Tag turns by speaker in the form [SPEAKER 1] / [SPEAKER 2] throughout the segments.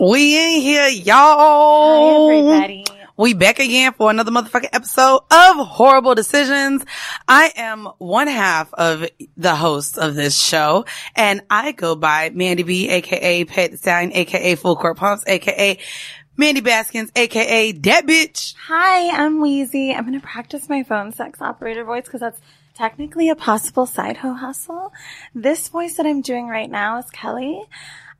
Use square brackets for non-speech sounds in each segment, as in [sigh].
[SPEAKER 1] We in here, y'all.
[SPEAKER 2] Hi, everybody.
[SPEAKER 1] We back again for another motherfucking episode of Horrible Decisions. I am one half of the host of this show, and I go by Mandy B, aka Pet the Stallion, aka Full Court Pumps, aka Mandy Baskins, aka that bitch.
[SPEAKER 2] Hi, I'm Wheezy. I'm going to practice my phone sex operator voice because that's technically a possible side hoe hustle. This voice that I'm doing right now is Kelly,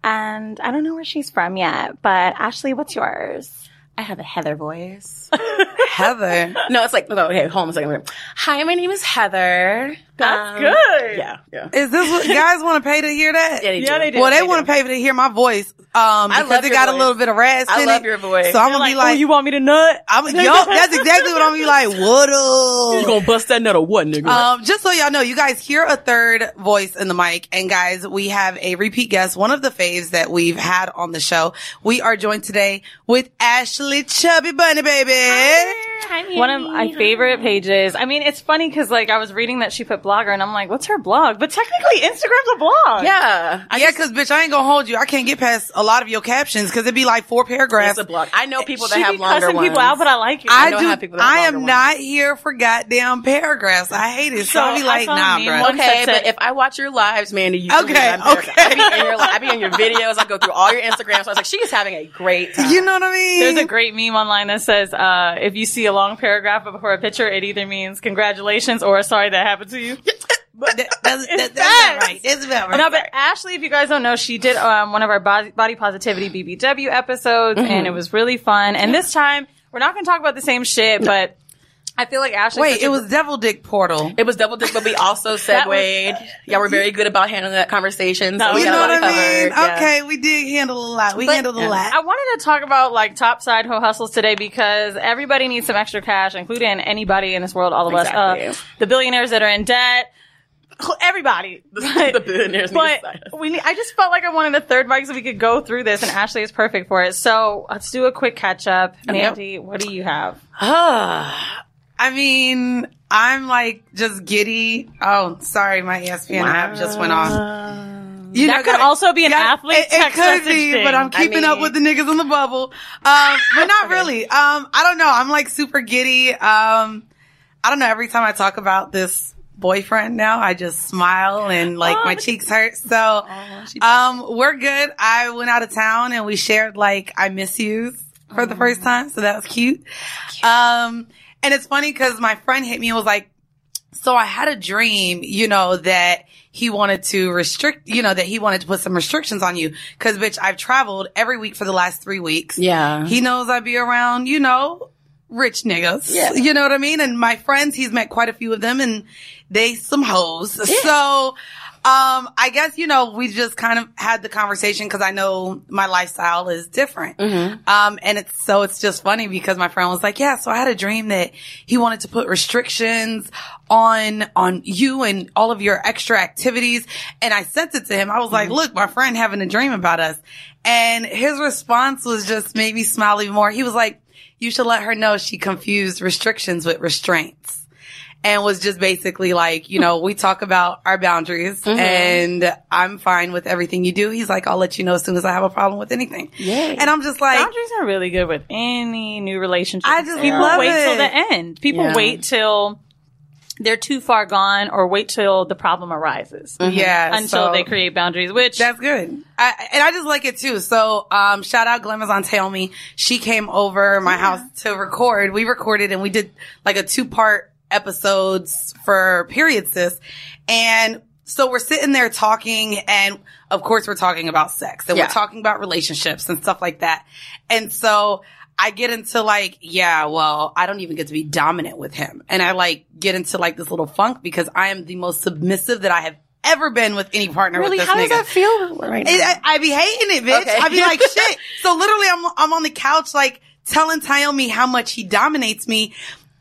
[SPEAKER 2] and I don't know where she's from yet, but Ashley, what's yours?
[SPEAKER 3] I have a Heather voice. [laughs]
[SPEAKER 1] Heather.
[SPEAKER 3] no, it's like, no, okay, hold on a second. Hi, my name is Heather.
[SPEAKER 2] That's
[SPEAKER 3] Um,
[SPEAKER 2] good.
[SPEAKER 3] Yeah, yeah.
[SPEAKER 1] Is this what guys want to pay to hear that? [laughs]
[SPEAKER 3] Yeah, they
[SPEAKER 2] Yeah,
[SPEAKER 3] do.
[SPEAKER 2] they do.
[SPEAKER 1] Well, they,
[SPEAKER 3] They
[SPEAKER 1] want to pay to hear my voice, um,
[SPEAKER 3] I
[SPEAKER 1] because
[SPEAKER 3] love
[SPEAKER 1] it
[SPEAKER 3] your
[SPEAKER 1] got a little bit of rasp
[SPEAKER 3] I
[SPEAKER 1] in
[SPEAKER 3] love
[SPEAKER 1] it.
[SPEAKER 3] your voice.
[SPEAKER 1] So I'm
[SPEAKER 2] You're
[SPEAKER 1] gonna be
[SPEAKER 2] like,
[SPEAKER 1] like,
[SPEAKER 2] oh, you want me to nut?
[SPEAKER 1] I'm, [laughs] yup, that's exactly what I'm gonna be like. What up?
[SPEAKER 3] You gonna bust that nut or what, nigga?
[SPEAKER 1] Um, just so y'all know, you guys hear a third voice in the mic. And guys, we have a repeat guest, one of the faves that we've had on the show. We are joined today with Ashley Chubby Bunny Baby.
[SPEAKER 2] One of my favorite pages. I mean, it's funny because like I was reading that she put blogger, and I'm like, what's her blog? But technically, Instagram's a blog.
[SPEAKER 3] yeah. I
[SPEAKER 1] yeah, cause bitch, I ain't gonna hold you. I can't get past a lot of your captions cause it'd be like four paragraphs.
[SPEAKER 3] It's a blog. I know people that
[SPEAKER 2] she
[SPEAKER 3] have
[SPEAKER 2] be
[SPEAKER 3] longer
[SPEAKER 2] cussing
[SPEAKER 3] ones.
[SPEAKER 2] people out, but I like it.
[SPEAKER 1] I
[SPEAKER 3] know
[SPEAKER 1] do.
[SPEAKER 3] how people that
[SPEAKER 1] I
[SPEAKER 3] have
[SPEAKER 1] am
[SPEAKER 3] longer
[SPEAKER 1] not here for goddamn paragraphs. I hate it. So,
[SPEAKER 2] So,
[SPEAKER 1] I'll be like, nah, bro.
[SPEAKER 3] Okay, but
[SPEAKER 2] said-
[SPEAKER 3] if I watch your lives, Mandy, you can
[SPEAKER 1] Okay, okay.
[SPEAKER 3] paragraph. I be in your, I be in your videos. I go through all your Instagrams. So I was like, she is having a great time.
[SPEAKER 1] You know what I mean?
[SPEAKER 2] There's a great meme online that says, uh, if you see a long paragraph before a picture, it either means congratulations or sorry that happened to you. [laughs]
[SPEAKER 1] That- that's, that's, that's about right. That's about right.
[SPEAKER 2] No, but Ashley, if you guys don't know, she did um, one of our body, body positivity BBW episodes, and it was really fun. And this time, we're not going to talk about the same shit, but I feel like Ashley.
[SPEAKER 1] Wait, it was Devil Dick Portal.
[SPEAKER 3] It was Devil dick, but we also [laughs]
[SPEAKER 2] That was-
[SPEAKER 3] segued. yeah, we're very good about handling that conversation. So
[SPEAKER 2] No,
[SPEAKER 3] we
[SPEAKER 1] You know what I mean?
[SPEAKER 3] covered. Yeah.
[SPEAKER 1] Okay, we did handle a lot. We
[SPEAKER 2] But-
[SPEAKER 1] handled a
[SPEAKER 3] Yeah.
[SPEAKER 1] lot.
[SPEAKER 2] I wanted to talk about like top side hoe hustles today because everybody needs some extra cash, including anybody in this world, all of
[SPEAKER 3] Exactly.
[SPEAKER 2] us, uh, the billionaires that are in debt, everybody. [laughs]
[SPEAKER 3] the billionaires need
[SPEAKER 2] But
[SPEAKER 3] to
[SPEAKER 2] we, need, I just felt like I wanted a third mic so we could go through this, and Ashley is perfect for it. So let's do a quick catch up. Mandy, what do you have? [sighs]
[SPEAKER 1] I mean, I'm like just giddy. Oh, sorry, my ESPN app just went off. You
[SPEAKER 2] That could also be an athlete
[SPEAKER 1] It, it could be,
[SPEAKER 2] thing.
[SPEAKER 1] but I'm
[SPEAKER 3] I
[SPEAKER 1] keeping up with the niggas in the bubble. Um, [laughs] but not really. Um, I don't know. I'm like super giddy. Um, I don't know. Every time I talk about this boyfriend now, I just smile and like my cheeks hurt. So, um, we're good. I went out of town and we shared like I miss you for the first time. So that was cute. Um, and it's funny because my friend hit me and was like, so I had a dream, you know, that he wanted to restrict, you know, that he wanted to put some restrictions on you. Cause bitch, I've traveled every week for the last three weeks.
[SPEAKER 3] Yeah.
[SPEAKER 1] He knows I'd be around, you know, rich niggas.
[SPEAKER 3] Yeah.
[SPEAKER 1] You know what I mean? And my friends, he's met quite a few of them and they some hoes. So, Um, I guess, you know, we just kind of had the conversation because I know my lifestyle is different.
[SPEAKER 3] Mm-hmm.
[SPEAKER 1] Um, and it's, so it's just funny because my friend was like, yeah, so I had a dream that he wanted to put restrictions on, on you and all of your extra activities. And I sent it to him. I was
[SPEAKER 3] Mm-hmm.
[SPEAKER 1] like, look, my friend having a dream about us. And his response was just made me smile even more. He was like, you should let her know she confused restrictions with restraints and was just basically like, you know, we talk about our boundaries
[SPEAKER 3] Mm-hmm.
[SPEAKER 1] and I'm fine with everything you do. He's like, I'll let you know as soon as I have a problem with anything.
[SPEAKER 3] Yay.
[SPEAKER 1] And I'm just like,
[SPEAKER 2] Boundaries are really good with any new relationship.
[SPEAKER 1] I just
[SPEAKER 2] people
[SPEAKER 1] love
[SPEAKER 2] wait till the end. People
[SPEAKER 3] Yeah.
[SPEAKER 2] wait till they're too far gone, or wait till the problem arises.
[SPEAKER 1] yeah,
[SPEAKER 2] Until
[SPEAKER 1] so
[SPEAKER 2] they create boundaries, which
[SPEAKER 1] That's good. I, and I just like it too. So, um, shout out Glamazon Tyomi. She came over my house to record. We recorded and we did like a two part episodes for Period Sis. And so we're sitting there talking and of course we're talking about sex and
[SPEAKER 3] Yeah.
[SPEAKER 1] we're talking about relationships and stuff like that. And so I get into like, yeah, well, I don't even get to be dominant with him. And I like get into like this little funk because I am the most submissive that I have ever been with any partner
[SPEAKER 3] Really,
[SPEAKER 1] with this
[SPEAKER 3] how
[SPEAKER 1] nigga.
[SPEAKER 3] does that feel right now?
[SPEAKER 1] I, I be hating it, bitch.
[SPEAKER 3] Okay.
[SPEAKER 1] I be like, [laughs] shit. So literally, I'm I'm on the couch, like telling Tyomi how much he dominates me,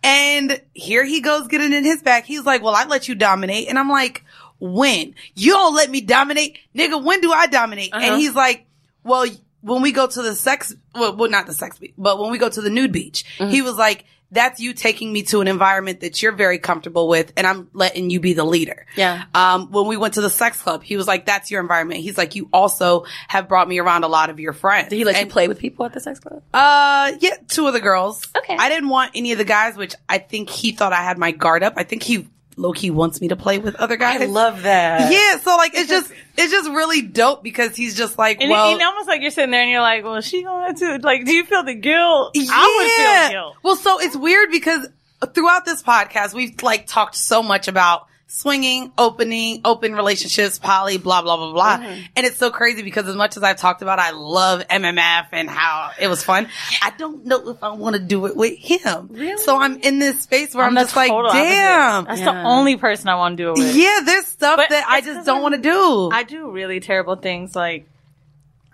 [SPEAKER 1] and here he goes getting in his back. He's like, "Well, I let you dominate," and I'm like, "When you don't let me dominate, nigga? When do I dominate?"
[SPEAKER 3] Uh-huh.
[SPEAKER 1] And he's like, "Well." When we go to the sex, well, well not the sex beach, but when we go to the nude beach,
[SPEAKER 3] Mm-hmm.
[SPEAKER 1] he was like, that's you taking me to an environment that you're very comfortable with and I'm letting you be the leader.
[SPEAKER 3] Yeah.
[SPEAKER 1] Um, when we went to the sex club, he was like, that's your environment. He's like, you also have brought me around a lot of your friends.
[SPEAKER 3] Did he let
[SPEAKER 1] And,
[SPEAKER 3] you play with people at the sex club?
[SPEAKER 1] Uh, yeah, two of the girls.
[SPEAKER 3] Okay.
[SPEAKER 1] I didn't want any of the guys, which I think he thought I had my guard up. I think he low key wants me to play with other guys.
[SPEAKER 3] I love that.
[SPEAKER 1] Yeah, so like it's just [laughs] it's just really dope because he's just like,
[SPEAKER 2] and,
[SPEAKER 1] well,
[SPEAKER 2] and almost like you're sitting there and you're like, well, she going to like, do you feel the guilt? I would feel guilt.
[SPEAKER 1] Well, so it's weird because throughout this podcast, we've like talked so much about swinging, opening, open relationships, poly, blah, blah, blah, blah.
[SPEAKER 3] Mm-hmm.
[SPEAKER 1] And it's so crazy because as much as I've talked about, I love MMF and how it was fun. I don't know if I want to do it with him. Really? So I'm in this space where I'm,
[SPEAKER 2] the
[SPEAKER 1] just like,
[SPEAKER 2] total opposite.
[SPEAKER 1] damn.
[SPEAKER 2] That's the only person I want to do it with.
[SPEAKER 1] Yeah, there's stuff
[SPEAKER 2] But
[SPEAKER 1] that I just don't want to do.
[SPEAKER 2] I do really terrible things like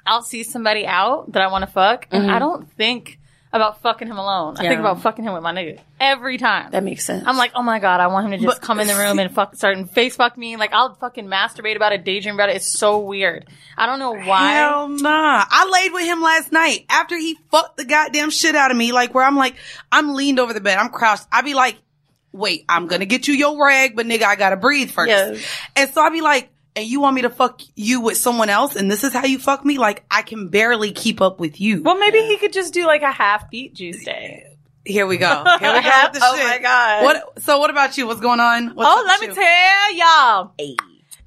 [SPEAKER 2] I'll see somebody out that I want to fuck and I don't think about fucking him alone. I think. About fucking him with my nigga every time.
[SPEAKER 3] That makes sense.
[SPEAKER 2] I'm like, oh my god, I want him to just
[SPEAKER 1] But-
[SPEAKER 2] come in the room and fuck, start and face fuck me. Like I'll fucking masturbate about it, daydream about it. It's so weird. I don't know why.
[SPEAKER 1] Hell nah. I laid with him last night after he fucked the goddamn shit out of me. Like where I'm like, I'm leaned over the bed. I'm crouched. I be like, wait, I'm gonna get you your rag, but nigga, I gotta breathe first.
[SPEAKER 3] Yes.
[SPEAKER 1] And so I be like, and you want me to fuck you with someone else and this is how you fuck me? Like I can barely keep up with you.
[SPEAKER 2] Well, maybe he could just do like a half beat juice day.
[SPEAKER 1] Here we go. [laughs] Here we go with the
[SPEAKER 3] Oh
[SPEAKER 1] shit.
[SPEAKER 3] my God.
[SPEAKER 1] What, so what about you? What's going on? What's
[SPEAKER 2] Oh,
[SPEAKER 1] up
[SPEAKER 2] let me
[SPEAKER 1] you?
[SPEAKER 2] tell y'all.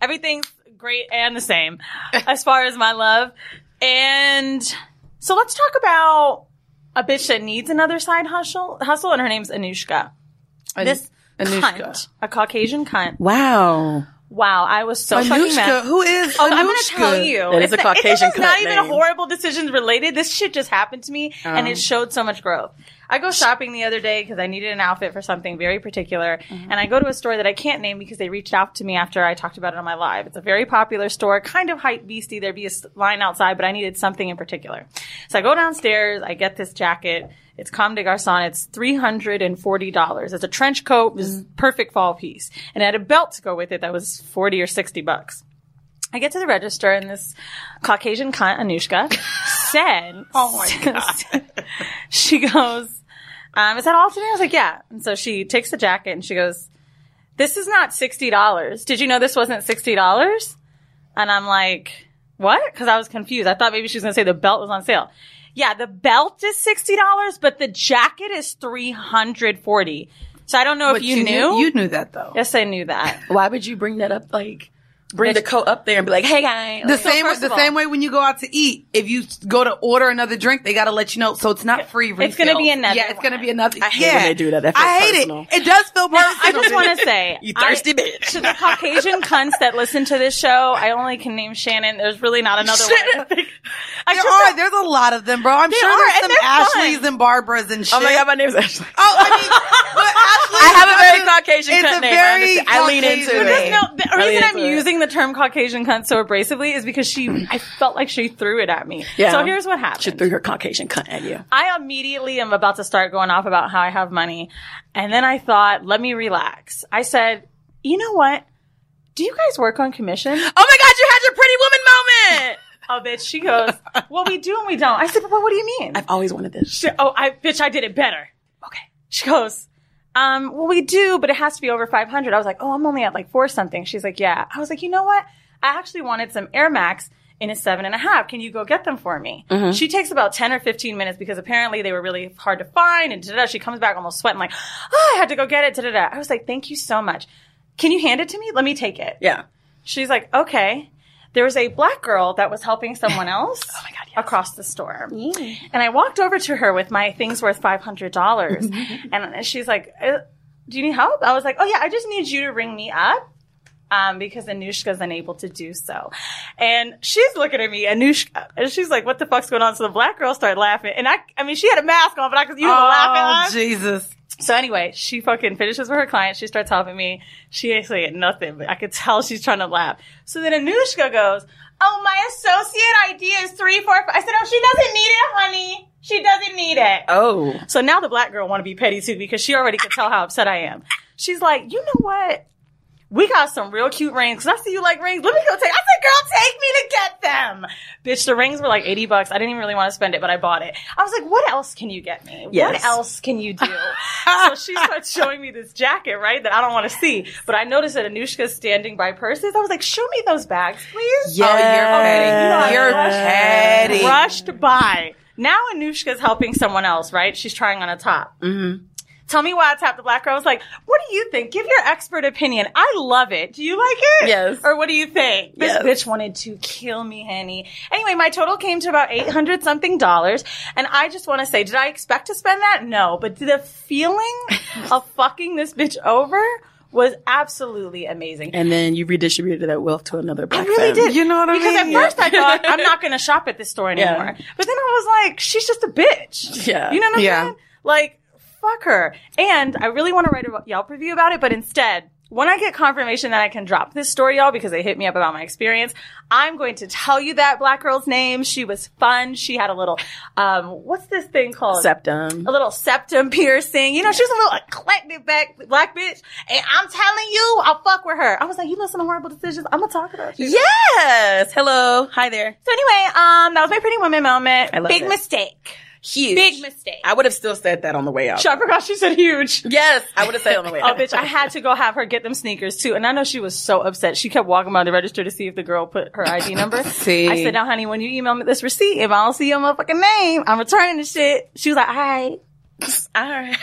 [SPEAKER 2] Everything's great and the same as far as my love. And so let's talk about a bitch that needs another side hustle. Hustle, and her name's Anushka. this
[SPEAKER 1] Anushka.
[SPEAKER 2] cunt, a Caucasian cunt.
[SPEAKER 3] Wow.
[SPEAKER 2] Wow, I was so fucking
[SPEAKER 1] Anushka,
[SPEAKER 2] mad.
[SPEAKER 1] who is
[SPEAKER 2] Oh, I'm gonna tell you.
[SPEAKER 3] That is
[SPEAKER 2] It's
[SPEAKER 3] a
[SPEAKER 2] not-
[SPEAKER 3] Caucasian
[SPEAKER 2] This is not even
[SPEAKER 3] name.
[SPEAKER 2] horrible decisions related. This shit just happened to me, and it oh. showed so much growth. I go shopping the other day because I needed an outfit for something very particular, mm-hmm. and I go to a store that I can't name because they reached out to me after I talked about it on my live. It's a very popular store, kind of hype beastie. There'd be a line outside, but I needed something in particular. So I go downstairs. I get this jacket. It's Comme des Garçons. It's three hundred and forty dollars. It's a trench coat. It was perfect fall piece, and it had a belt to go with it that was forty or sixty bucks. I get to the register and this Caucasian cunt, Anushka, [laughs] said,
[SPEAKER 1] Oh my [laughs] God.
[SPEAKER 2] she goes, um, is that all today? I was like, yeah. And so she takes the jacket and she goes, this is not $60. Did you know this wasn't $60? And I'm like, what? Cause I was confused. I thought maybe she was going to say the belt was on sale. Yeah, the belt is $60, but the jacket is 340 So I don't know
[SPEAKER 1] But
[SPEAKER 2] if you, knew.
[SPEAKER 1] You knew that though.
[SPEAKER 2] yes, I knew that.
[SPEAKER 3] Why would you bring that up? Like, bring the coat up there and be like, "Hey, guys."
[SPEAKER 1] The
[SPEAKER 3] Like,
[SPEAKER 1] same
[SPEAKER 2] first
[SPEAKER 1] the
[SPEAKER 2] all-
[SPEAKER 1] same way when you go out to eat, if you go to order another drink, they got to let you know. So it's not free. Refill.
[SPEAKER 2] It's gonna be another
[SPEAKER 1] Yeah, it's gonna be another.
[SPEAKER 3] I hate
[SPEAKER 1] yeah.
[SPEAKER 3] when they do that. That feels
[SPEAKER 1] I hate
[SPEAKER 3] personal.
[SPEAKER 1] it. It does feel personal.
[SPEAKER 2] I just want to [laughs] say,
[SPEAKER 3] You thirsty
[SPEAKER 2] I-
[SPEAKER 3] bitch.
[SPEAKER 2] To the Caucasian cunts that listen to this show, I only can name Shannon. There's really not another one. [laughs] I
[SPEAKER 1] There are.
[SPEAKER 2] don't-
[SPEAKER 1] There's a lot of them, bro. I'm sure
[SPEAKER 2] are,
[SPEAKER 1] there's some
[SPEAKER 2] they're fun.
[SPEAKER 1] Ashleys and Barbaras and shit.
[SPEAKER 3] Oh my god, my name's Ashley.
[SPEAKER 1] Oh, I mean, but [laughs] Ashley
[SPEAKER 3] I have a very Caucasian
[SPEAKER 1] it's
[SPEAKER 3] cut
[SPEAKER 1] a
[SPEAKER 3] name. I
[SPEAKER 1] very
[SPEAKER 3] understand. I lean into it.
[SPEAKER 2] the reason I'm using using the term Caucasian cunt so abrasively is because she, [clears throat] I felt like she threw it at me.
[SPEAKER 3] Yeah.
[SPEAKER 2] So here's what happened.
[SPEAKER 3] She threw her Caucasian cunt at you.
[SPEAKER 2] I immediately am about to start going off about how I have money. And then I thought, let me relax. I said, you know what? Do you guys work on commission?
[SPEAKER 3] Oh my God, you had your pretty woman moment. [laughs]
[SPEAKER 2] Oh, bitch. She goes, well, we do and we don't. I said, but what do you mean?
[SPEAKER 3] I've always wanted this.
[SPEAKER 2] She, oh, I, bitch, I did it better. Okay. She goes, um, well, we do, but it has to be over 500. I was like, oh, I'm only at like four something. She's like, yeah. I was like, you know what? I actually wanted some Air Max in a seven and a half. Can you go get them for me? She takes about 10 or 15 minutes because apparently they were really hard to find and da-da-da. She comes back almost sweating like, oh, I had to go get it. Da-da-da. I was like, thank you so much. Can you hand it to me? Let me take it.
[SPEAKER 3] Yeah.
[SPEAKER 2] She's like, okay. There was a black girl that was helping someone [laughs] else across the store. And I walked over to her with my things worth $500. [laughs] and she's like, uh, do you need help? I was like, oh yeah, I just need you to ring me up. Um, because Anushka's unable to do so. And she's looking at me, Anushka, and she's like, what the fuck's going on? So the black girl started laughing. And I, I mean, she had a mask on, but I could, you
[SPEAKER 1] Oh,
[SPEAKER 2] laughing.
[SPEAKER 1] Jesus.
[SPEAKER 2] So anyway, she fucking finishes with her client. She starts helping me. She ain't saying nothing, but I could tell she's trying to laugh. So then Anushka goes, "Oh, my associate ID is three four five. I said, "Oh, she doesn't need it, honey. She doesn't need it."
[SPEAKER 3] Oh.
[SPEAKER 2] So now the black girl want to be petty too because she already could tell how upset I am. She's like, "You know what? We got some real cute rings. Cause I see you like rings. Let me go take. I said, girl, take me to get them. Bitch, the rings were like 80 bucks. I didn't even really want to spend it, but I bought it. I was like, what else can you get me? What else can you do? [laughs] so she starts showing me this jacket, right? That I don't want to see. But I noticed that Anushka's standing by purses. I was like, show me those bags, please.
[SPEAKER 1] Oh, you're petty. You're
[SPEAKER 2] rushed-
[SPEAKER 1] petty.
[SPEAKER 2] Rushed by. Now Anushka's helping someone else, right? She's trying on a top.
[SPEAKER 3] Mm-hmm.
[SPEAKER 2] Tell me why I tapped the black girl. I was like, what do you think? Give your expert opinion. I love it. Do you like it?
[SPEAKER 3] Yes.
[SPEAKER 2] Or what do you think? This
[SPEAKER 3] Yes.
[SPEAKER 2] bitch wanted to kill me, honey. Anyway, my total came to about 800 something dollars. And I just want to say, did I expect to spend that? No. But the feeling [laughs] of fucking this bitch over was absolutely amazing.
[SPEAKER 3] And then you redistributed that wealth to another black
[SPEAKER 2] I really
[SPEAKER 3] femme.
[SPEAKER 2] did.
[SPEAKER 1] You know what I mean?
[SPEAKER 2] because at first I thought [laughs] I'm not going to shop at this store
[SPEAKER 3] Yeah.
[SPEAKER 2] anymore. But then I was like, she's just a bitch.
[SPEAKER 3] Yeah.
[SPEAKER 2] You know what I'm
[SPEAKER 1] Yeah.
[SPEAKER 2] saying? Like, fuck her. And I really want to write a Yelp review about it, but instead, when I get confirmation that I can drop this story, y'all, because they hit me up about my experience, I'm going to tell you that black girl's name. She was fun. She had a little, um, what's this thing called?
[SPEAKER 3] Septum.
[SPEAKER 2] a little septum piercing. You know, she's a little eclectic back, black bitch. And I'm telling you, I'll fuck with her. I was like, you listen to horrible decisions. I'm gonna talk about you.
[SPEAKER 3] Yes. Hello. Hi there.
[SPEAKER 2] So anyway, um, that was my pretty woman moment.
[SPEAKER 3] I love
[SPEAKER 2] Big
[SPEAKER 3] it.
[SPEAKER 2] mistake.
[SPEAKER 3] Huge.
[SPEAKER 2] Big mistake.
[SPEAKER 3] I would have still said that on the way out.
[SPEAKER 2] I forgot she said huge.
[SPEAKER 3] Yes, I would have said it on the way out. [laughs]
[SPEAKER 2] Oh,
[SPEAKER 3] out.
[SPEAKER 2] bitch, I had to go have her get them sneakers too. And I know she was so upset. She kept walking by the register to see if the girl put her ID number. [laughs]
[SPEAKER 1] See.
[SPEAKER 2] I said, now, honey, when you email me this receipt, if I don't see your motherfucking name, I'm returning the shit. She was like, all right. [laughs]
[SPEAKER 3] All right.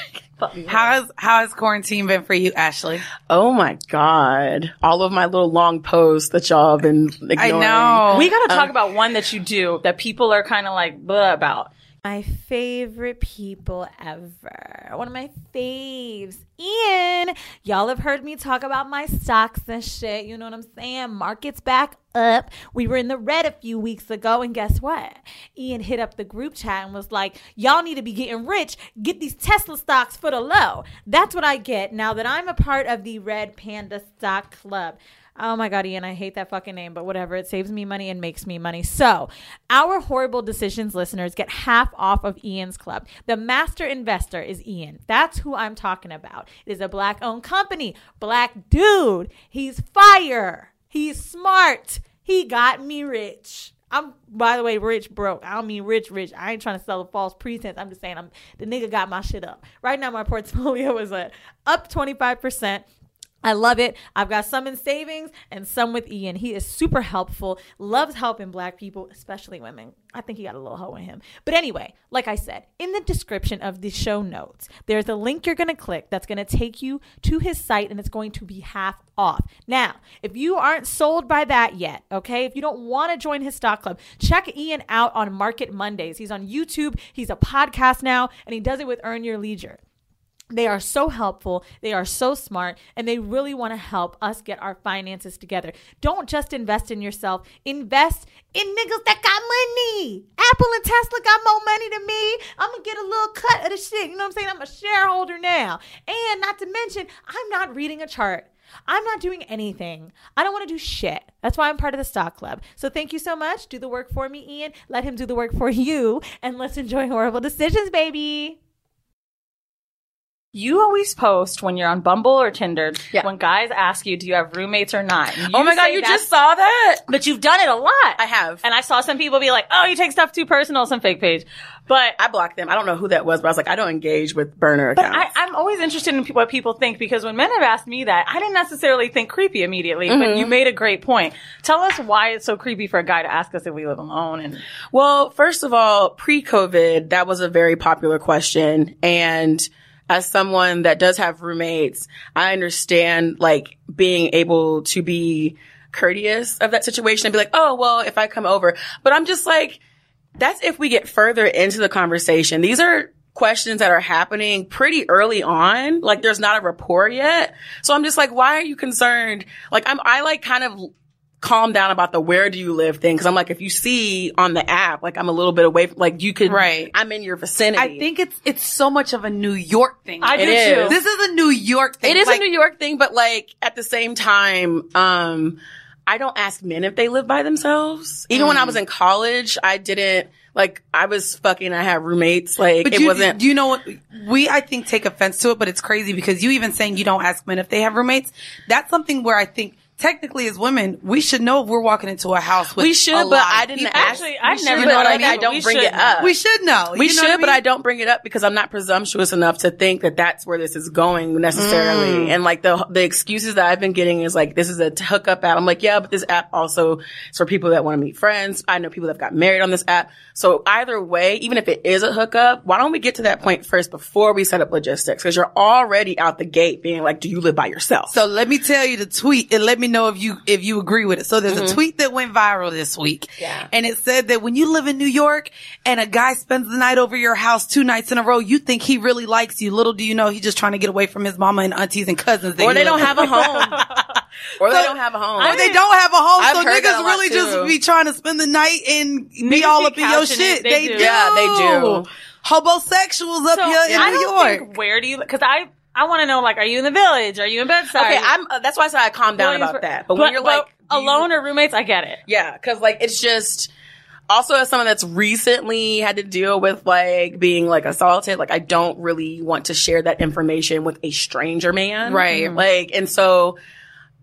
[SPEAKER 1] How has how has quarantine been for you, Ashley?
[SPEAKER 3] Oh my God. All of my little long posts that y'all have been ignoring.
[SPEAKER 1] I know.
[SPEAKER 2] We got to talk uh, about one that you do that people are kind of like, blah about.
[SPEAKER 4] My favorite people ever. One of my faves. Ian, y'all have heard me talk about my stocks and shit. You know what I'm saying? Markets back up. We were in the red a few weeks ago, and guess what? Ian hit up the group chat and was like, Y'all need to be getting rich. Get these Tesla stocks for the low. That's what I get now that I'm a part of the Red Panda Stock Club. Oh my God, Ian, I hate that fucking name, but whatever. It saves me money and makes me money. So, our horrible decisions listeners get half off of Ian's club. The master investor is Ian. That's who I'm talking about. It is a black owned company, black dude. He's fire. He's smart. He got me rich. I'm, by the way, rich broke. I don't mean rich, rich. I ain't trying to sell a false pretense. I'm just saying I'm the nigga got my shit up. Right now, my portfolio [laughs] is uh, up 25%. I love it. I've got some in savings and some with Ian. He is super helpful, loves helping black people, especially women. I think he got a little hoe in him. But anyway, like I said, in the description of the show notes, there's a link you're going to click that's going to take you to his site and it's going to be half off. Now, if you aren't sold by that yet, okay, if you don't want to join his stock club, check Ian out on Market Mondays. He's on YouTube, he's a podcast now, and he does it with Earn Your Leisure. They are so helpful. They are so smart and they really want to help us get our finances together. Don't just invest in yourself. Invest in niggas that got money. Apple and Tesla got more money than me. I'm going to get a little cut of the shit. You know what I'm saying? I'm a shareholder now. And not to mention, I'm not reading a chart. I'm not doing anything. I don't want to do shit. That's why I'm part of the stock club. So thank you so much. Do the work for me, Ian. Let him do the work for you. And let's enjoy horrible decisions, baby.
[SPEAKER 2] You always post when you're on Bumble or Tinder when guys ask you, do you have roommates or not? And
[SPEAKER 3] Oh my God, you just saw that?
[SPEAKER 2] But you've done it a lot. I
[SPEAKER 3] have.
[SPEAKER 2] And I saw some people be like, oh, you take stuff too personal, some fake page. But
[SPEAKER 3] I blocked them. I don't know who that was, but I was like, I don't engage with burner
[SPEAKER 2] But
[SPEAKER 3] accounts.
[SPEAKER 2] I, I'm always interested in what people think because when men have asked me that, I didn't necessarily think creepy immediately, but
[SPEAKER 3] Mhm.
[SPEAKER 2] you made a great point. Tell us why it's so creepy for a guy to ask us if we live alone and
[SPEAKER 3] Well, first of all, pre-COVID, that was a very popular question. And as someone that does have roommates, I understand like being able to be courteous of that situation and be like, oh, well, if I come over, but I'm just like, that's if we get further into the conversation. These are questions that are happening pretty early on. Like there's not a rapport yet. So I'm just like, why are you concerned? Like I'm, I like kind of calm down about the where do you live thing. Cause I'm like, if you see on the app, like I'm a little bit away from, like you could,
[SPEAKER 1] Right.
[SPEAKER 3] I'm in your vicinity.
[SPEAKER 1] I think it's it's so much of a New York thing.
[SPEAKER 3] I do
[SPEAKER 1] It is.
[SPEAKER 3] too.
[SPEAKER 1] This is a New York thing.
[SPEAKER 3] It is
[SPEAKER 1] Like,
[SPEAKER 3] a New York thing, but like at the same time, um, I don't ask men if they live by themselves. Even when I
[SPEAKER 1] Mm.
[SPEAKER 3] was in college, I didn't like I was fucking. I had roommates. Like
[SPEAKER 1] But
[SPEAKER 3] it
[SPEAKER 1] you,
[SPEAKER 3] wasn't.
[SPEAKER 1] Do you know what? We, I think, take offense to it, but it's crazy because you even saying you don't ask men if they have roommates. That's something where I think, technically, as women, we should know if we're walking into a house with
[SPEAKER 3] We should, but I didn't
[SPEAKER 1] people.
[SPEAKER 3] ask.
[SPEAKER 2] Actually,
[SPEAKER 3] we
[SPEAKER 2] never
[SPEAKER 3] but
[SPEAKER 2] thought of
[SPEAKER 3] like, I don't
[SPEAKER 2] we
[SPEAKER 3] bring
[SPEAKER 2] should
[SPEAKER 3] it up.
[SPEAKER 1] We should know.
[SPEAKER 3] We
[SPEAKER 1] You know
[SPEAKER 3] should,
[SPEAKER 1] what I
[SPEAKER 3] but? I don't bring it up because I'm not presumptuous enough to think that that's where this is going necessarily.
[SPEAKER 1] Mm.
[SPEAKER 3] And like the the excuses that I've been getting is like this is a hookup app. I'm like, yeah, but this app also is for people that want to meet friends. I know people that got married on this app. So either way, even if it is a hookup, why don't we get to that point first before we set up logistics? Because you're already out the gate being like, do you live by yourself?
[SPEAKER 1] So let me tell you the tweet and let me know if you if you agree with it. So there's
[SPEAKER 3] Mhm.
[SPEAKER 1] a tweet that went viral this week.
[SPEAKER 3] Yeah.
[SPEAKER 1] And it said that when you live in New York and a guy spends the night over your house two nights in a row, you think he really likes you. Little do you know he's just trying to get away from his mama and aunties and cousins. that
[SPEAKER 3] Or they don't
[SPEAKER 1] lives
[SPEAKER 3] have a home. [laughs] Or they don't have a home.
[SPEAKER 1] Or they don't have a home,
[SPEAKER 3] I've
[SPEAKER 1] so
[SPEAKER 3] heard that a
[SPEAKER 1] niggas really
[SPEAKER 3] too.
[SPEAKER 1] just be trying to spend the night and be
[SPEAKER 2] Niggas
[SPEAKER 1] all
[SPEAKER 2] be
[SPEAKER 1] up in your shit.
[SPEAKER 2] They
[SPEAKER 1] They,
[SPEAKER 2] do.
[SPEAKER 1] do.
[SPEAKER 3] Yeah, they do.
[SPEAKER 1] Homosexuals up
[SPEAKER 2] So,
[SPEAKER 1] here in
[SPEAKER 2] I
[SPEAKER 1] New
[SPEAKER 2] don't
[SPEAKER 1] York.
[SPEAKER 2] think where do you because I I want to know like are you in the village? Are you in Bed-Stuy?
[SPEAKER 3] Okay, I'm. Uh, that's why I said I calm down about that. But, when you're like
[SPEAKER 2] alone or roommates, I get it.
[SPEAKER 3] Yeah, because like it's just also as someone that's recently had to deal with like being like assaulted, like I don't really want to share that information with a stranger man.
[SPEAKER 1] Right.
[SPEAKER 3] Like, and so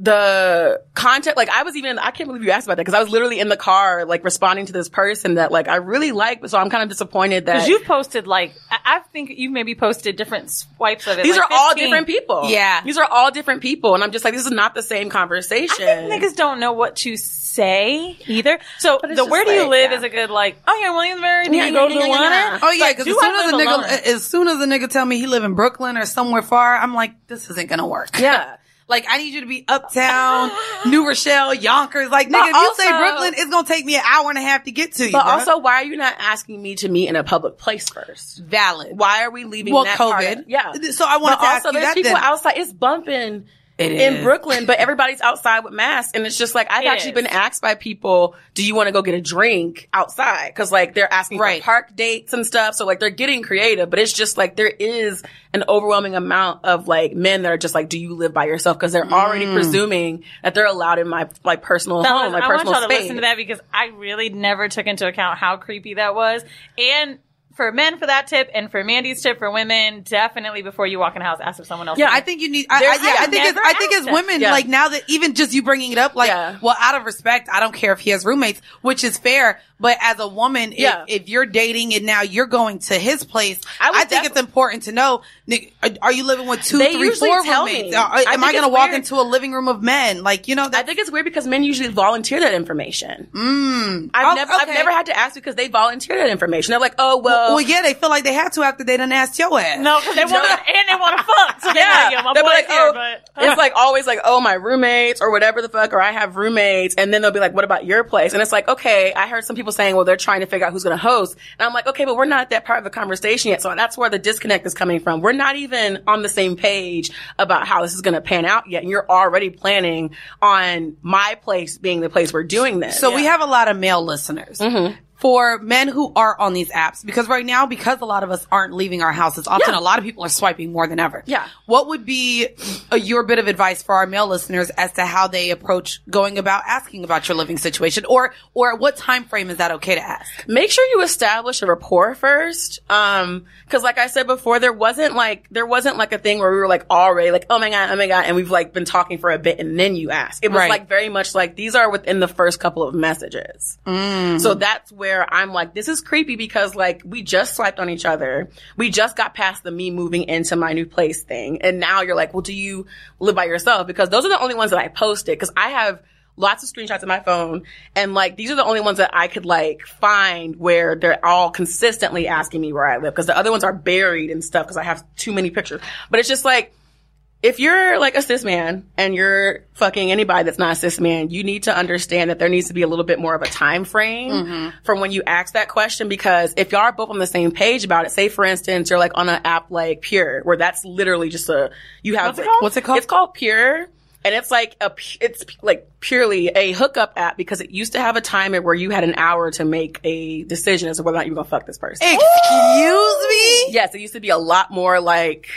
[SPEAKER 3] the content, like I was even, I can't believe you asked about that because I was literally in the car, like responding to this person that like I really like. So I'm kind of disappointed that
[SPEAKER 2] Because you've posted like I, I think you've maybe posted different swipes of it.
[SPEAKER 3] these
[SPEAKER 2] like
[SPEAKER 3] are all different people.
[SPEAKER 1] Yeah.
[SPEAKER 3] These are all different people. And I'm just like, this is not the same conversation.
[SPEAKER 2] I think niggas don't know what to say either. So the where do you
[SPEAKER 3] like,
[SPEAKER 2] live
[SPEAKER 3] yeah.
[SPEAKER 2] is a good like. Oh, in Williamsburg. Do
[SPEAKER 3] Yeah,
[SPEAKER 2] you go to
[SPEAKER 3] yeah,
[SPEAKER 2] the
[SPEAKER 3] yeah, yeah, yeah.
[SPEAKER 1] Oh yeah, because
[SPEAKER 2] do
[SPEAKER 1] as soon as a nigga,
[SPEAKER 2] alone?
[SPEAKER 1] as soon as a nigga tell me he live in Brooklyn or somewhere far, I'm like, this isn't gonna work.
[SPEAKER 3] Yeah. [laughs]
[SPEAKER 1] Like I need you to be uptown, [laughs] New Rochelle, Yonkers. Like nigga, if you say Brooklyn, it's gonna take me an hour and a half to get to you.
[SPEAKER 3] But
[SPEAKER 1] bruh.
[SPEAKER 3] also, why are you not asking me to meet in a public place first?
[SPEAKER 1] valid.
[SPEAKER 3] Why are we leaving
[SPEAKER 1] Well,
[SPEAKER 3] that
[SPEAKER 1] COVID.
[SPEAKER 3] of- yeah.
[SPEAKER 1] So I
[SPEAKER 3] want
[SPEAKER 1] to ask
[SPEAKER 3] also,
[SPEAKER 1] you
[SPEAKER 3] there's
[SPEAKER 1] that
[SPEAKER 3] people
[SPEAKER 1] then.
[SPEAKER 3] outside. It's bumping
[SPEAKER 1] It
[SPEAKER 3] in
[SPEAKER 1] is.
[SPEAKER 3] Brooklyn, but everybody's outside with masks, and it's just like I've
[SPEAKER 2] It
[SPEAKER 3] actually
[SPEAKER 2] is.
[SPEAKER 3] been asked by people, "Do you want to go get a drink outside?" Because like they're asking
[SPEAKER 1] Right.
[SPEAKER 3] for park dates and stuff. So like they're getting creative, but it's just like there is an overwhelming amount of like men that are just like, "Do you live by yourself?" Because they're already
[SPEAKER 1] Mm.
[SPEAKER 3] presuming that they're allowed in my like personal
[SPEAKER 2] Fellas,
[SPEAKER 3] home, my
[SPEAKER 2] I want y'all to
[SPEAKER 3] space.
[SPEAKER 2] listen to that because I really never took into account how creepy that was. And for men for that tip and for Mandy's tip for women, definitely before you walk in the house, ask if someone else.
[SPEAKER 1] Yeah. I think you need. I, I, yeah, I
[SPEAKER 2] I've
[SPEAKER 1] think it's.
[SPEAKER 2] never
[SPEAKER 1] I think as women,
[SPEAKER 3] Yeah.
[SPEAKER 1] like now that even just you bringing it up, like,
[SPEAKER 3] Yeah.
[SPEAKER 1] well, out of respect, I don't care if he has roommates, which is fair. But as a woman,
[SPEAKER 3] Yeah.
[SPEAKER 1] if, if you're dating and now you're going to his place,
[SPEAKER 3] I
[SPEAKER 1] I, think
[SPEAKER 3] def-
[SPEAKER 1] it's important to know. Nick, are, are you living with two,
[SPEAKER 3] They
[SPEAKER 1] three, four roommates?
[SPEAKER 3] me.
[SPEAKER 1] Are-
[SPEAKER 3] I
[SPEAKER 1] am I going to walk into a living room of men? Like you know,
[SPEAKER 3] I think it's weird because men usually volunteer that information.
[SPEAKER 1] mm,
[SPEAKER 3] I've
[SPEAKER 1] Oh,
[SPEAKER 3] never, I've never had to ask because they volunteer that information. They're like, oh well,
[SPEAKER 1] Well, yeah, they feel like they had to after they done asked your ass.
[SPEAKER 2] no, because they want to [laughs] and they want to fuck. So
[SPEAKER 3] yeah.
[SPEAKER 2] yeah, yeah, my
[SPEAKER 3] They'll be
[SPEAKER 2] boy's
[SPEAKER 3] like,
[SPEAKER 2] here,
[SPEAKER 3] oh,
[SPEAKER 2] but
[SPEAKER 3] it's like always like, oh, my roommates or whatever the fuck, or I have roommates, and then they'll be like, what about your place? And it's like, okay, I heard some people saying, well, they're trying to figure out who's going to host, and I'm like, okay, but we're not at that part of the conversation yet, so that's where the disconnect is coming from. We're not even on the same page about how this is going to pan out yet, and you're already planning on my place being the place we're doing this.
[SPEAKER 1] So we have a lot of male listeners. Mm-hmm. For men who are on these apps because right now because a lot of us aren't leaving our houses often a lot of people are swiping more than ever
[SPEAKER 3] Yeah.
[SPEAKER 1] what would be a, your bit of advice for our male listeners as to how they approach going about asking about your living situation or or what time frame is that okay to ask
[SPEAKER 3] make sure you establish a rapport first. Um, cause like I said before, there wasn't like, there wasn't like a thing where we were like already like, oh my God, oh my God. And we've like been talking for a bit and then you ask. It was
[SPEAKER 1] Right.
[SPEAKER 3] like very much like these are within the first couple of messages. So that's where I'm like, this is creepy because like we just swiped on each other. We just got past the me moving into my new place thing. And now you're like, well, do you live by yourself? Because those are the only ones that I posted. Cause I have lots of screenshots of my phone and like these are the only ones that I could like find where they're all consistently asking me where I live because the other ones are buried and stuff because I have too many pictures. But it's just like if you're like a cis man and you're fucking anybody that's not a cis man, you need to understand that there needs to be a little bit more of a time frame mm-hmm. from when you ask that question because if y'all are both on the same page about it, say for instance, you're like on an app like Pure, where that's literally just a, you have,
[SPEAKER 1] What's it called? What's it called?
[SPEAKER 3] It's called Pure. And it's like a, it's like purely a hookup app because it used to have a timer where you had an hour to make a decision as to whether or not you were gonna fuck this person.
[SPEAKER 1] excuse me
[SPEAKER 3] Yes, it used to be a lot more like,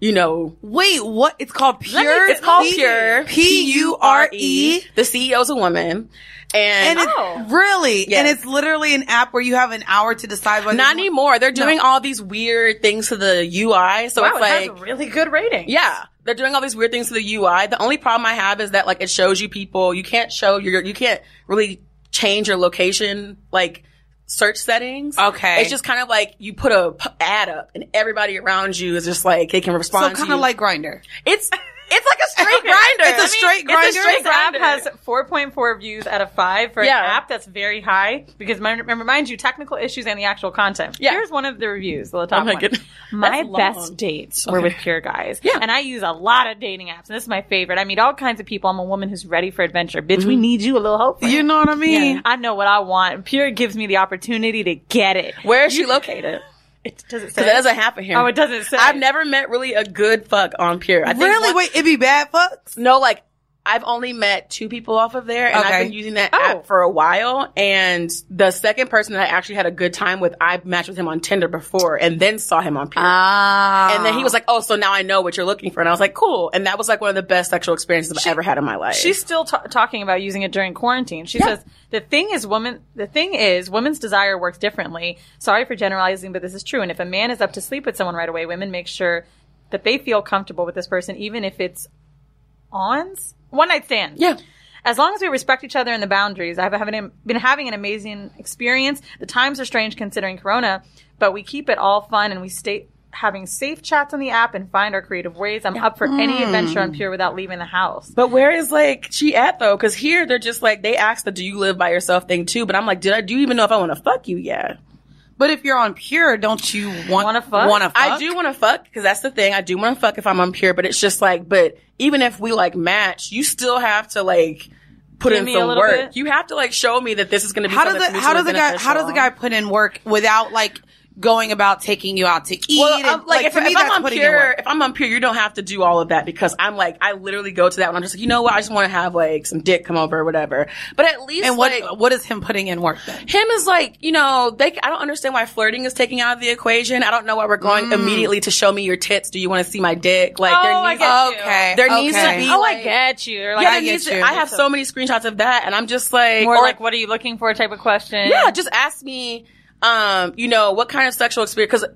[SPEAKER 3] you know,
[SPEAKER 1] wait what it's called
[SPEAKER 3] let me-
[SPEAKER 1] pure
[SPEAKER 3] It's called
[SPEAKER 1] P-
[SPEAKER 3] Pure.
[SPEAKER 1] P-U-R-E.
[SPEAKER 3] The CEO's a woman. And,
[SPEAKER 1] and it's oh. really
[SPEAKER 3] Yes.
[SPEAKER 1] and it's literally an app where you have an hour to decide whether
[SPEAKER 3] not anymore. They're doing all these weird things to the UI. So
[SPEAKER 2] wow,
[SPEAKER 3] it's
[SPEAKER 2] it has
[SPEAKER 3] like,
[SPEAKER 2] a really good rating.
[SPEAKER 3] yeah, they're doing all these weird things to the UI. The only problem I have is that like it shows you people, you can't show your, you can't really change your location, like, search settings.
[SPEAKER 1] Okay.
[SPEAKER 3] It's just kind of like you put a p- ad up and everybody around you is just like, they can respond
[SPEAKER 1] so kind of like Grindr
[SPEAKER 3] it's, it's like a straight Grindr.
[SPEAKER 1] It's a straight Grindr?
[SPEAKER 3] It's a straight
[SPEAKER 2] This app has 4.4 views out of 5 for
[SPEAKER 3] Yeah.
[SPEAKER 2] an app that's very high because mind- remember, mind you, technical issues and the actual content.
[SPEAKER 3] Yeah.
[SPEAKER 2] Here's one of the reviews, the top
[SPEAKER 3] Oh my
[SPEAKER 2] one.
[SPEAKER 3] goodness. [laughs]
[SPEAKER 2] My
[SPEAKER 3] That's long.
[SPEAKER 2] best dates were with Pure Guys.
[SPEAKER 3] Yeah.
[SPEAKER 2] And I use a lot of dating apps, and this is my favorite. I meet all kinds of people. I'm a woman who's ready for adventure. Bitch, we mm-hmm. need you a little hope.
[SPEAKER 1] you know what i mean
[SPEAKER 2] Yeah. I know what I want. Pure gives me the opportunity to get it.
[SPEAKER 3] Where is she located?
[SPEAKER 2] It does it say?
[SPEAKER 3] Because that doesn't happen here.
[SPEAKER 2] Oh, it doesn't say.
[SPEAKER 3] I've never met really a good fuck on Pure. I think
[SPEAKER 1] really
[SPEAKER 3] one-
[SPEAKER 1] wait it be bad fucks
[SPEAKER 3] No, like I've only met two people off of there, and
[SPEAKER 1] Okay.
[SPEAKER 3] I've been using that
[SPEAKER 2] Oh.
[SPEAKER 3] app for a while. And the second person that I actually had a good time with, I matched with him on Tinder before, and then saw him on Pure.
[SPEAKER 1] ah
[SPEAKER 3] and then he was like, "Oh, so now I know what you're looking for." And I was like, "Cool." And that was like one of the best sexual experiences I've ever had in my life.
[SPEAKER 2] She's still ta talking about using it during quarantine. She says the thing is women. The thing is women's desire works differently. Sorry for generalizing, but this is true. And if a man is up to sleep with someone right away, women make sure that they feel comfortable with this person, even if it's ons one night stand.
[SPEAKER 3] Yeah.
[SPEAKER 2] As long as we respect each other and the boundaries, I've been having an amazing experience. The times are strange considering Corona, but we keep it all fun and we stay having safe chats on the app and find our creative ways. I'm up for any mm. adventure on Pure without leaving the house.
[SPEAKER 3] But where is like she at though? Because here they're just like they asked the "Do you live by yourself?" thing too. But I'm like, did I do you even know if I want to fuck you yet?
[SPEAKER 1] But if you're on pure don't you want
[SPEAKER 2] Wanna fuck?
[SPEAKER 1] want to
[SPEAKER 3] I do want to fuck because that's the thing. I do want to fuck if I'm on pure, but it's just like, but even if we like match, you still have to like put
[SPEAKER 2] Give
[SPEAKER 3] in some work.
[SPEAKER 2] bit.
[SPEAKER 3] You have to like show me that this is going to be
[SPEAKER 1] how does the how does the guy how does the guy put in work without like going about taking you out to eat
[SPEAKER 3] Well,
[SPEAKER 1] and,
[SPEAKER 3] um, like, if,
[SPEAKER 1] me
[SPEAKER 3] if
[SPEAKER 1] that's
[SPEAKER 3] I'm on pure, if I'm on pure, you don't have to do all of that because I'm like, I literally go to that when I'm just like, you know what, I just want to have like some dick come over or whatever. But at least
[SPEAKER 1] and what
[SPEAKER 3] like,
[SPEAKER 1] what is him putting in work then
[SPEAKER 3] him is like, you know, they. I don't understand why flirting is taking out of the equation. I don't know why we're going
[SPEAKER 1] Mm.
[SPEAKER 3] immediately to show me your tits. Do you want to see my dick? Like
[SPEAKER 2] Oh,
[SPEAKER 3] there
[SPEAKER 2] I
[SPEAKER 3] needs,
[SPEAKER 2] get you.
[SPEAKER 1] okay
[SPEAKER 3] there needs to be.
[SPEAKER 2] Oh,
[SPEAKER 3] like,
[SPEAKER 2] I get you. Like,
[SPEAKER 3] yeah,
[SPEAKER 1] I
[SPEAKER 3] there
[SPEAKER 1] get
[SPEAKER 3] needs to-
[SPEAKER 1] you.
[SPEAKER 3] I have so many screenshots of that, and I'm just like,
[SPEAKER 2] More
[SPEAKER 3] or
[SPEAKER 2] like, what are you looking for type of question.
[SPEAKER 3] yeah, just ask me, um, you know, what kind of sexual experience? Because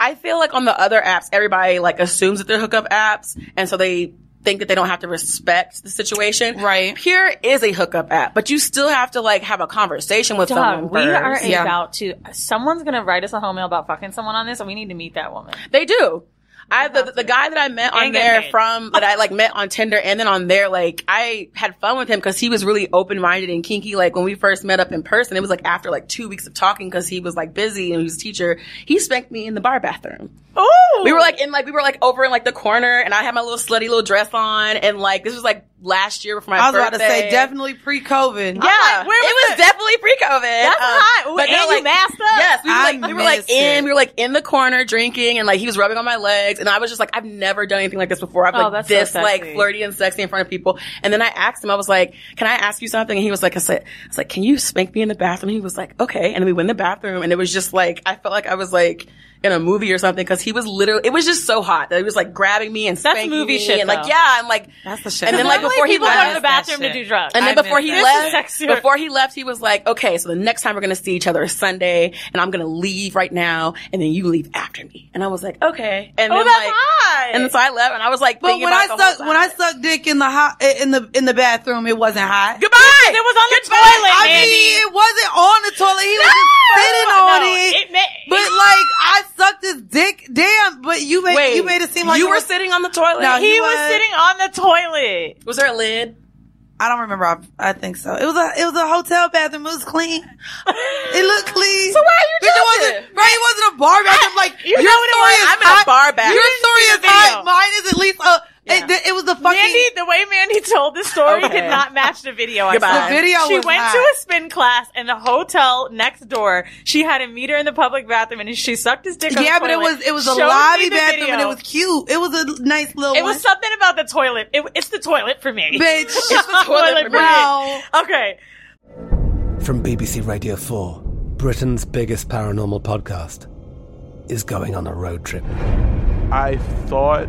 [SPEAKER 3] I feel like on the other apps, everybody like assumes that they're hookup apps, and so they think that they don't have to respect the situation.
[SPEAKER 1] Right.
[SPEAKER 3] Pure is a hookup app, but you still have to like have a conversation with
[SPEAKER 2] Dog,
[SPEAKER 3] someone.
[SPEAKER 2] we are.
[SPEAKER 1] Yeah.
[SPEAKER 2] about to. Someone's gonna write us a home mail about fucking someone on this, and we need to meet that woman.
[SPEAKER 3] They do. I the, the guy that I met on there from that I like met on Tinder and then on there like I had fun with him because he was really open minded and kinky. Like when we first met up in person, it was like after like two weeks of talking because he was like busy and he was a teacher. He spanked me in the bar bathroom.
[SPEAKER 2] Oh,
[SPEAKER 3] We were like in like we were like over in like the corner and I had my little slutty little dress on and like this was like last year for my
[SPEAKER 1] I was
[SPEAKER 3] birthday.
[SPEAKER 1] about to say definitely pre-COVID.
[SPEAKER 3] Yeah,
[SPEAKER 2] like, where
[SPEAKER 3] it
[SPEAKER 2] was
[SPEAKER 3] was
[SPEAKER 2] it?
[SPEAKER 3] definitely pre-COVID.
[SPEAKER 2] That's um, hot. Ooh, and you masked up?
[SPEAKER 3] Yes, we were
[SPEAKER 1] I
[SPEAKER 3] like we were like in,
[SPEAKER 1] it.
[SPEAKER 3] we were like in the corner drinking, and like he was rubbing on my legs, and I was just like, I've never done anything like this before. I'm
[SPEAKER 2] Oh,
[SPEAKER 3] like
[SPEAKER 2] that's so
[SPEAKER 3] this, like flirty and sexy in front of people. And then I asked him, I was like, "Can I ask you something?" And he was like, "I said, I was like, can you spank me in the bathroom?" He was like, "Okay." And then we went in the bathroom, and it was just like I felt like I was like in a movie or something because he was literally. It was just so hot that he was like grabbing me and
[SPEAKER 2] That's
[SPEAKER 3] spanking
[SPEAKER 2] movie
[SPEAKER 3] me
[SPEAKER 2] shit,
[SPEAKER 3] and like
[SPEAKER 2] though.
[SPEAKER 3] yeah, and like
[SPEAKER 1] That's the shit.
[SPEAKER 3] And then like before he
[SPEAKER 2] people to
[SPEAKER 3] left,
[SPEAKER 2] the bathroom to do drugs.
[SPEAKER 3] and then
[SPEAKER 2] I
[SPEAKER 3] before he
[SPEAKER 2] that.
[SPEAKER 3] left,
[SPEAKER 2] This is sexier.
[SPEAKER 3] before he left, he was like, "Okay, so the next time we're gonna see each other is Sunday, and I'm gonna leave right now, and then you leave after me." And I was like, "Okay." And
[SPEAKER 2] Oh,
[SPEAKER 3] then
[SPEAKER 2] that's
[SPEAKER 3] like,
[SPEAKER 2] hot.
[SPEAKER 3] and so I left, and I was like,
[SPEAKER 1] But when I
[SPEAKER 3] about
[SPEAKER 1] suck when I sucked dick in the hot in the in the bathroom, it wasn't hot.
[SPEAKER 3] Goodbye.
[SPEAKER 2] It was on the toilet,
[SPEAKER 1] I
[SPEAKER 2] Mandy.
[SPEAKER 1] mean, it wasn't on the toilet. He was just sitting
[SPEAKER 2] No,
[SPEAKER 1] on
[SPEAKER 2] no,
[SPEAKER 1] it.
[SPEAKER 2] it ma-
[SPEAKER 1] but like, I sucked his dick. Damn. But you made
[SPEAKER 3] Wait,
[SPEAKER 1] you made it seem like
[SPEAKER 3] you
[SPEAKER 1] it
[SPEAKER 3] were
[SPEAKER 1] was-
[SPEAKER 3] sitting on the toilet.
[SPEAKER 1] No,
[SPEAKER 2] he
[SPEAKER 1] he
[SPEAKER 2] was
[SPEAKER 1] was-
[SPEAKER 2] sitting on the toilet.
[SPEAKER 3] Was there a lid?
[SPEAKER 1] I don't remember. I, I think so. It was a it was a hotel bathroom. It was clean. [laughs] it looked clean.
[SPEAKER 3] So why are you
[SPEAKER 1] Bitch, it
[SPEAKER 3] judging?
[SPEAKER 1] wasn't right. It wasn't a bar bathroom. [laughs] Like
[SPEAKER 2] You
[SPEAKER 1] your
[SPEAKER 2] know what it
[SPEAKER 1] story
[SPEAKER 2] was?
[SPEAKER 1] is
[SPEAKER 3] I'm in a bar bathroom.
[SPEAKER 1] Your story is
[SPEAKER 2] the
[SPEAKER 1] hot. Mine is at least a. It, it was the fucking.
[SPEAKER 2] Mandy, the way Mandy told the story
[SPEAKER 3] Okay.
[SPEAKER 2] did not match the video. I
[SPEAKER 3] Goodbye.
[SPEAKER 2] saw.
[SPEAKER 1] The video
[SPEAKER 2] She
[SPEAKER 1] was
[SPEAKER 2] went
[SPEAKER 1] hot.
[SPEAKER 2] to a spin class in the hotel next door. She had a meter in the public bathroom, and she sucked his dick. on
[SPEAKER 1] yeah,
[SPEAKER 2] the
[SPEAKER 1] but it was it was a
[SPEAKER 2] showed me
[SPEAKER 1] lobby
[SPEAKER 2] the
[SPEAKER 1] bathroom and it was cute. It was a nice little.
[SPEAKER 2] It
[SPEAKER 1] one.
[SPEAKER 2] was something about the toilet. It, it's the toilet for me.
[SPEAKER 1] Bitch,
[SPEAKER 2] it's [laughs] the toilet for me.
[SPEAKER 1] Wow.
[SPEAKER 2] Okay.
[SPEAKER 5] From BBC Radio 4, Britain's biggest paranormal podcast is going on a road trip.
[SPEAKER 6] I thought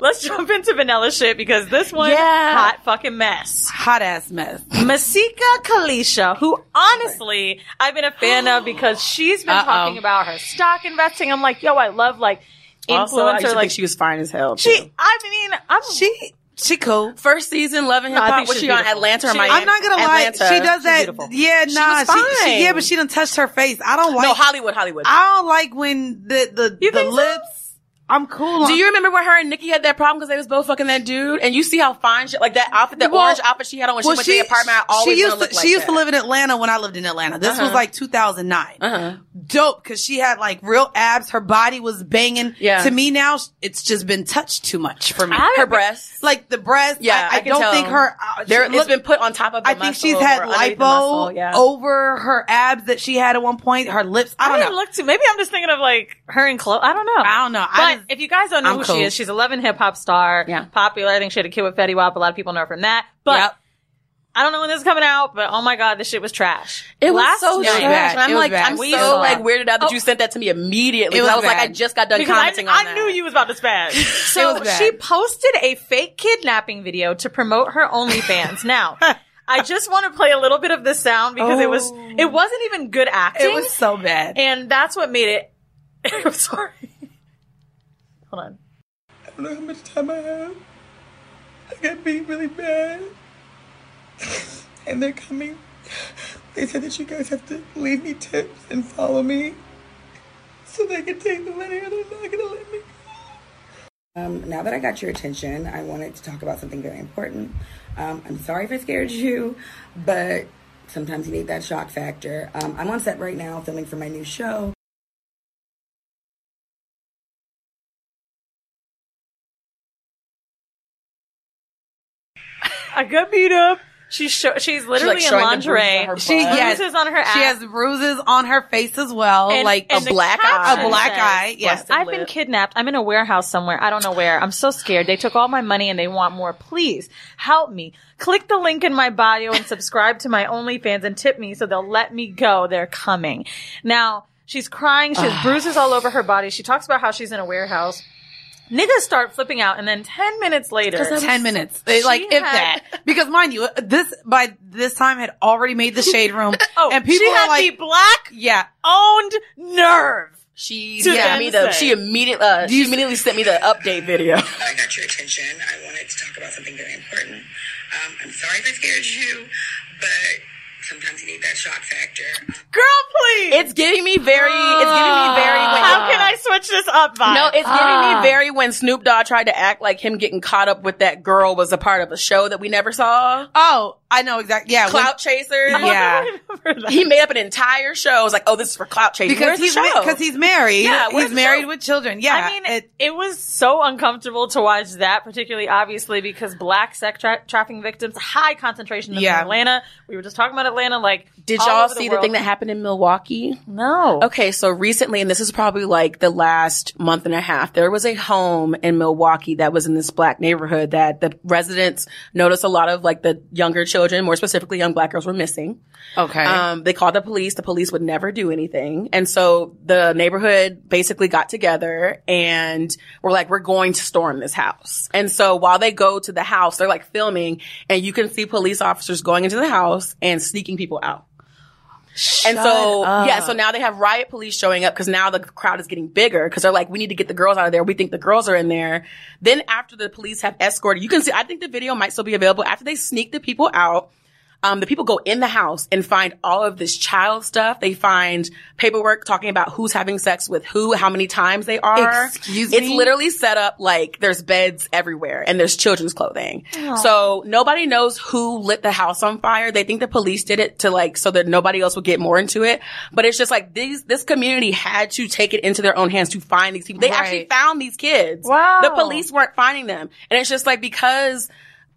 [SPEAKER 2] Let's jump into vanilla shit because this one,
[SPEAKER 1] Yeah.
[SPEAKER 2] hot fucking mess.
[SPEAKER 1] hot ass mess.
[SPEAKER 2] Masika Kalysha, who honestly I've been a fan of [gasps] because she's been
[SPEAKER 1] Uh-oh.
[SPEAKER 2] talking about her stock investing. I'm like, yo, I love like
[SPEAKER 3] Also, I
[SPEAKER 2] influencer. like
[SPEAKER 3] think she was fine as hell.
[SPEAKER 2] she,
[SPEAKER 3] too.
[SPEAKER 2] I mean, I'm
[SPEAKER 1] She she cool.
[SPEAKER 3] First season, Loving her.
[SPEAKER 2] No, I think
[SPEAKER 3] Was she on
[SPEAKER 2] beautiful.
[SPEAKER 3] Atlanta or
[SPEAKER 2] She-
[SPEAKER 3] Miami?
[SPEAKER 1] I'm not gonna lie.
[SPEAKER 3] Atlanta.
[SPEAKER 1] She does that. Yeah, nah. She, she, yeah, but she done touched her face. I don't like.
[SPEAKER 3] No, Hollywood, Hollywood.
[SPEAKER 1] I don't like when the the
[SPEAKER 2] You
[SPEAKER 1] the
[SPEAKER 2] think so?
[SPEAKER 1] I'm cool.
[SPEAKER 3] Do you remember when her and Nikki had that problem because they was both fucking that dude? And you see how fine she, like that outfit, that
[SPEAKER 1] Well-
[SPEAKER 3] orange outfit she had on when she went to the apartment. I always
[SPEAKER 1] she used
[SPEAKER 3] look
[SPEAKER 1] to,
[SPEAKER 3] like
[SPEAKER 1] she used
[SPEAKER 3] that.
[SPEAKER 1] to live in Atlanta when I lived in Atlanta. This was
[SPEAKER 3] Uh-huh.
[SPEAKER 1] like 2009.
[SPEAKER 3] Uh-huh.
[SPEAKER 1] Dope because she had like real abs. Her body was banging.
[SPEAKER 3] Yeah.
[SPEAKER 1] To me now, it's just been touched too much for me.
[SPEAKER 3] Her breasts.
[SPEAKER 1] like the breast.
[SPEAKER 3] Yeah,
[SPEAKER 1] I, I
[SPEAKER 3] I
[SPEAKER 1] don't
[SPEAKER 3] tell.
[SPEAKER 1] think her. Uh,
[SPEAKER 3] There,
[SPEAKER 1] she-
[SPEAKER 3] it's
[SPEAKER 1] look,
[SPEAKER 3] been put on top of the
[SPEAKER 1] I think she's had lipo
[SPEAKER 3] muscle, yeah.
[SPEAKER 1] over her abs that she had at one point. Her lips. I
[SPEAKER 2] I
[SPEAKER 1] don't
[SPEAKER 2] didn't
[SPEAKER 1] know.
[SPEAKER 2] look too. Maybe I'm just thinking of like her and clothes. I don't know.
[SPEAKER 1] I don't know.
[SPEAKER 2] But
[SPEAKER 1] I just-
[SPEAKER 2] if you guys don't know
[SPEAKER 1] I'm
[SPEAKER 2] who
[SPEAKER 1] cool.
[SPEAKER 2] she is, she's a Love & Hip Hop star.
[SPEAKER 3] Yeah.
[SPEAKER 2] Popular. I think she had a kid with Fetty Wap. A lot of people know her from that. But
[SPEAKER 1] Yep.
[SPEAKER 2] I don't know when this is coming out, but oh my god, this shit was trash.
[SPEAKER 3] It was
[SPEAKER 2] Last
[SPEAKER 3] so
[SPEAKER 2] night-
[SPEAKER 3] trash.
[SPEAKER 1] bad.
[SPEAKER 3] I'm
[SPEAKER 1] It was
[SPEAKER 3] like,
[SPEAKER 1] bad.
[SPEAKER 3] I'm
[SPEAKER 2] We
[SPEAKER 3] so like weirded out that
[SPEAKER 2] Oh.
[SPEAKER 3] you sent that to me immediately.
[SPEAKER 1] It
[SPEAKER 3] 'cause I
[SPEAKER 1] was
[SPEAKER 3] was like, I just got done
[SPEAKER 2] Because I,
[SPEAKER 3] commenting
[SPEAKER 2] I
[SPEAKER 3] on that.
[SPEAKER 2] knew you was about to spaz. [laughs] So she posted a fake kidnapping video to promote her OnlyFans. [laughs] now, I just want to play a little bit of the sound because it was
[SPEAKER 1] Oh.
[SPEAKER 2] it wasn't even good acting.
[SPEAKER 1] It was so bad.
[SPEAKER 2] and that's what made it. [laughs] I'm sorry. Hold on.
[SPEAKER 7] I don't know how much time I have. I got beat really bad. and they're coming. They said that you guys have to leave me tips and follow me so they can take the money or they're not gonna let me
[SPEAKER 8] Um, now that I got your attention, I wanted to talk about something very important. Um, I'm sorry if I scared you, but sometimes you need that shock factor. Um, I'm on set right now filming for my new show.
[SPEAKER 2] I got beat up. She's sho- she's literally in
[SPEAKER 1] showing the
[SPEAKER 2] lingerie.
[SPEAKER 1] bruises on her
[SPEAKER 2] She
[SPEAKER 1] butt.
[SPEAKER 2] yes, bruises on her ass.
[SPEAKER 1] She has bruises on her face as well,
[SPEAKER 2] And-
[SPEAKER 1] like
[SPEAKER 2] and
[SPEAKER 1] a black eye. A black eye. Yes.
[SPEAKER 2] I've been kidnapped. I'm in a warehouse somewhere. I don't know where. I'm so scared. They took all my money and they want more. Please help me. Click the link in my bio and subscribe to my OnlyFans and tip me so they'll let me go. They're coming. Now, she's crying. She has [sighs] bruises all over her body. She talks about how she's in a warehouse. Niggas start flipping out, and then ten minutes later,
[SPEAKER 1] ten minutes, They- like
[SPEAKER 2] she
[SPEAKER 1] if
[SPEAKER 2] had-
[SPEAKER 1] that. Because mind you, this by this time had already made the shade room. [laughs]
[SPEAKER 2] Oh,
[SPEAKER 1] and people
[SPEAKER 2] she had
[SPEAKER 1] like,
[SPEAKER 2] the black
[SPEAKER 1] yeah,
[SPEAKER 2] owned nerve.
[SPEAKER 3] She
[SPEAKER 2] to
[SPEAKER 3] sent
[SPEAKER 2] then
[SPEAKER 3] me the.
[SPEAKER 2] say-
[SPEAKER 3] She immediately. Uh, she immediately sent me the update video.
[SPEAKER 8] I got your attention. I wanted to talk about something very important. Um, I'm sorry if I scared you, but sometimes you need that shock factor.
[SPEAKER 2] Girl, please.
[SPEAKER 3] It's giving me very. It's giving me very. When,
[SPEAKER 2] How can I switch this up? Vibe?
[SPEAKER 3] No, it's giving
[SPEAKER 2] Ah.
[SPEAKER 3] me very when Snoop Dogg tried to act like him getting caught up with that girl was a part of a show that we never saw.
[SPEAKER 1] Oh, I know exactly. Yeah,
[SPEAKER 3] Clout Chasers.
[SPEAKER 1] Yeah. [laughs]
[SPEAKER 3] He made up an entire show. It was like, oh, this is for Clout Chasers.
[SPEAKER 1] because
[SPEAKER 3] Where's
[SPEAKER 1] he's
[SPEAKER 3] the show?
[SPEAKER 1] because he's married.
[SPEAKER 3] Yeah, where's
[SPEAKER 1] he's married
[SPEAKER 3] show?
[SPEAKER 1] with children. Yeah,
[SPEAKER 2] I mean, it, was so uncomfortable to watch that, particularly obviously because black sex tra- trafficking victims, high concentration of
[SPEAKER 3] Yeah.
[SPEAKER 2] in Atlanta. We were just talking about Atlanta. Like,
[SPEAKER 3] Did y'all see the
[SPEAKER 2] world.
[SPEAKER 3] thing that happened in Milwaukee?
[SPEAKER 2] No.
[SPEAKER 3] Okay, so recently, and this is probably like the last month and a half, there was a home in Milwaukee that was in this black neighborhood that the residents noticed a lot of like the younger children, more specifically young black girls, were missing.
[SPEAKER 1] Okay.
[SPEAKER 3] Um, they called the police. The police would never do anything. And so the neighborhood basically got together and were like, we're going to storm this house. And so while they go to the house, they're like filming and you can see police officers going into the house and sneaking people out. and so,
[SPEAKER 1] up.
[SPEAKER 3] yeah, so now they have riot police showing up because now the crowd is getting bigger because they're like, we need to get the girls out of there. We think the girls are in there. Then after the police have escorted, you can see, I think the video might still be available. After they sneak the people out, um, the people go in the house and find all of this child stuff. They find paperwork talking about who's having sex with who, how many times they are.
[SPEAKER 1] Excuse
[SPEAKER 3] it's literally set up like there's beds everywhere and there's children's clothing.
[SPEAKER 1] Aw.
[SPEAKER 3] So nobody knows who lit the house on fire. They think the police did it to like so that nobody else would get more into it. But it's just like these this community had to take it into their own hands to find these people. They actually found these kids.
[SPEAKER 2] Wow.
[SPEAKER 3] The police weren't finding them. And it's just like because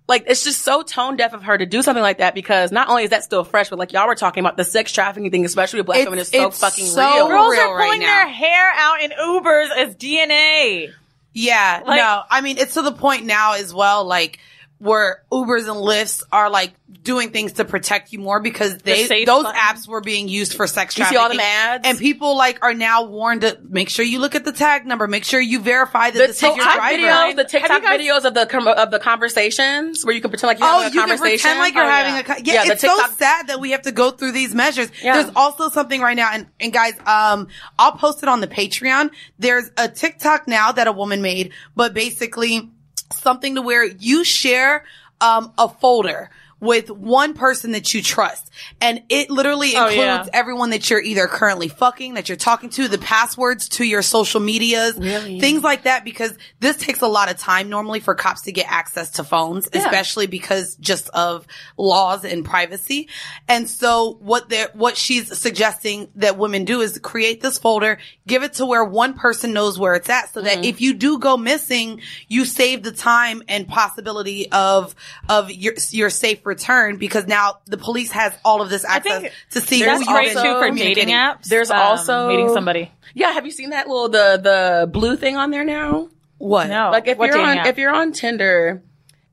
[SPEAKER 3] like it's just so tone deaf of her to do something like that because not only is that still fresh, but like y'all were talking about the sex trafficking thing, especially with black
[SPEAKER 1] It's-
[SPEAKER 3] women, is so
[SPEAKER 1] it's
[SPEAKER 3] fucking
[SPEAKER 1] so
[SPEAKER 3] real.
[SPEAKER 2] Girls
[SPEAKER 1] real
[SPEAKER 2] are
[SPEAKER 1] right
[SPEAKER 2] pulling
[SPEAKER 1] now.
[SPEAKER 2] their hair out in Ubers as DNA.
[SPEAKER 1] Yeah,
[SPEAKER 2] Like-
[SPEAKER 1] no, I mean it's to the point now as well, like where Ubers and Lyfts are like doing things to protect you more because they
[SPEAKER 2] safe
[SPEAKER 1] those
[SPEAKER 2] button.
[SPEAKER 1] apps were being used for sex
[SPEAKER 3] You see
[SPEAKER 1] trafficking.
[SPEAKER 3] all them ads?
[SPEAKER 1] and people like are now warned to make sure you look at the tag number, make sure you verify that
[SPEAKER 3] the
[SPEAKER 1] this is your
[SPEAKER 3] TikTok
[SPEAKER 1] driver.
[SPEAKER 3] videos, the TikTok
[SPEAKER 2] guys-
[SPEAKER 3] videos of the com- of the conversations where you can pretend like you're
[SPEAKER 1] Oh,
[SPEAKER 3] having a
[SPEAKER 1] you can
[SPEAKER 3] conversation.
[SPEAKER 1] pretend like you're
[SPEAKER 3] Oh,
[SPEAKER 1] having
[SPEAKER 3] yeah.
[SPEAKER 1] a co- yeah.
[SPEAKER 3] the
[SPEAKER 1] it's so sad that we have to go through these measures.
[SPEAKER 3] Yeah.
[SPEAKER 1] There's also something right now, and and guys, um, I'll post it on the Patreon. There's a TikTok now that a woman made, but basically something to where you share um a folder with one person that you trust. And it literally
[SPEAKER 2] Oh,
[SPEAKER 1] includes
[SPEAKER 2] yeah.
[SPEAKER 1] everyone that you're either currently fucking, that you're talking to, the passwords to your social medias,
[SPEAKER 3] Really?
[SPEAKER 1] things like that, because this takes a lot of time normally for cops to get access to phones,
[SPEAKER 3] Yeah.
[SPEAKER 1] especially because just of laws and privacy. And so what they're, what she's suggesting that women do is create this folder, give it to where one person knows where it's at so that mm-hmm. if you do go missing, you save the time and possibility of, of your, your safe return because now the police has all of this access to see
[SPEAKER 2] That's
[SPEAKER 1] who
[SPEAKER 2] great
[SPEAKER 1] you've
[SPEAKER 2] too for dating
[SPEAKER 1] communicating.
[SPEAKER 2] apps.
[SPEAKER 3] There's
[SPEAKER 2] um,
[SPEAKER 3] also
[SPEAKER 2] meeting somebody.
[SPEAKER 3] Yeah, have you seen that little the the blue thing on there now?
[SPEAKER 1] What?
[SPEAKER 2] No,
[SPEAKER 3] Like if
[SPEAKER 2] what
[SPEAKER 3] you're on
[SPEAKER 2] app?
[SPEAKER 3] if you're on Tinder,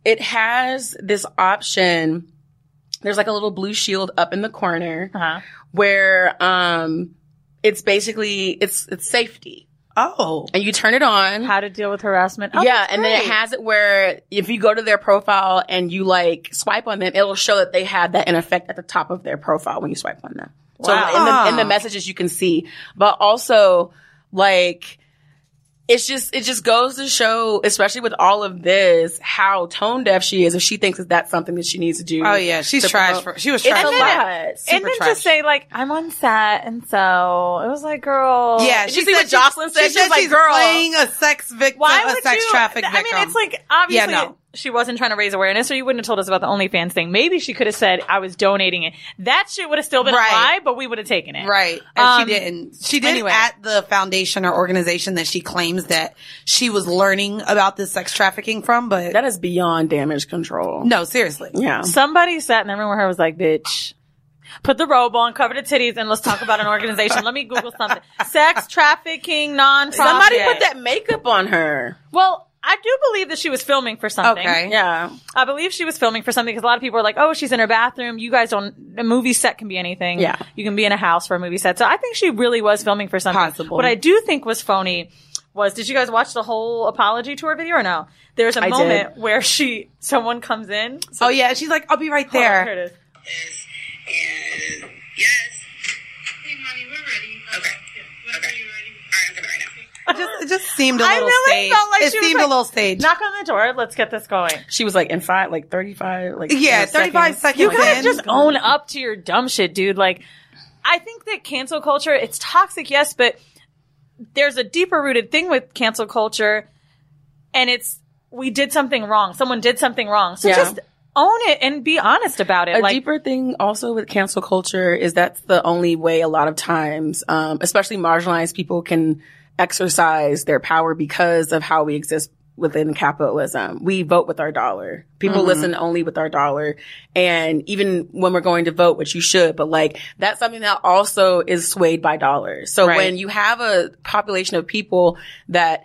[SPEAKER 3] it has this option. There's like a little blue shield up in the corner
[SPEAKER 2] Uh-huh.
[SPEAKER 3] where um it's basically it's it's safety.
[SPEAKER 1] Oh.
[SPEAKER 3] And you turn it on.
[SPEAKER 2] How to deal with harassment? Oh,
[SPEAKER 3] yeah, and then it has it where if you go to their profile and you like swipe on them, it'll show that they have that in effect at the top of their profile when you swipe on them. So
[SPEAKER 2] Wow.
[SPEAKER 3] in the in the messages you can see, but also like it's just it just goes to show, especially with all of this, how tone deaf she is if she thinks that that's something that she needs to do.
[SPEAKER 1] Oh yeah, she's trash. For, she was
[SPEAKER 3] It's
[SPEAKER 1] trash.
[SPEAKER 3] a
[SPEAKER 1] for-
[SPEAKER 3] lot.
[SPEAKER 2] and then
[SPEAKER 1] trash.
[SPEAKER 2] just say like, I'm on set, and so it was like, girl.
[SPEAKER 1] Yeah, she
[SPEAKER 3] see
[SPEAKER 1] said
[SPEAKER 3] what Jocelyn said?
[SPEAKER 1] She,
[SPEAKER 3] She
[SPEAKER 1] said
[SPEAKER 3] was like,
[SPEAKER 1] she's
[SPEAKER 3] "Girl,
[SPEAKER 1] playing a sex victim,
[SPEAKER 2] Why
[SPEAKER 1] a sex
[SPEAKER 2] you?
[SPEAKER 1] traffic
[SPEAKER 2] I mean, it's like obviously
[SPEAKER 1] Yeah, no.
[SPEAKER 2] She wasn't trying to raise awareness, or you wouldn't have told us about the OnlyFans thing. Maybe she could have said I was donating it. That shit would have still been
[SPEAKER 1] Right.
[SPEAKER 2] a lie, but we would have taken it.
[SPEAKER 1] Right. And
[SPEAKER 2] Um,
[SPEAKER 1] she didn't. She did
[SPEAKER 2] anyway.
[SPEAKER 1] at the foundation or organization that she claims that she was learning about this sex trafficking from, but
[SPEAKER 3] that is beyond damage control.
[SPEAKER 1] No, seriously.
[SPEAKER 3] Yeah.
[SPEAKER 2] Somebody sat in the room with her was like, bitch, put the robe on, cover the titties, and let's talk about an organization. Let me Google something. Sex trafficking non-profit.
[SPEAKER 3] Somebody put that makeup on her.
[SPEAKER 2] Well, I do believe that she was filming for something.
[SPEAKER 1] Okay.
[SPEAKER 3] Yeah.
[SPEAKER 2] I believe she was filming for something because a lot of people are like, oh, she's in her bathroom. You guys don't, a movie set can be anything.
[SPEAKER 3] Yeah.
[SPEAKER 2] You can be in a house for a movie set. So I think she really was filming for something.
[SPEAKER 1] Possible.
[SPEAKER 2] What I do think was phony was, did you guys watch the whole apology tour video or no? There's a
[SPEAKER 3] I
[SPEAKER 2] moment where she, someone comes in.
[SPEAKER 1] oh yeah, she's like, I'll be right
[SPEAKER 2] Hold on,
[SPEAKER 1] there.
[SPEAKER 2] here it is.
[SPEAKER 1] It just, it just seemed a
[SPEAKER 2] I
[SPEAKER 1] little
[SPEAKER 2] really
[SPEAKER 1] staged.
[SPEAKER 2] felt like
[SPEAKER 1] it
[SPEAKER 2] she was
[SPEAKER 1] seemed
[SPEAKER 2] like,
[SPEAKER 1] a little staged.
[SPEAKER 2] Knock on the door. Let's get this going.
[SPEAKER 3] She was like in five, like 35, like
[SPEAKER 1] Yeah,
[SPEAKER 3] you know,
[SPEAKER 1] 35 seconds.
[SPEAKER 2] You gotta
[SPEAKER 1] in.
[SPEAKER 2] just own up to your dumb shit, dude. Like, I think that cancel culture, it's toxic, yes, but there's a deeper rooted thing with cancel culture, and it's we did something wrong. Someone did something wrong. So
[SPEAKER 3] Yeah.
[SPEAKER 2] just own it and be honest about it.
[SPEAKER 3] A
[SPEAKER 2] like,
[SPEAKER 3] deeper thing also with cancel culture is that's the only way a lot of times, um, especially marginalized people can exercise their power because of how we exist within capitalism. We vote with our dollar. People
[SPEAKER 1] Mm-hmm.
[SPEAKER 3] listen only with our dollar. And even when we're going to vote, which you should, but like that's something that also is swayed by dollars. So
[SPEAKER 1] Right.
[SPEAKER 3] when you have a population of people that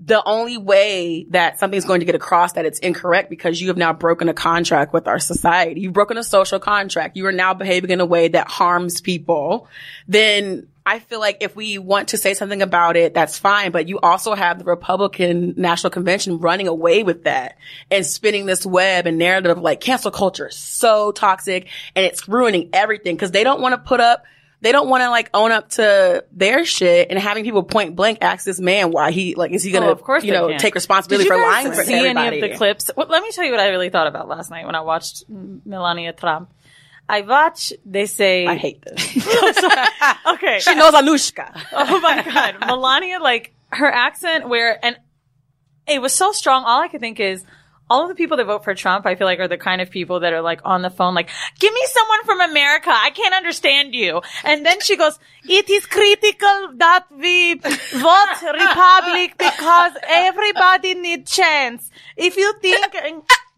[SPEAKER 3] the only way that something's going to get across that it's incorrect because you have now broken a contract with our society. You've broken a social contract. You are now behaving in a way that harms people. Then I feel like if we want to say something about it, that's fine. But you also have the Republican National Convention running away with that and spinning this web and narrative of like cancel culture is so toxic and it's ruining everything because they don't want to put up they don't want to like own up to their shit and having people point blank ask this man why he like is he gonna
[SPEAKER 2] Oh, of course
[SPEAKER 3] you know
[SPEAKER 2] can.
[SPEAKER 3] take responsibility for lying for
[SPEAKER 2] see
[SPEAKER 3] everybody.
[SPEAKER 2] any of the clips? Well, let me tell you what I really thought about last night when I watched Melania Trump. I watch. They say
[SPEAKER 3] I hate this. [laughs]
[SPEAKER 2] okay,
[SPEAKER 3] she knows Anushka.
[SPEAKER 2] oh my god, [laughs] Melania, like her accent, where and it was so strong. All I could think is. All of the people that vote for Trump, I feel like, are the kind of people that are like on the phone, like, give me someone from America. I can't understand you. And then she goes, it is critical that we vote Republic because everybody need chance. If you think,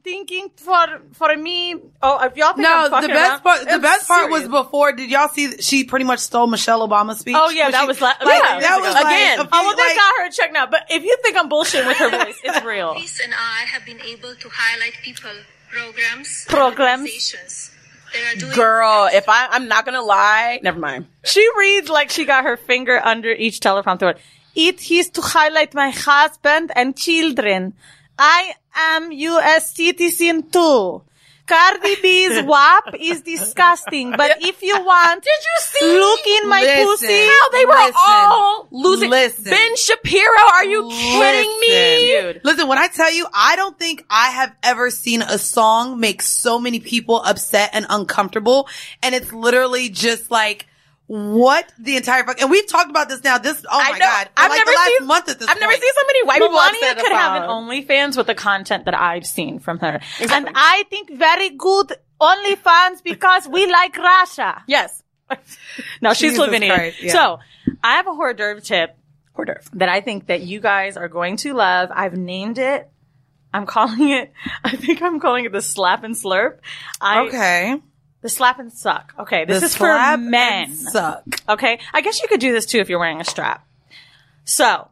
[SPEAKER 2] thinking for, for me, oh, if y'all think
[SPEAKER 1] No,
[SPEAKER 2] I'm
[SPEAKER 1] the
[SPEAKER 2] fucking
[SPEAKER 1] best
[SPEAKER 2] around,
[SPEAKER 1] part. The
[SPEAKER 2] I'm
[SPEAKER 1] best part was before. Did y'all see? She pretty much stole Michelle Obama's speech.
[SPEAKER 2] Oh yeah,
[SPEAKER 1] When
[SPEAKER 2] that
[SPEAKER 1] she-
[SPEAKER 2] was la-
[SPEAKER 1] like,
[SPEAKER 2] yeah,
[SPEAKER 1] that was
[SPEAKER 2] again.
[SPEAKER 1] Like, a
[SPEAKER 2] oh
[SPEAKER 1] few-
[SPEAKER 2] well, that
[SPEAKER 1] like-
[SPEAKER 2] got her a check now. But if you think I'm bullshitting with her voice, it's [laughs] real.
[SPEAKER 9] Police and I have been able to highlight people, programs,
[SPEAKER 2] Programs.
[SPEAKER 9] that are doing
[SPEAKER 3] Girl, if I I'm not gonna lie, never mind.
[SPEAKER 2] She reads like she got her finger under each teleprompter. It is to highlight my husband and children. I am U.S. citizen too. Cardi B's [laughs] WAP is disgusting, but if you want, did you
[SPEAKER 3] see?
[SPEAKER 2] Look in my
[SPEAKER 1] Listen.
[SPEAKER 2] pussy.
[SPEAKER 3] How they were
[SPEAKER 1] Listen.
[SPEAKER 3] all losing.
[SPEAKER 1] Listen.
[SPEAKER 3] Ben Shapiro, are you kidding me?
[SPEAKER 1] Listen. Listen, when I tell you, I don't think I have ever seen a song make so many people upset and uncomfortable. And it's literally just like, what the entire fuck, and we've talked about this now. This, oh
[SPEAKER 3] I
[SPEAKER 1] my
[SPEAKER 3] know.
[SPEAKER 1] god,
[SPEAKER 3] I've
[SPEAKER 1] like
[SPEAKER 3] never
[SPEAKER 1] the last
[SPEAKER 3] seen-
[SPEAKER 1] month at this
[SPEAKER 3] I've never seen so many white people
[SPEAKER 2] Melania
[SPEAKER 3] upset
[SPEAKER 2] could have an OnlyFans with the content that I've seen from her. And I think very good OnlyFans because we like Russia.
[SPEAKER 3] Yes. [laughs]
[SPEAKER 2] No, she's
[SPEAKER 1] Jesus
[SPEAKER 2] Slovenian.
[SPEAKER 1] Yeah.
[SPEAKER 2] So I have a hors d'oeuvre tip
[SPEAKER 3] hors d'oeuvre
[SPEAKER 2] that I think that you guys are going to love. I've named it. I'm calling it. [laughs] I think I'm calling it the slap and slurp. I,
[SPEAKER 1] okay.
[SPEAKER 2] The slap and suck. Okay, this
[SPEAKER 1] The
[SPEAKER 2] is for men.
[SPEAKER 1] and suck.
[SPEAKER 2] Okay, I guess you could do this too if you're wearing a strap. So,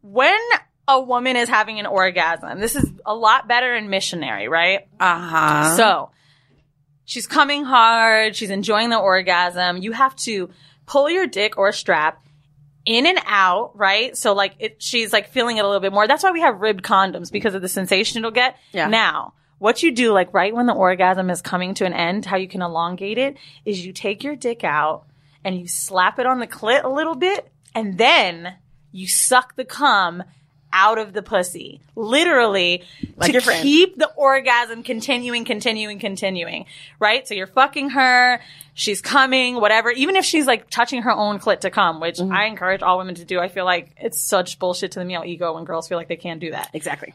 [SPEAKER 2] when a woman is having an orgasm, this is a lot better in missionary, right?
[SPEAKER 1] Uh huh.
[SPEAKER 2] So, she's coming hard, she's enjoying the orgasm. You have to pull your dick or strap in and out, right? So like it, she's like feeling it a little bit more. That's why we have ribbed condoms because of the sensation it'll get.
[SPEAKER 3] Yeah.
[SPEAKER 2] Now, what you do like right when the orgasm is coming to an end, how you can elongate it is you take your dick out and you slap it on the clit a little bit and then you suck the cum out of the pussy. Literally
[SPEAKER 3] Like
[SPEAKER 2] to keep the orgasm continuing, continuing, continuing. Right? So you're fucking her, she's coming, whatever. Even if she's like touching her own clit to come, which
[SPEAKER 3] Mm-hmm.
[SPEAKER 2] I encourage all women to do. I feel like it's such bullshit to the male ego when girls feel like they can't do that.
[SPEAKER 3] Exactly.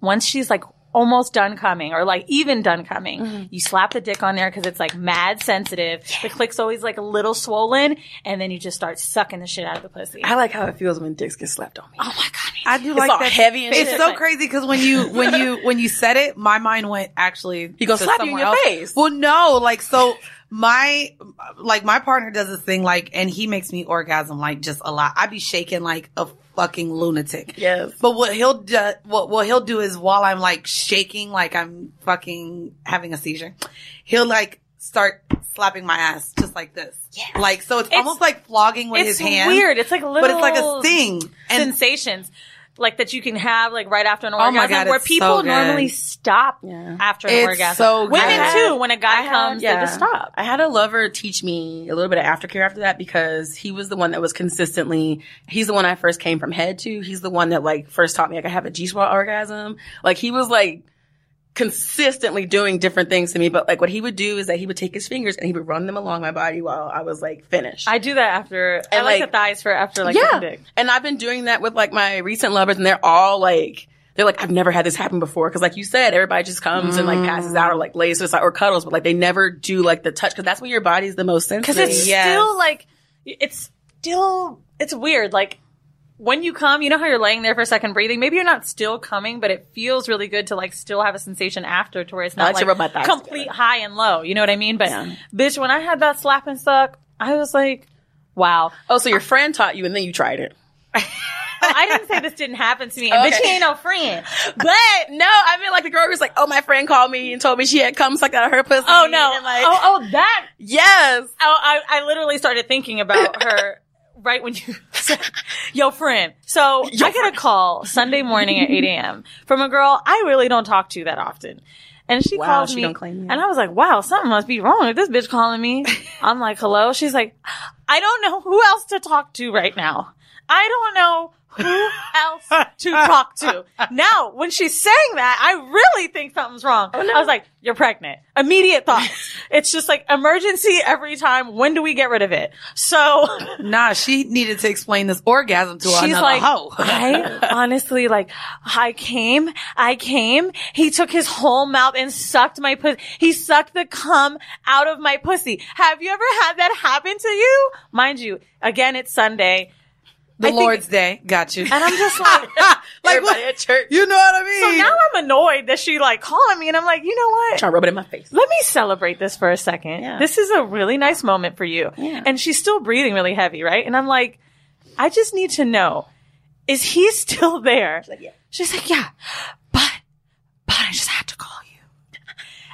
[SPEAKER 2] Once she's like almost done coming or like even done coming,
[SPEAKER 3] Mm-hmm.
[SPEAKER 2] you slap the dick on there because it's like mad sensitive. The click's always like a little swollen, and then you just start sucking the shit out of the pussy.
[SPEAKER 3] I like how it feels when dicks get slapped on me.
[SPEAKER 2] Oh my god,
[SPEAKER 1] I do
[SPEAKER 3] It's
[SPEAKER 1] like that.
[SPEAKER 3] heavy and
[SPEAKER 1] it's
[SPEAKER 3] shit.
[SPEAKER 1] so crazy because when you when you when you said it, my mind went actually. [laughs]
[SPEAKER 3] He gonna slap you in your
[SPEAKER 1] else.
[SPEAKER 3] face.
[SPEAKER 1] Well, no, like so. My like my partner does this thing like, and he makes me orgasm like just a lot. I'd be shaking like a fucking lunatic.
[SPEAKER 3] Yes.
[SPEAKER 1] But what he'll do, what what he'll do is while I'm like shaking, like I'm fucking having a seizure, he'll like start slapping my ass just like this. Yeah. Like so, it's, almost like flogging with
[SPEAKER 2] it's
[SPEAKER 1] his hand.
[SPEAKER 2] weird. It's like a little,
[SPEAKER 1] but it's like a thing. And
[SPEAKER 2] sensations. Like that you can have like right after an
[SPEAKER 1] Oh
[SPEAKER 2] orgasm,
[SPEAKER 1] God,
[SPEAKER 2] where people
[SPEAKER 1] so
[SPEAKER 2] normally stop after an
[SPEAKER 1] It's
[SPEAKER 2] orgasm.
[SPEAKER 1] so good.
[SPEAKER 2] Women
[SPEAKER 1] had-
[SPEAKER 2] too, when a guy comes, they just stop.
[SPEAKER 3] I had a lover teach me a little bit of aftercare after that because he was the one that was consistently, he's the one I first came from head to. He's the one that like first taught me like I have a G-spot orgasm. Like he was like consistently doing different things to me, but like what he would do is that he would take his fingers and he would run them along my body while I was like finished.
[SPEAKER 2] I do that after. I like,
[SPEAKER 3] like-
[SPEAKER 2] the thighs for after like
[SPEAKER 3] yeah.
[SPEAKER 2] dick.
[SPEAKER 3] And I've been doing that with like my recent lovers and they're all like, they're like, I've never had this happen before. Cause like you said, everybody just comes and like passes out or like lays to the side or cuddles, but like they never do like the touch. Cause that's when your body's the most sensitive.
[SPEAKER 2] Because it's still like, it's still, it's weird. Like when you come, you know how you're laying there for a second breathing. Maybe you're not still coming, but it feels really good to like still have a sensation after to where it's not
[SPEAKER 3] like to
[SPEAKER 2] like,
[SPEAKER 3] rub my thighs
[SPEAKER 2] complete high and low. You know what I mean? But bitch, when I had that slap and suck, I was like, wow.
[SPEAKER 3] Oh, so your friend taught you and then you tried it.
[SPEAKER 2] Oh, [laughs] I didn't say this didn't happen to me, but
[SPEAKER 3] Okay.
[SPEAKER 2] she ain't no friend.
[SPEAKER 3] But [laughs] no, I mean like the girl was like, oh, my friend called me and told me she had cum sucked out of her pussy.
[SPEAKER 2] Oh no!
[SPEAKER 3] Like,
[SPEAKER 2] oh, oh, that.
[SPEAKER 3] Yes.
[SPEAKER 2] Oh, I, I literally started thinking about her [laughs] right when you [laughs] "Yo, friend." So I get a call Sunday morning at eight a.m. from a girl I really don't talk to that often. And she
[SPEAKER 3] Wow,
[SPEAKER 2] calls
[SPEAKER 3] she
[SPEAKER 2] me, and I was like, "Wow, something must be wrong with this bitch calling me." [laughs] I'm like, "Hello?" She's like, "I don't know who else to talk to right now. I don't know who else to talk to." Now, when she's saying that, I really think something's wrong. Oh, I was like, "You're pregnant." Immediate thoughts. [laughs] it's just like emergency every time. When do we get rid of it? So [laughs]
[SPEAKER 1] Nah, she needed to explain this orgasm to
[SPEAKER 2] she's
[SPEAKER 1] another
[SPEAKER 2] like,
[SPEAKER 1] hoe. [laughs]
[SPEAKER 2] I honestly like, I came, I came. He took his whole mouth and sucked my pussy. He sucked the cum out of my pussy. Have you ever had that happen to you? Mind you, again, it's Sunday.
[SPEAKER 1] The
[SPEAKER 2] I think-
[SPEAKER 1] Lord's Day. Got you.
[SPEAKER 2] And I'm just like, [laughs]
[SPEAKER 1] like
[SPEAKER 3] Everybody at church.
[SPEAKER 1] You know what I mean?
[SPEAKER 2] so now I'm annoyed that she like calling me and I'm like, you know what?
[SPEAKER 3] Trying to rub it in my face.
[SPEAKER 2] Let me celebrate this for a second.
[SPEAKER 3] Yeah.
[SPEAKER 2] This is a really nice moment for you.
[SPEAKER 3] Yeah.
[SPEAKER 2] And she's still breathing really heavy, right? And I'm like, I just need to know, is he [laughs] still there? She's
[SPEAKER 3] like, yeah.
[SPEAKER 2] She's like, yeah, but, but I just had to call you.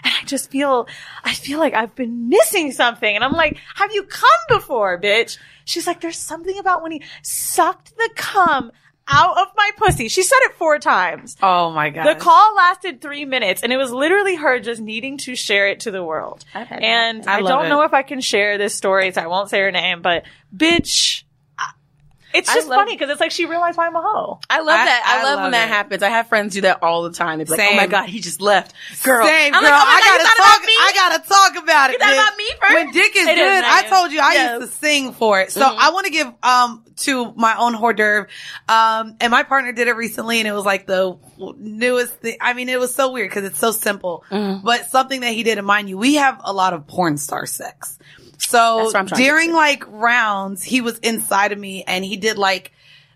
[SPEAKER 2] And I just feel, I feel like I've been missing something. And I'm like, have you come before, bitch? She's like, there's something about when he sucked the cum out of my pussy. She said it four times.
[SPEAKER 1] Oh my god.
[SPEAKER 2] The call lasted three minutes, and it was literally her just needing to share it to the world. And
[SPEAKER 1] I
[SPEAKER 2] I, don't
[SPEAKER 1] it.
[SPEAKER 2] know if I can share this story, so I won't say her name. But bitch, it's just
[SPEAKER 3] love-
[SPEAKER 2] funny because it's like she realized why I'm a hoe.
[SPEAKER 3] I love
[SPEAKER 1] I-
[SPEAKER 3] that. I,
[SPEAKER 1] I
[SPEAKER 3] love,
[SPEAKER 1] love
[SPEAKER 3] when that happens. I have friends do that all the time. They're like, oh my God, he just left. Girl.
[SPEAKER 1] Same
[SPEAKER 3] I'm
[SPEAKER 1] girl.
[SPEAKER 3] like, oh
[SPEAKER 1] I
[SPEAKER 3] God,
[SPEAKER 1] gotta talk.
[SPEAKER 3] about me?
[SPEAKER 1] I gotta talk about it.
[SPEAKER 3] You thought about me first?
[SPEAKER 1] When dick is
[SPEAKER 2] It is
[SPEAKER 1] good, I
[SPEAKER 2] nice.
[SPEAKER 1] told you I
[SPEAKER 3] Yes.
[SPEAKER 1] used to sing for it. So I want to give um to my own hors d'oeuvre. Um, and my partner did it recently, and it was like the newest thing. I mean, it was so weird because it's so simple, but something that he did. And mind you, we have a lot of porn star sex. So
[SPEAKER 3] That's what I'm trying to
[SPEAKER 1] during like rounds, he was inside of me, and he did like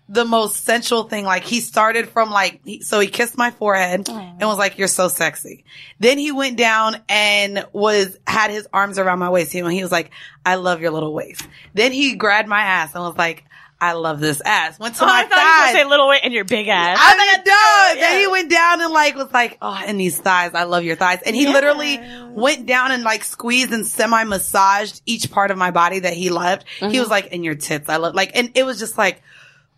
[SPEAKER 1] the most sensual thing. Like he started from like, he, so he kissed my forehead and was like, you're so sexy. Then he went down and was, had his arms around my waist. He was like, I love your little waist. Then he grabbed my ass and was like, I love this ass. Went to
[SPEAKER 2] Oh,
[SPEAKER 1] my
[SPEAKER 2] I thought you were gonna
[SPEAKER 1] thighs.
[SPEAKER 2] say little weight and your big ass.
[SPEAKER 1] I mean, done. Then he went down and like was like, oh, and these thighs, I love your thighs. And he literally went down and like squeezed and semi massaged each part of my body that he loved. He was mm-hmm. like, and your tits, I love, like, and it was just like,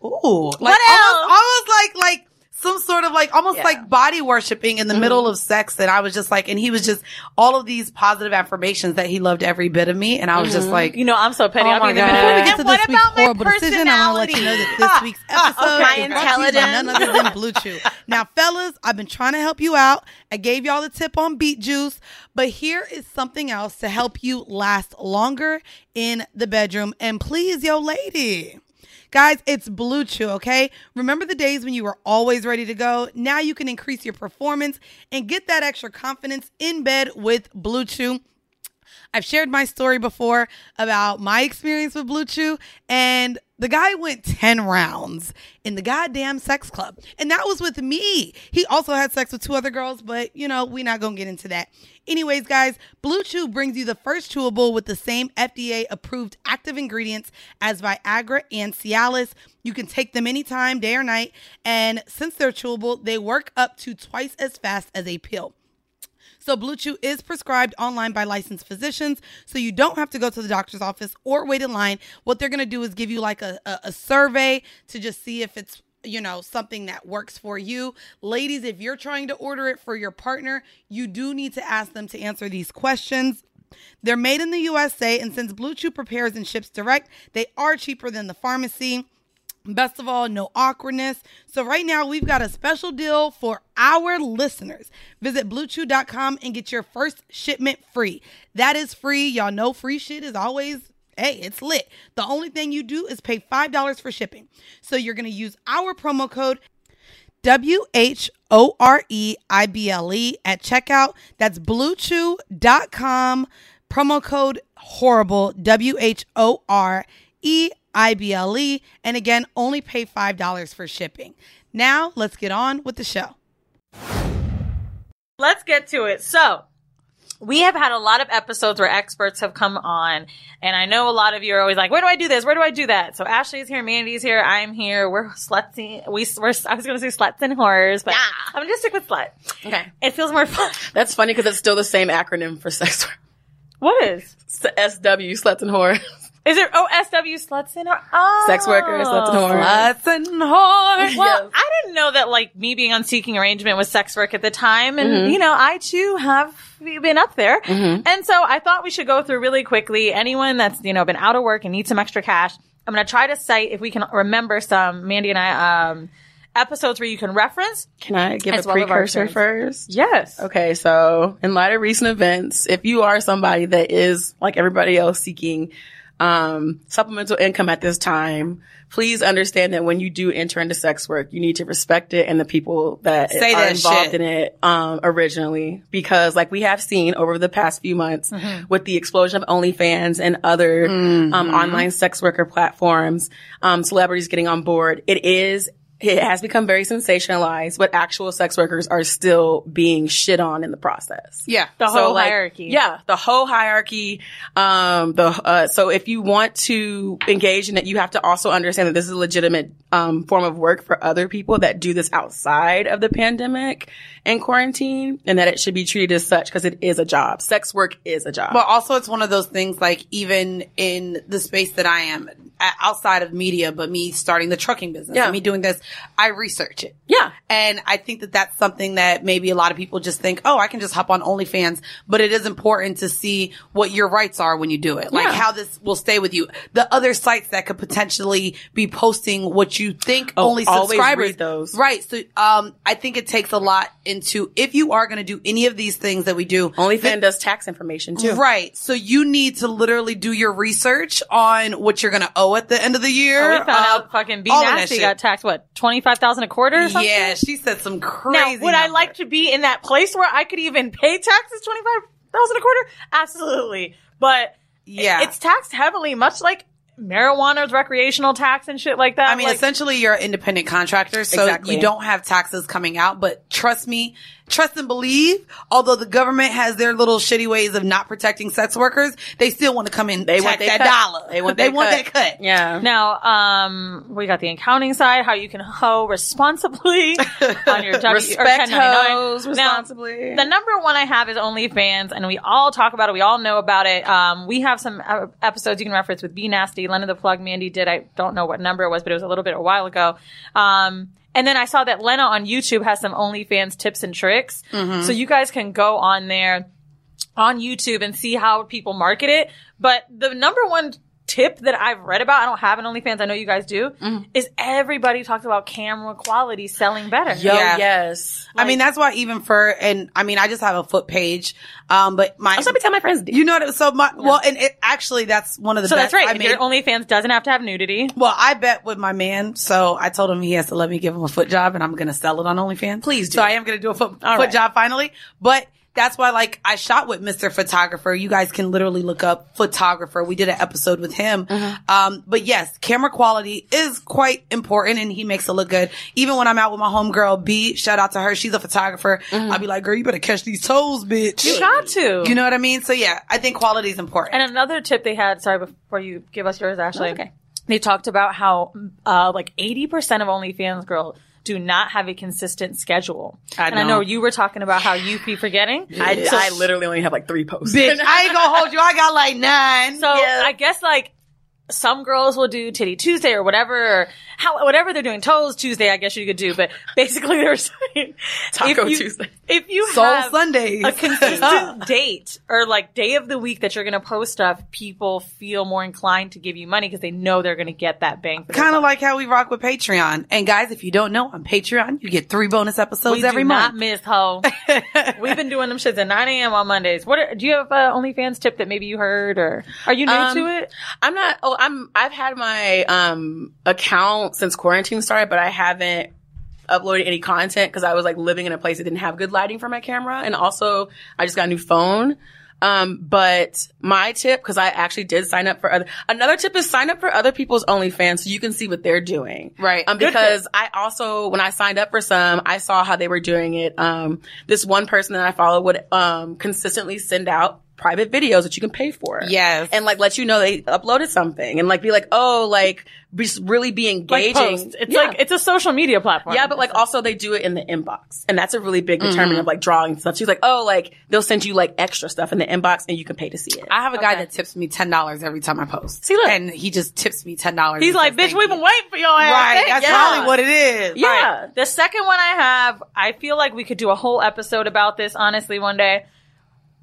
[SPEAKER 1] ooh, like
[SPEAKER 2] What
[SPEAKER 1] almost,
[SPEAKER 2] else?
[SPEAKER 1] almost like like some sort of like almost like body worshiping in the mm-hmm. middle of sex. And I was just like, and he was just all of these positive affirmations that he loved every bit of me. And I was just mm-hmm. like,
[SPEAKER 2] you know, I'm so petty.
[SPEAKER 1] Oh
[SPEAKER 2] I'll
[SPEAKER 1] my
[SPEAKER 2] be in the
[SPEAKER 1] God. Before we
[SPEAKER 10] get
[SPEAKER 2] And
[SPEAKER 10] to
[SPEAKER 2] what
[SPEAKER 10] this week's
[SPEAKER 2] about my
[SPEAKER 10] horrible decision, I want to let you know that this week's [laughs] episode
[SPEAKER 2] okay.
[SPEAKER 10] is brought to you none other than Blue Chew. Now, fellas, I've been trying to help you out. I gave y'all the tip on beet juice, but here is something else to help you last longer in the bedroom and please your lady.
[SPEAKER 1] Guys, it's Blue Chew, okay? Remember the days when you were always ready to go? Now you can increase your performance and get that extra confidence in bed with Blue Chew. I've shared my story before about my experience with Blue Chew, and the guy went 10 rounds in the goddamn sex club. And that was with me. He also had sex with two other girls, but you know, we're not gonna get into that. Anyways, guys, Blue Chew brings you the first chewable with the same FDA approved active ingredients as Viagra and Cialis. You can take them anytime, day or night. And since they're chewable, they work up to twice as fast as a pill. So Blue Chew is prescribed online by licensed physicians, so you don't have to go to the doctor's office or wait in line. What they're gonna do is give you like a, a, a survey to just see if it's you know something that works for you ladies if you're trying to order it for your partner you do need to ask them to answer these questions they're made in the USA, and since Blue Chew prepares and ships direct, they are cheaper than the pharmacy. Best of all, no awkwardness. So, right now, we've got a special deal for our listeners. Visit bluechew.com and get your first shipment free. That is free. Y'all know free shit is always, hey, it's lit. The only thing you do is pay $5 for shipping. So, you're going to use our promo code W H O R E I B L E at checkout. That's bluechew.com. Promo code horrible. W H O R E I B L E. And again, only pay $5 for shipping. Now, let's get on with the show.
[SPEAKER 2] Let's get to it. So, we have had a lot of episodes where experts have come on, and I know a lot of you are always like, "Where do I do this? Where do I do that?" So Ashley's here, Mandy's here, I'm here. We're slutsy. We we're I was going to say sluts and horrors, but I'm going to just stick with slut.
[SPEAKER 3] Okay.
[SPEAKER 2] It feels more fun.
[SPEAKER 3] That's funny because it's still the same acronym for sex work.
[SPEAKER 2] What is?
[SPEAKER 3] SW, sluts and whores.
[SPEAKER 2] Is it OSW sluts and whores? Oh.
[SPEAKER 3] Sex workers, sluts and whores.
[SPEAKER 2] Sluts and whores. Well, I didn't know that like me being on seeking arrangement was sex work at the time. And,
[SPEAKER 3] Mhm.
[SPEAKER 2] you know, I too have been up there.
[SPEAKER 3] Mhm.
[SPEAKER 2] And so I thought we should go through really quickly. Anyone that's, you know, been out of work and needs some extra cash, I'm going to try to cite if we can remember some, Mandy and I, um, episodes where you can reference.
[SPEAKER 3] Can I give a
[SPEAKER 2] well
[SPEAKER 3] precursor first?
[SPEAKER 2] Yes.
[SPEAKER 3] Okay, so in light of recent events, if you are somebody that is like everybody else seeking um, supplemental income at this time, please understand that when you do enter into sex work, you need to respect it and the people that
[SPEAKER 11] Say
[SPEAKER 3] are
[SPEAKER 11] that
[SPEAKER 3] involved
[SPEAKER 11] shit.
[SPEAKER 3] in it um, originally. Because like we have seen over the past few months
[SPEAKER 11] Mhm.
[SPEAKER 3] with the explosion of OnlyFans and other um,
[SPEAKER 11] Mhm.
[SPEAKER 3] online sex worker platforms, um, celebrities getting on board, it is it has become very sensationalized, but actual sex workers are still being shit on in the process.
[SPEAKER 11] Yeah.
[SPEAKER 2] The
[SPEAKER 3] So,
[SPEAKER 2] whole
[SPEAKER 3] like,
[SPEAKER 2] hierarchy.
[SPEAKER 3] Yeah, the whole hierarchy. Um, the uh, so if you want to engage in it, you have to also understand that this is a legitimate um, form of work for other people that do this outside of the pandemic and quarantine, and that it should be treated as such because it is a job. Sex work is a job.
[SPEAKER 11] But also, it's one of those things like even in the space that I am outside of media, but me starting the trucking business,
[SPEAKER 3] Yeah.
[SPEAKER 11] me doing this, I research it.
[SPEAKER 3] Yeah.
[SPEAKER 11] And I think that that's something that maybe a lot of people just think, oh, I can just hop on OnlyFans, but it is important to see what your rights are when you do it, like
[SPEAKER 3] Yeah.
[SPEAKER 11] how this will stay with you. The other sites that could potentially be posting what you think
[SPEAKER 3] Oh,
[SPEAKER 11] only subscribers.
[SPEAKER 3] those.
[SPEAKER 11] Right. So, um, I think it takes a lot into if you are going to do any of these things that we do.
[SPEAKER 3] OnlyFans does tax information too.
[SPEAKER 11] Right. So you need to literally do your research on what you're going to owe at the end of the year.
[SPEAKER 2] Oh, we found
[SPEAKER 11] Uh,
[SPEAKER 2] out fucking B
[SPEAKER 11] all of that
[SPEAKER 2] Nasty got taxed, what, 25000 a quarter or something?
[SPEAKER 11] Yeah, she said some crazy.
[SPEAKER 2] Now, would I like to be in that place where I could even pay taxes twenty five thousand a quarter? Absolutely, but
[SPEAKER 11] Yeah.
[SPEAKER 2] it's taxed heavily, much like marijuana's recreational tax and shit like that.
[SPEAKER 11] I mean,
[SPEAKER 2] Like,
[SPEAKER 11] essentially, you're an independent contractor, so
[SPEAKER 2] Exactly.
[SPEAKER 11] you don't have taxes coming out. But trust me, trust and believe. Although the government has their little shitty ways of not protecting sex workers, they still want to come in.
[SPEAKER 3] They want
[SPEAKER 11] that
[SPEAKER 3] cut.
[SPEAKER 11] dollar.
[SPEAKER 3] They want [laughs]
[SPEAKER 11] they want
[SPEAKER 3] cut.
[SPEAKER 11] that cut.
[SPEAKER 3] Yeah.
[SPEAKER 2] Now, um, we got the accounting side, how you can hoe responsibly [laughs] on your W or
[SPEAKER 3] Respect
[SPEAKER 2] 1099.
[SPEAKER 3] hoes
[SPEAKER 2] Now,
[SPEAKER 3] responsibly.
[SPEAKER 2] the number one I have is OnlyFans, and we all talk about it. We all know about it. Um, we have some uh, episodes you can reference with Be Nasty, Lena the Plug, Mandy did. I don't know what number it was, but it was a little bit a while ago. Um, and then I saw that Lena on YouTube has some OnlyFans tips and tricks.
[SPEAKER 11] Mhm.
[SPEAKER 2] So you guys can go on there on YouTube and see how people market it. But the number one tip that I've read about, I don't have an OnlyFans, I know you guys do, is everybody talks about camera quality selling better.
[SPEAKER 1] Yeah.
[SPEAKER 3] yes.
[SPEAKER 1] I mean, that's why even for, and I mean, I just have a foot page. Um, but my,
[SPEAKER 3] Also, I tell my friends.
[SPEAKER 1] you know what? So my, well, and it actually, that's one of the
[SPEAKER 2] So
[SPEAKER 1] bets
[SPEAKER 2] that's right.
[SPEAKER 1] I
[SPEAKER 2] If
[SPEAKER 1] made.
[SPEAKER 2] your OnlyFans doesn't have to have nudity.
[SPEAKER 1] Well, I bet with my man, so I told him he has to let me give him a foot job, and I'm gonna sell it on OnlyFans.
[SPEAKER 3] Please do.
[SPEAKER 1] So I am gonna do a foot, foot
[SPEAKER 3] right.
[SPEAKER 1] job finally, but. That's why, like, I shot with Mr. Photographer. You guys can literally look up photographer. We did an episode with him.
[SPEAKER 3] Mm-hmm.
[SPEAKER 1] Um, but yes, camera quality is quite important and he makes it look good. Even when I'm out with my homegirl B, shout out to her. She's a photographer. I'll be like, girl, you better catch these toes, bitch.
[SPEAKER 2] Mm-hmm. You got to.
[SPEAKER 1] You know what I mean? So yeah, I think quality is important.
[SPEAKER 2] And another tip they had, sorry, before you give us yours, Ashley.
[SPEAKER 3] okay.
[SPEAKER 2] They talked about how, uh, like 80% of OnlyFans girls do not have a consistent schedule.
[SPEAKER 1] I
[SPEAKER 2] And I
[SPEAKER 1] know.
[SPEAKER 2] know you were talking about how you be forgetting. [laughs]
[SPEAKER 3] I,
[SPEAKER 2] So-
[SPEAKER 3] I literally only have like three posts.
[SPEAKER 1] bitch, I ain't gonna hold you. I got like nine.
[SPEAKER 2] So I guess like some girls will do Titty Tuesday or whatever, or how whatever they're doing. Toes Tuesday, I guess you could do. But basically, they're [laughs] saying
[SPEAKER 3] Taco
[SPEAKER 2] if you,
[SPEAKER 3] Tuesday.
[SPEAKER 2] If you
[SPEAKER 1] Soul
[SPEAKER 2] have
[SPEAKER 1] Sundays.
[SPEAKER 2] a consistent [laughs] date or like day of the week that you're going to post stuff, people feel more inclined to give you money because they know they're going to get that bang.
[SPEAKER 1] Kind of like how we rock with Patreon. And guys, if you don't know, on Patreon, you get three bonus episodes
[SPEAKER 2] we
[SPEAKER 1] every
[SPEAKER 2] do
[SPEAKER 1] month.
[SPEAKER 2] not miss ho. [laughs] We've been doing them shits at 9 a.m. on Mondays. What are, do you have a OnlyFans tip that maybe you heard or are you new
[SPEAKER 3] Um,
[SPEAKER 2] to it?
[SPEAKER 3] I'm not. Oh, I'm. I've had my um account since quarantine started, but I haven't uploaded any content because I was like living in a place that didn't have good lighting for my camera, and also I just got a new phone. Um, but my tip, because I actually did sign up for other, another tip is sign up for other people's OnlyFans so you can see what they're doing.
[SPEAKER 1] Right.
[SPEAKER 3] Um, because I also, when I signed up for some, I saw how they were doing it. Um, this one person that I follow would, um, consistently send out private videos that you can pay for.
[SPEAKER 1] Yes.
[SPEAKER 3] And like let you know they uploaded something and like be like, oh, like be, really be
[SPEAKER 2] Like
[SPEAKER 3] engaging.
[SPEAKER 2] posts. It's
[SPEAKER 3] Yeah.
[SPEAKER 2] like it's a social media platform.
[SPEAKER 3] Yeah, but like also they do it in the inbox. And that's a really big
[SPEAKER 1] Mm-hmm.
[SPEAKER 3] determinant of like drawing stuff. She's like, oh, like they'll send you like extra stuff in the inbox and you can pay to see it.
[SPEAKER 1] I have a guy that tips me ten dollars every time I post.
[SPEAKER 3] See, look.
[SPEAKER 1] and he just tips me ten dollars.
[SPEAKER 2] He's like, bitch, we've been waiting for your ass.
[SPEAKER 1] right.
[SPEAKER 2] Thank
[SPEAKER 1] That's
[SPEAKER 2] you."
[SPEAKER 1] probably what it is.
[SPEAKER 2] Yeah. All right. The second one I have, I feel like we could do a whole episode about this, honestly, one day.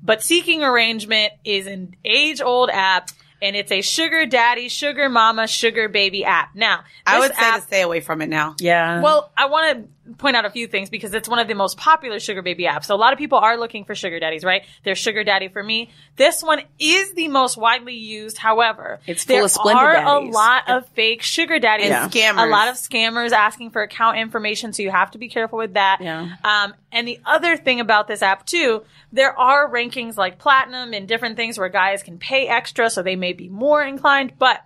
[SPEAKER 2] But Seeking Arrangement is an age old app and it's a sugar daddy, sugar mama, sugar baby app. Now,
[SPEAKER 1] I would say
[SPEAKER 2] app,
[SPEAKER 1] to stay away from it now.
[SPEAKER 3] Yeah.
[SPEAKER 2] well, I want to point out a few things because it's one of the most popular sugar baby apps. So a lot of people are looking for sugar daddies, right? There's sugar daddy for me. This one is the most widely used. However,
[SPEAKER 3] It's full
[SPEAKER 2] there
[SPEAKER 3] of Splenda
[SPEAKER 2] are
[SPEAKER 3] daddies.
[SPEAKER 2] a lot of fake sugar daddies
[SPEAKER 1] And scammers.
[SPEAKER 2] A lot of scammers asking for account information, so you have to be careful with that.
[SPEAKER 3] Yeah.
[SPEAKER 2] Um, and the other thing about this app too, there are rankings like platinum and different things where guys can pay extra, so they may be more inclined, but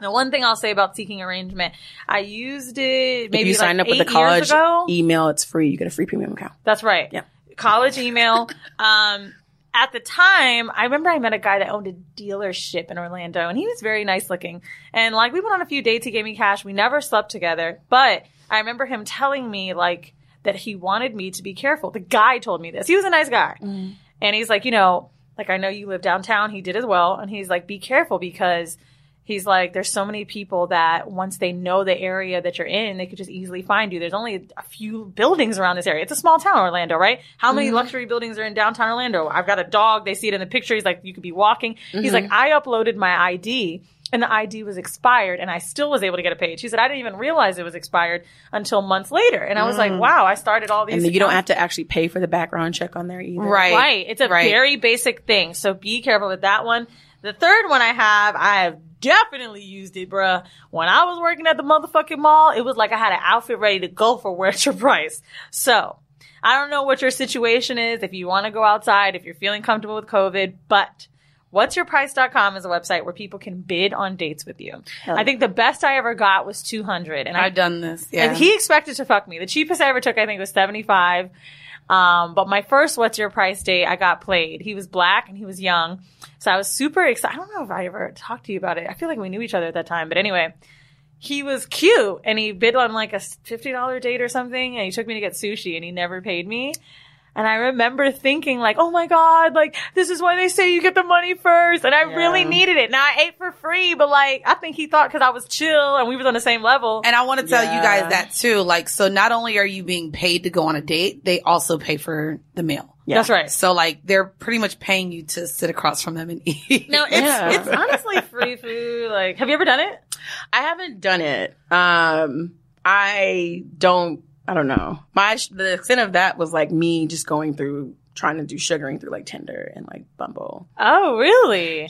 [SPEAKER 2] the one thing I'll say about seeking arrangement, I used it maybe
[SPEAKER 3] if you
[SPEAKER 2] like
[SPEAKER 3] sign up with the college email, it's free. You get a free premium account.
[SPEAKER 2] That's right.
[SPEAKER 3] Yeah.
[SPEAKER 2] College email. um, at the time, I remember I met a guy that owned a dealership in Orlando and he was very nice looking. And like we went on a few dates, he gave me cash. We never slept together, but I remember him telling me like that he wanted me to be careful. The guy told me this. He was a nice guy. And he's like, you know, like I know you live downtown. He did as well. And he's like, be careful because he's like, there's so many people that once they know the area that you're in, they could just easily find you. There's only a few buildings around this area. It's a small town, Orlando, right? How many
[SPEAKER 3] Mhm.
[SPEAKER 2] luxury buildings are in downtown Orlando? I've got a dog. They see it in the picture. He's like, you could be walking. He's
[SPEAKER 3] Mhm.
[SPEAKER 2] like, I uploaded my ID and the ID was expired and I still was able to get a page. He said, I didn't even realize it was expired until months later. And I was like,
[SPEAKER 3] Mm.
[SPEAKER 2] wow, I started all these.
[SPEAKER 3] And then you don't have to actually pay for the background check on there either.
[SPEAKER 2] Right. It's a
[SPEAKER 1] Right.
[SPEAKER 2] very basic thing. So be careful with that one. The third one I have, I have definitely used it, bruh. When I was working at the motherfucking mall, it was like I had an outfit ready to go for [laughs] What's Your Price. So I don't know what your situation is, if you want to go outside, if you're feeling comfortable with COVID, but whatsyourprice.com is a website where people can bid on dates with you.
[SPEAKER 1] Hell
[SPEAKER 2] I think the best I ever got was 200 and I
[SPEAKER 1] I've done this. Yeah.
[SPEAKER 2] and he expected to fuck me. The cheapest I ever took, I think, was 75. Um, but my first What's Your Price date, I got played. He was black and he was young. So I was super excited. I don't know if I ever talked to you about it. I feel like we knew each other at that time. But anyway, he was cute and he bid on like a $50 date or something and he took me to get sushi and he never paid me. And I remember thinking like, oh my God, like this is why they say you get the money first. And I really needed it. Now I ate for free, but like I think he thought cause I was chill and we was on the same level.
[SPEAKER 1] And I want to tell you guys that too. Like, so not only are you being paid to go on a date, they also pay for the meal. That's right. So like they're pretty much paying you to sit across from them and [laughs] eat.
[SPEAKER 2] No, it's it's honestly free food. Like, have you ever done it?
[SPEAKER 3] I haven't done it. Um, I don't. I don't know. My the extent of that was like me just going through trying to do sugaring through like Tinder and like Bumble.
[SPEAKER 2] Oh, really? Yeah.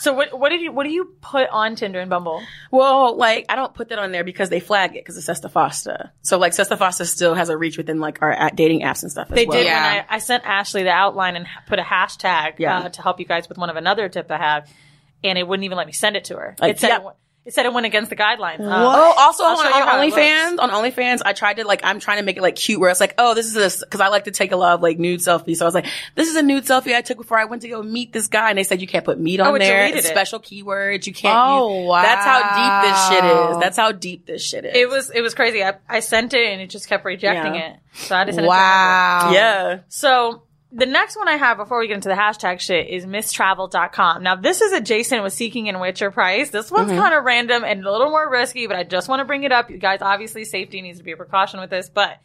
[SPEAKER 2] So what what did you what do you put on Tinder and Bumble?
[SPEAKER 3] Well, like I don't put that on there because they flag it because it's Sesta Fosta. So like Sesta Fosta still has a reach within like our at- dating apps and stuff. As
[SPEAKER 2] They
[SPEAKER 3] well.
[SPEAKER 2] did when I, I sent Ashley the outline and put a hashtag
[SPEAKER 3] Yeah.
[SPEAKER 2] uh, to help you guys with one of another tip I have, and it wouldn't even let me send it to her.
[SPEAKER 3] Like,
[SPEAKER 2] it said
[SPEAKER 3] yeah.
[SPEAKER 2] it, it said it went against the guidelines. Uh,
[SPEAKER 3] Oh, also
[SPEAKER 2] I'll
[SPEAKER 3] on,
[SPEAKER 2] show you how
[SPEAKER 3] on. OnlyFans, on OnlyFans, I tried to like, I'm trying to make it like cute where it's like, oh, this is this, cause I like to take a lot of like nude selfies. So I was like, this is a nude selfie I took before I went to go meet this guy. And they said you can't put meat
[SPEAKER 2] Oh,
[SPEAKER 3] on
[SPEAKER 2] it
[SPEAKER 3] there.
[SPEAKER 2] deleted
[SPEAKER 3] It's
[SPEAKER 2] it.
[SPEAKER 3] special keywords. You can't
[SPEAKER 1] Oh,
[SPEAKER 3] use. That's how deep this shit is. That's how deep this shit is.
[SPEAKER 2] It was it was crazy. I, I sent it and it just kept rejecting
[SPEAKER 3] Yeah.
[SPEAKER 2] it. So I had to
[SPEAKER 1] Wow.
[SPEAKER 2] it to her.
[SPEAKER 3] Yeah.
[SPEAKER 2] So the next one I have before we get into the hashtag shit is misstravel.com. Now this is adjacent with seeking and What's Your Price. This one's
[SPEAKER 3] Mhm.
[SPEAKER 2] kind of random and a little more risky, but I just want to bring it up. You guys, obviously safety needs to be a precaution with this, but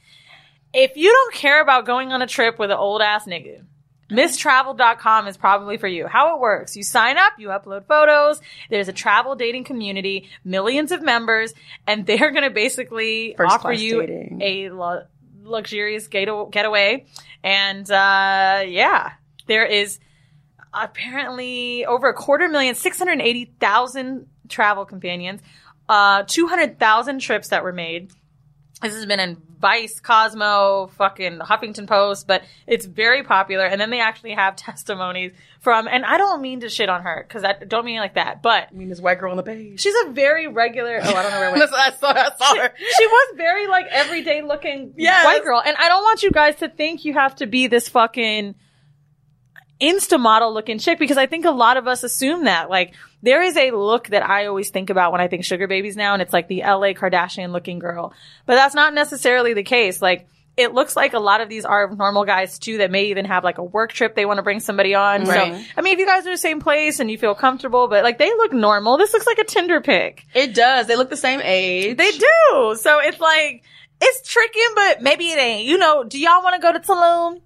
[SPEAKER 2] if you don't care about going on a trip with an old ass nigga, Misstravel.com is probably for you. How it works. You sign up, you upload photos. There's a travel dating community, millions of members, and they're going to basically
[SPEAKER 3] First
[SPEAKER 2] offer you
[SPEAKER 3] dating.
[SPEAKER 2] a lu- luxurious getaway. And, uh, yeah, there is apparently over a quarter million, 680,000 travel companions, uh, 200,000 trips that were made. This has been in Vice, Cosmo, fucking Huffington Post, but it's very popular. And then they actually have [laughs] testimonies from, and I don't mean to shit on her because I don't mean it like that, but
[SPEAKER 3] I mean, this white girl on the page.
[SPEAKER 2] she's a very regular. Oh, I don't know where it went. [laughs]
[SPEAKER 3] I saw. I saw her.
[SPEAKER 2] She, she was very like everyday looking
[SPEAKER 3] Yes.
[SPEAKER 2] white girl, and I don't want you guys to think you have to be this fucking insta model looking chick because I think a lot of us assume that. Like there is a look that I always think about when I think sugar babies now, and it's like the LA Kardashian looking girl, but that's not necessarily the case. Like. It looks like a lot of these are normal guys too that may even have like a work trip they want to bring somebody on.
[SPEAKER 3] Right.
[SPEAKER 2] So, I mean, if you guys are in the same place and you feel comfortable, but like they look normal, this looks like a Tinder pic.
[SPEAKER 3] It does. They look the same age.
[SPEAKER 2] They do. So it's like it's tricking, but maybe it ain't. You know, do y'all want to go to Tulum?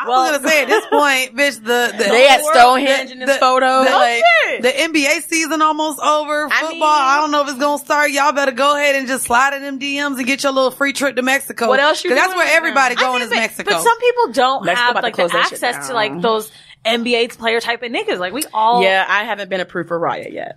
[SPEAKER 1] I was gonna say at this [laughs] point, bitch, the, the
[SPEAKER 3] They at Stonehenge in this
[SPEAKER 1] the-
[SPEAKER 3] photo,
[SPEAKER 1] The,
[SPEAKER 3] like-
[SPEAKER 1] the NBA season almost over. Football, I, don't know if it's gonna start. Y'all better go ahead and just slide in them DMs and get your little free trip to Mexico.
[SPEAKER 3] What else you
[SPEAKER 1] 'Cause that's where everybody
[SPEAKER 2] I
[SPEAKER 1] going
[SPEAKER 2] mean,
[SPEAKER 1] is
[SPEAKER 2] but,
[SPEAKER 1] Mexico.
[SPEAKER 2] But some people don't
[SPEAKER 3] Mexico
[SPEAKER 2] have like the access to like those NBA player type of niggas. Like we all,
[SPEAKER 3] Yeah, I haven't been approved for Raya yet.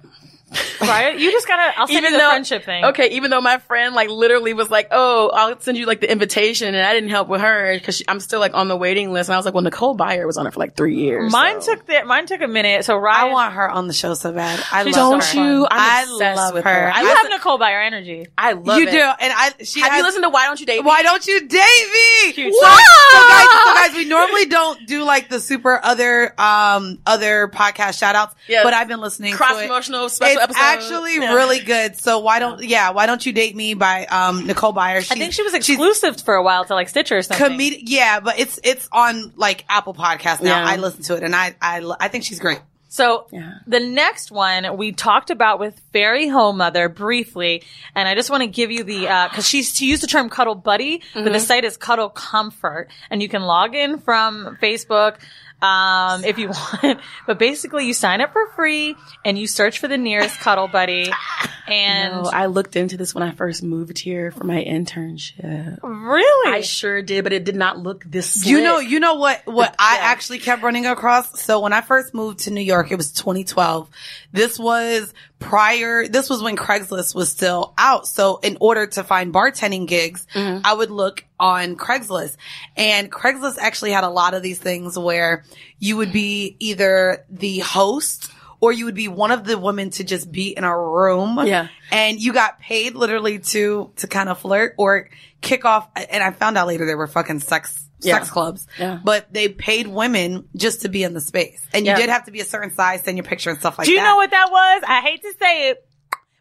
[SPEAKER 3] [laughs]
[SPEAKER 2] right? You just gotta. I'll send you the friendship thing.
[SPEAKER 3] Okay, even though my friend like literally was like, "Oh, I'll send you like the invitation," and I didn't help with her because I'm still like on the waiting list. And I was like, "Well, Nicole Byer was on it for like three years."
[SPEAKER 2] Mine took the, mine took a minute. So Ryan,
[SPEAKER 1] I want her on the show so bad. I
[SPEAKER 2] She's
[SPEAKER 1] love
[SPEAKER 2] so
[SPEAKER 1] her.
[SPEAKER 3] you? I'm
[SPEAKER 1] I love
[SPEAKER 3] with
[SPEAKER 1] her.
[SPEAKER 3] her.
[SPEAKER 2] you
[SPEAKER 3] I
[SPEAKER 2] have Nicole Byer energy.
[SPEAKER 3] I love
[SPEAKER 1] you
[SPEAKER 3] it.
[SPEAKER 1] do, and I. She
[SPEAKER 3] Have
[SPEAKER 1] has,
[SPEAKER 3] you listened to Why Don't You Date Me?
[SPEAKER 1] Why don't you date me?
[SPEAKER 2] Cute.
[SPEAKER 1] So, so guys, so [laughs] guys, we normally don't do like the super other um other podcast shout outs,
[SPEAKER 3] Yes.
[SPEAKER 1] but I've been listening
[SPEAKER 3] Cross
[SPEAKER 1] to it.
[SPEAKER 3] promotional special
[SPEAKER 1] it's
[SPEAKER 3] episode.
[SPEAKER 1] actually
[SPEAKER 3] Yeah.
[SPEAKER 1] really good. So why don't yeah, why don't you date me by um Nicole Byer?
[SPEAKER 2] I think she was exclusive for a while to like Stitcher or something.
[SPEAKER 1] Yeah, but it's it's on like Apple Podcast now.
[SPEAKER 2] Yeah.
[SPEAKER 1] I listen to it and I I I think she's great.
[SPEAKER 2] So the next one we talked about with Fairy Home Mother briefly, and I just want to give you the because she's she used the term Cuddle Buddy, but the
[SPEAKER 3] Mhm.
[SPEAKER 2] site is Cuddle Comfort, and you can log in from Facebook um, if you [laughs] want. But basically, you sign up for free and you search for the nearest Cuddle Buddy, [laughs] and
[SPEAKER 3] No, I looked into this when I first moved here for my internship.
[SPEAKER 2] Really?
[SPEAKER 3] I sure did, but it did not look this.
[SPEAKER 1] You
[SPEAKER 3] slick.
[SPEAKER 1] know, you know what, what [laughs] I actually kept running across. So when I first moved to New York, it was 2012. This was prior, this was when Craigslist was still out. So in order to find bartending gigs,
[SPEAKER 3] Mm-hmm.
[SPEAKER 1] I would look on Craigslist and Craigslist actually had a lot of these things where you would be either the host or you would be one of the women to just be in a room.
[SPEAKER 3] Yeah.
[SPEAKER 1] And you got paid literally to, to kind of flirt or kick off. And I found out later they were fucking sex,
[SPEAKER 3] Yeah.
[SPEAKER 1] sex clubs.
[SPEAKER 3] Yeah.
[SPEAKER 1] But they paid women just to be in the space. And you
[SPEAKER 2] Yeah.
[SPEAKER 1] did have to be a certain size, send your picture and stuff like that.
[SPEAKER 2] Do you
[SPEAKER 1] that.
[SPEAKER 2] know what that was? I hate to say it,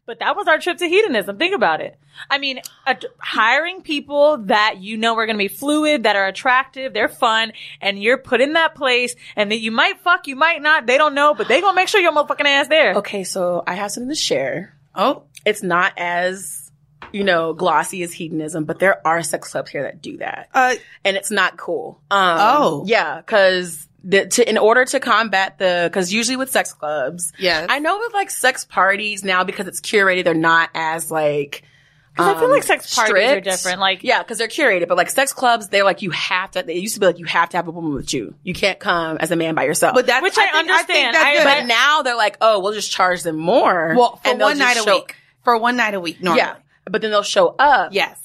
[SPEAKER 2] but that was our trip to hedonism. Think about it. I mean, uh, hiring people that you know are going to be fluid, that are attractive, they're fun, and you're put in that place, and that you might fuck, you might not, they don't know, but they gonna make sure your motherfucking ass there.
[SPEAKER 3] Okay, so I have something to share.
[SPEAKER 1] Oh,
[SPEAKER 3] it's not as you know, glossy as hedonism, but there are sex clubs here that do that.
[SPEAKER 1] Uh,
[SPEAKER 3] and it's not cool. Um,
[SPEAKER 1] Oh.
[SPEAKER 3] yeah, cause the, to, in order to combat the, cause usually with sex clubs,
[SPEAKER 1] Yes.
[SPEAKER 3] I know with like sex parties now because it's curated, they're not as like,
[SPEAKER 2] 'Cause I feel
[SPEAKER 3] um,
[SPEAKER 2] like sex parties are different. Like,
[SPEAKER 3] yeah, because they're curated, but like sex clubs, they're like you have to. It used to be like you have to have a woman with you. You can't come as a man by yourself.
[SPEAKER 1] But that's
[SPEAKER 2] Which I
[SPEAKER 1] think- think
[SPEAKER 2] understand.
[SPEAKER 1] that's
[SPEAKER 2] I-
[SPEAKER 3] but now they're like, oh, we'll just charge them more.
[SPEAKER 1] well, for
[SPEAKER 3] and
[SPEAKER 1] one night a week. For one night a week, normally.
[SPEAKER 3] Yeah, but then they'll show up.
[SPEAKER 1] Yes.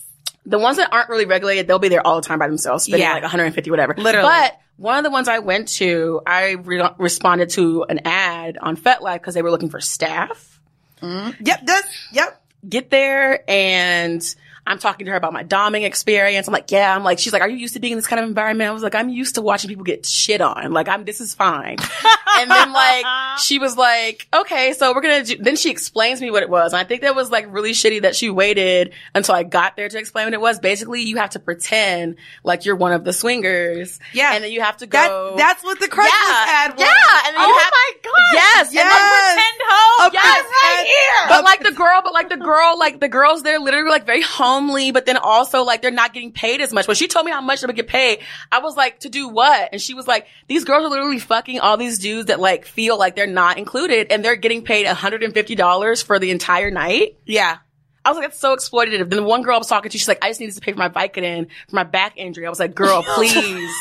[SPEAKER 3] The ones that aren't really regulated, they'll be there all the time by themselves, spending
[SPEAKER 1] Yeah.
[SPEAKER 3] like 150, whatever.
[SPEAKER 1] Literally.
[SPEAKER 3] But one of the ones I went to, I re- responded to an ad on FetLife because they were looking for staff. Mm-hmm.
[SPEAKER 1] Yep. That's yep.
[SPEAKER 3] Get there and I'm talking to her about my doming experience. I'm like, yeah. I'm like, she's like, are you used to being in this kind of environment? I was like, I'm used to watching people get shit on. Like, I'm, this is fine. [laughs] and then like, she was like, okay, so we're gonna do, then she explains to me what it was. And I think that was like really shitty that she waited until I got there to explain what it was. Basically, you have to pretend like you're one of the swingers.
[SPEAKER 1] Yeah.
[SPEAKER 3] And then you have to go.
[SPEAKER 1] That, that's what the Craigslist
[SPEAKER 3] yeah,
[SPEAKER 1] ad was.
[SPEAKER 3] Yeah. And then you
[SPEAKER 2] oh
[SPEAKER 3] have,
[SPEAKER 2] my god!
[SPEAKER 3] Yes, and
[SPEAKER 1] Yes.
[SPEAKER 3] then-
[SPEAKER 2] pretend hoe.
[SPEAKER 3] Yes, right here. But like the girl, but like the girl, like the girls, they're literally like very homely, but then also like they're not getting paid as much. When she told me how much they would get paid, I was like, to do what? And she was like, these girls are literally fucking all these dudes that like feel like they're not included and they're getting paid $150 for the entire night.
[SPEAKER 1] Yeah.
[SPEAKER 3] I was like, that's so exploitative. Then the one girl I was talking to, she's like, I just needed to pay for my Vicodin for my back injury. I was like, girl, [laughs] please.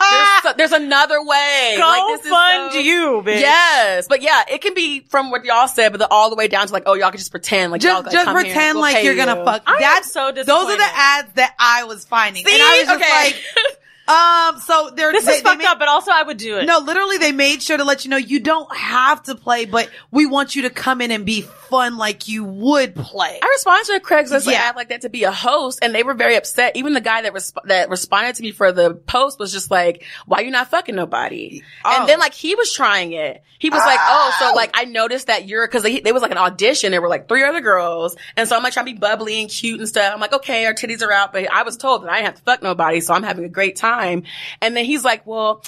[SPEAKER 3] There's, [laughs] so- there's another way.
[SPEAKER 2] Go
[SPEAKER 3] like, this is
[SPEAKER 2] fund
[SPEAKER 3] so-
[SPEAKER 2] you, bitch.
[SPEAKER 3] Yes, but yeah, it can be from what y'all said, but the, all the way down to like, oh, y'all can just pretend like y'all
[SPEAKER 1] Just,
[SPEAKER 3] like,
[SPEAKER 1] just
[SPEAKER 3] here,
[SPEAKER 1] pretend
[SPEAKER 3] we'll
[SPEAKER 1] like you're gonna fuck.
[SPEAKER 2] I
[SPEAKER 1] That's
[SPEAKER 2] so disappointing.
[SPEAKER 1] Those are the ads that I was finding, and I was just
[SPEAKER 3] Okay.
[SPEAKER 1] like, [laughs] um. So they're
[SPEAKER 2] This
[SPEAKER 1] they,
[SPEAKER 2] is fucked
[SPEAKER 1] made-
[SPEAKER 2] up, but also I would do it.
[SPEAKER 1] No, literally, they made sure to let you know you don't have to play, but we want you to come in and be fun like you would play.
[SPEAKER 3] I responded to a Craigslist
[SPEAKER 1] Yeah.
[SPEAKER 3] ad like that to be a host, and they were very upset. Even the guy that resp- that responded to me for the post was just like, "Why you not fucking nobody?"
[SPEAKER 1] Oh.
[SPEAKER 3] And then like he was trying it. He was like, "Oh, so like I noticed that you're because they, they was like an audition. There were like three other girls, and so I'm like trying to be bubbly and cute and stuff. I'm like, okay, our titties are out, but I was told that I didn't have to fuck nobody, so I'm having a great time. And then he's like, well.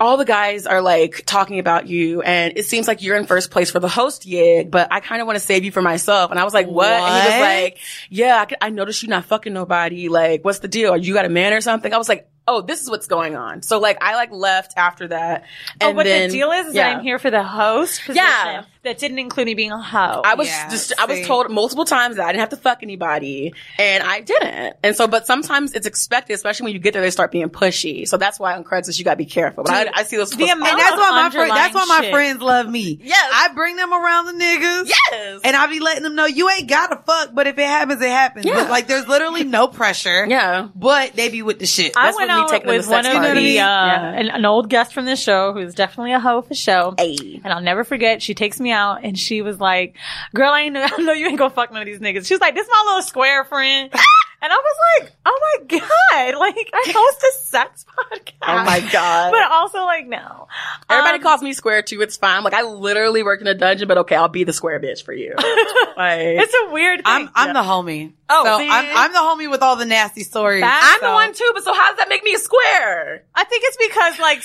[SPEAKER 3] All the guys are like talking about you and it seems like you're in first place for the host gig, but I kind of want to save you for myself. And I was like, what? And he was like, yeah, I, I noticed you not fucking nobody. Like, what's the deal? Are you got a man or something? I was like, oh, this is what's going on. So like, I like left after that.
[SPEAKER 2] Oh,
[SPEAKER 3] And
[SPEAKER 2] what
[SPEAKER 3] then,
[SPEAKER 2] the deal is, is
[SPEAKER 3] yeah.
[SPEAKER 2] that I'm here for the host position.
[SPEAKER 3] Yeah.
[SPEAKER 2] That didn't include me being a hoe.
[SPEAKER 3] I was
[SPEAKER 1] Yeah,
[SPEAKER 3] just, I was told multiple times that I didn't have to fuck anybody and I didn't. And so, but sometimes it's expected, especially when you get there, they start being pushy. So that's why on Craigslist, you gotta be careful. But I, I see those.
[SPEAKER 2] the
[SPEAKER 3] posts
[SPEAKER 1] and that's why my friend, that's why my
[SPEAKER 2] shit.
[SPEAKER 1] friends love me.
[SPEAKER 3] Yes.
[SPEAKER 1] I bring them around the niggas.
[SPEAKER 3] Yes.
[SPEAKER 1] And I be letting them know you ain't gotta fuck, but if it happens, it happens.
[SPEAKER 3] Yeah.
[SPEAKER 1] But like, there's literally no pressure.
[SPEAKER 3] yeah.
[SPEAKER 1] But they be with the shit.
[SPEAKER 2] I
[SPEAKER 3] That's
[SPEAKER 2] went
[SPEAKER 3] what me
[SPEAKER 2] out
[SPEAKER 3] taking
[SPEAKER 2] with one
[SPEAKER 3] sex
[SPEAKER 2] of the, uh.
[SPEAKER 3] Yeah.
[SPEAKER 2] an, an old guest from this show who's definitely a hoe for show.
[SPEAKER 3] Hey.
[SPEAKER 2] And I'll never forget, she takes me out and she was like, girl, I, ain't know, [laughs] I know you ain't gonna fuck none of these niggas. She was like, this my little square friend. [laughs] and I was like, oh my God, [laughs] like I host a sex podcast.
[SPEAKER 3] Oh my God.
[SPEAKER 2] But also like, no.
[SPEAKER 3] Everybody
[SPEAKER 2] Um,
[SPEAKER 3] calls me square too. It's fine. Like I literally work in a dungeon, but okay, I'll be the square bitch for you. like
[SPEAKER 2] It's a weird thing.
[SPEAKER 1] I'm, I'm the homie.
[SPEAKER 2] Oh,
[SPEAKER 1] so? I'm, I'm the homie with all the nasty stories.
[SPEAKER 2] That's-
[SPEAKER 3] I'm the one too. But so how does that make me a square?
[SPEAKER 2] I think it's because like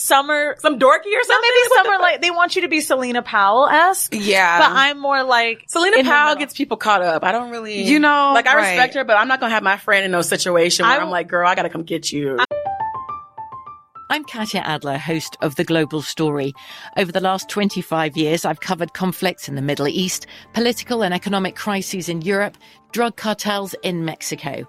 [SPEAKER 2] s- summer,
[SPEAKER 3] Some dorky or
[SPEAKER 2] so
[SPEAKER 3] something?
[SPEAKER 2] maybe
[SPEAKER 3] What the
[SPEAKER 2] summer like they want you to be Selena Powell esque.
[SPEAKER 1] Yeah.
[SPEAKER 2] But I'm more like
[SPEAKER 3] Selena Powell gets people caught up. I don't really,
[SPEAKER 1] You know,
[SPEAKER 3] like I
[SPEAKER 1] right.
[SPEAKER 3] respect her, but I'm not gonna have my friend in no situation where
[SPEAKER 2] I-
[SPEAKER 3] I'm like, girl, I gotta come get you.
[SPEAKER 12] I'm Katya Adler, host of The Global Story. Over the last 25 years, I've covered conflicts in the Middle East, political and economic crises in Europe, drug cartels in Mexico.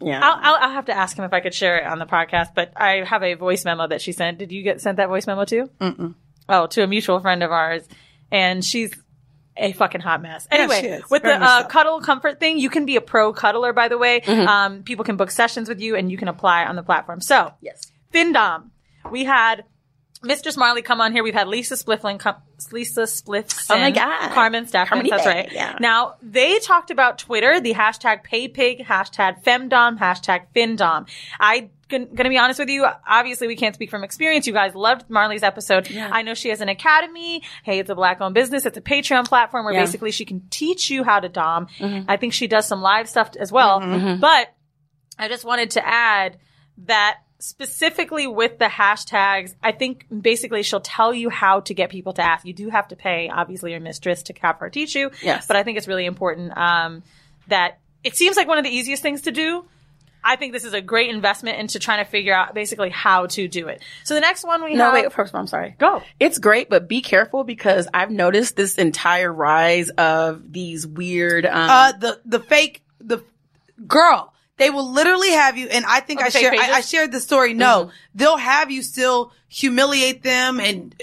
[SPEAKER 3] yeah.
[SPEAKER 2] I'll, I'll I'll have to ask him if I could share it on the podcast. But I have a voice memo that she sent. Did you get sent that voice memo too?
[SPEAKER 1] Mm-mm.
[SPEAKER 2] Oh, to a mutual friend of ours, and she's a fucking hot mess. Anyway,
[SPEAKER 1] is.
[SPEAKER 2] with the uh, cuddle comfort thing, you can be a pro cuddler. By the way,
[SPEAKER 1] Mhm.
[SPEAKER 2] um, people can book sessions with you, and you can apply on the platform. So,
[SPEAKER 3] yes,
[SPEAKER 2] FinDom, we had. Mr. Marley come on here. We've had Lisa Splifflin come, Lisa Spliffson.
[SPEAKER 3] Oh my God.
[SPEAKER 2] Carmen Stafford.
[SPEAKER 3] Carmen
[SPEAKER 2] That's right.
[SPEAKER 3] yeah.
[SPEAKER 2] Now, they talked about Twitter, the hashtag PayPig, hashtag Femdom, hashtag FinDom. I going to be honest with you. Obviously, we can't speak from experience. You guys loved Marley's episode. I know she has an academy. Hey, it's a black owned business. It's a Patreon platform where
[SPEAKER 3] Yeah.
[SPEAKER 2] basically she can teach you how to dom.
[SPEAKER 3] Mhm.
[SPEAKER 2] I think she does some live stuff as well.
[SPEAKER 3] Mhm.
[SPEAKER 2] But I just wanted to add that specifically with the hashtags, I think basically she'll tell you how to get people to ask. You do have to pay, obviously, your mistress to have her teach you.
[SPEAKER 3] Yes.
[SPEAKER 2] But I think it's really important um, that it seems like one of the easiest things to do. I think this is a great investment into trying to figure out basically how to do it. So the next one we
[SPEAKER 3] no,
[SPEAKER 2] have.
[SPEAKER 3] No, wait, first of all, I'm sorry.
[SPEAKER 2] Go.
[SPEAKER 3] It's great, but be careful because I've noticed this entire rise of these weird, um,
[SPEAKER 1] uh, the the fake the girl. They will literally have you, and I think I shared I. I shared the story. No, they'll have you still humiliate them and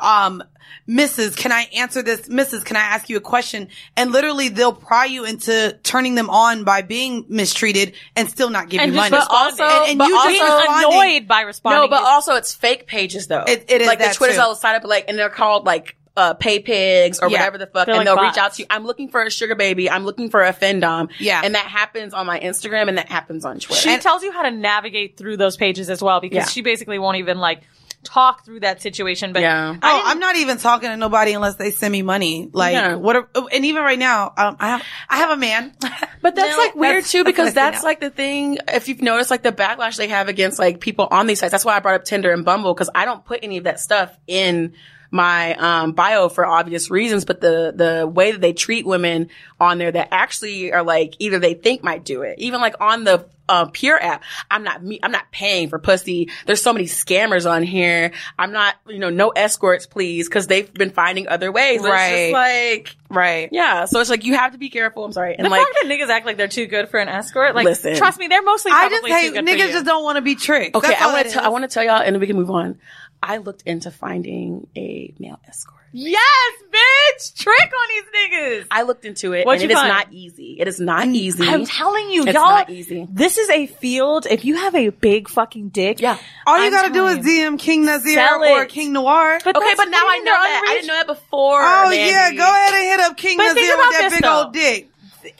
[SPEAKER 1] um, Mrs. Can I answer this? Mrs. Can I ask you a question? And literally, they'll pry you into turning them on by being mistreated and still not give
[SPEAKER 2] And
[SPEAKER 1] you
[SPEAKER 2] just
[SPEAKER 1] money.
[SPEAKER 3] but also,
[SPEAKER 1] and, and
[SPEAKER 3] but
[SPEAKER 1] you just
[SPEAKER 3] also
[SPEAKER 1] responding-
[SPEAKER 2] annoyed by responding.
[SPEAKER 3] No, but also it's fake pages though.
[SPEAKER 1] It- it is
[SPEAKER 3] like
[SPEAKER 1] that
[SPEAKER 3] the Twitter's
[SPEAKER 1] too.
[SPEAKER 3] all side up like, and they're called like uh, pay pigs or
[SPEAKER 1] Yeah.
[SPEAKER 3] whatever the fuck,
[SPEAKER 1] They're
[SPEAKER 3] and
[SPEAKER 1] like
[SPEAKER 3] they'll
[SPEAKER 1] bots.
[SPEAKER 3] reach out to you. I'm looking for a sugar baby. I'm looking for a fendom.
[SPEAKER 1] Yeah.
[SPEAKER 3] and that happens on my Instagram and that happens on Twitter.
[SPEAKER 2] She tells you how to navigate through those pages as well because
[SPEAKER 3] Yeah.
[SPEAKER 2] she basically won't even like talk through that situation. But
[SPEAKER 3] Yeah.
[SPEAKER 1] Oh, I'm not even talking to nobody unless they send me money. Like,
[SPEAKER 3] Yeah.
[SPEAKER 1] what? Are, and even right now, um, I have I have a man. [laughs]
[SPEAKER 3] But that's like weird
[SPEAKER 1] That's-
[SPEAKER 3] too [laughs] because
[SPEAKER 1] that's what I say
[SPEAKER 3] that's like the thing. If you've noticed, like the backlash they have against like people on these sites. That's why I brought up Tinder and Bumble because I don't put any of that stuff in my um, bio for obvious reasons. But the the way that they treat women on there that actually are like either they think might do it, even like on the uh, Pure app, I'm not me. I'm not paying for pussy. There's so many scammers on here. I'm not, you know, no escorts, please, because they've been finding other ways. It's
[SPEAKER 1] Right.
[SPEAKER 3] just like,
[SPEAKER 1] right.
[SPEAKER 3] yeah. So it's like you have to be careful. I'm sorry. And
[SPEAKER 2] the
[SPEAKER 3] like,
[SPEAKER 2] fact that niggas act like they're too good for an escort, like,
[SPEAKER 3] Listen.
[SPEAKER 2] trust me, they're mostly
[SPEAKER 1] I
[SPEAKER 2] probably
[SPEAKER 1] just
[SPEAKER 2] too
[SPEAKER 1] hate niggas just don't want to be tricked.
[SPEAKER 3] Okay,
[SPEAKER 1] That's
[SPEAKER 3] I want to tell. I want to tell y'all, and then we can move on. I looked into finding a male escort.
[SPEAKER 2] Yes, bitch! Trick on these niggas!
[SPEAKER 3] I looked into it,
[SPEAKER 2] What'd
[SPEAKER 3] and
[SPEAKER 2] you
[SPEAKER 3] it is
[SPEAKER 2] find?
[SPEAKER 3] not easy. It is not easy.
[SPEAKER 2] I'm telling you,
[SPEAKER 3] it's
[SPEAKER 2] y'all.
[SPEAKER 3] It's not easy.
[SPEAKER 2] This is a field. If you have a big fucking dick,
[SPEAKER 3] yeah,
[SPEAKER 1] All you
[SPEAKER 2] I'm
[SPEAKER 1] gotta do is DM King Nazir or. King Noir.
[SPEAKER 2] But
[SPEAKER 3] okay, but now I know
[SPEAKER 2] they're
[SPEAKER 3] that. I didn't know that before.
[SPEAKER 1] Oh
[SPEAKER 3] Mandy.
[SPEAKER 1] yeah, go ahead and hit up King
[SPEAKER 2] But
[SPEAKER 1] Nazir with that big
[SPEAKER 2] though.
[SPEAKER 1] old dick.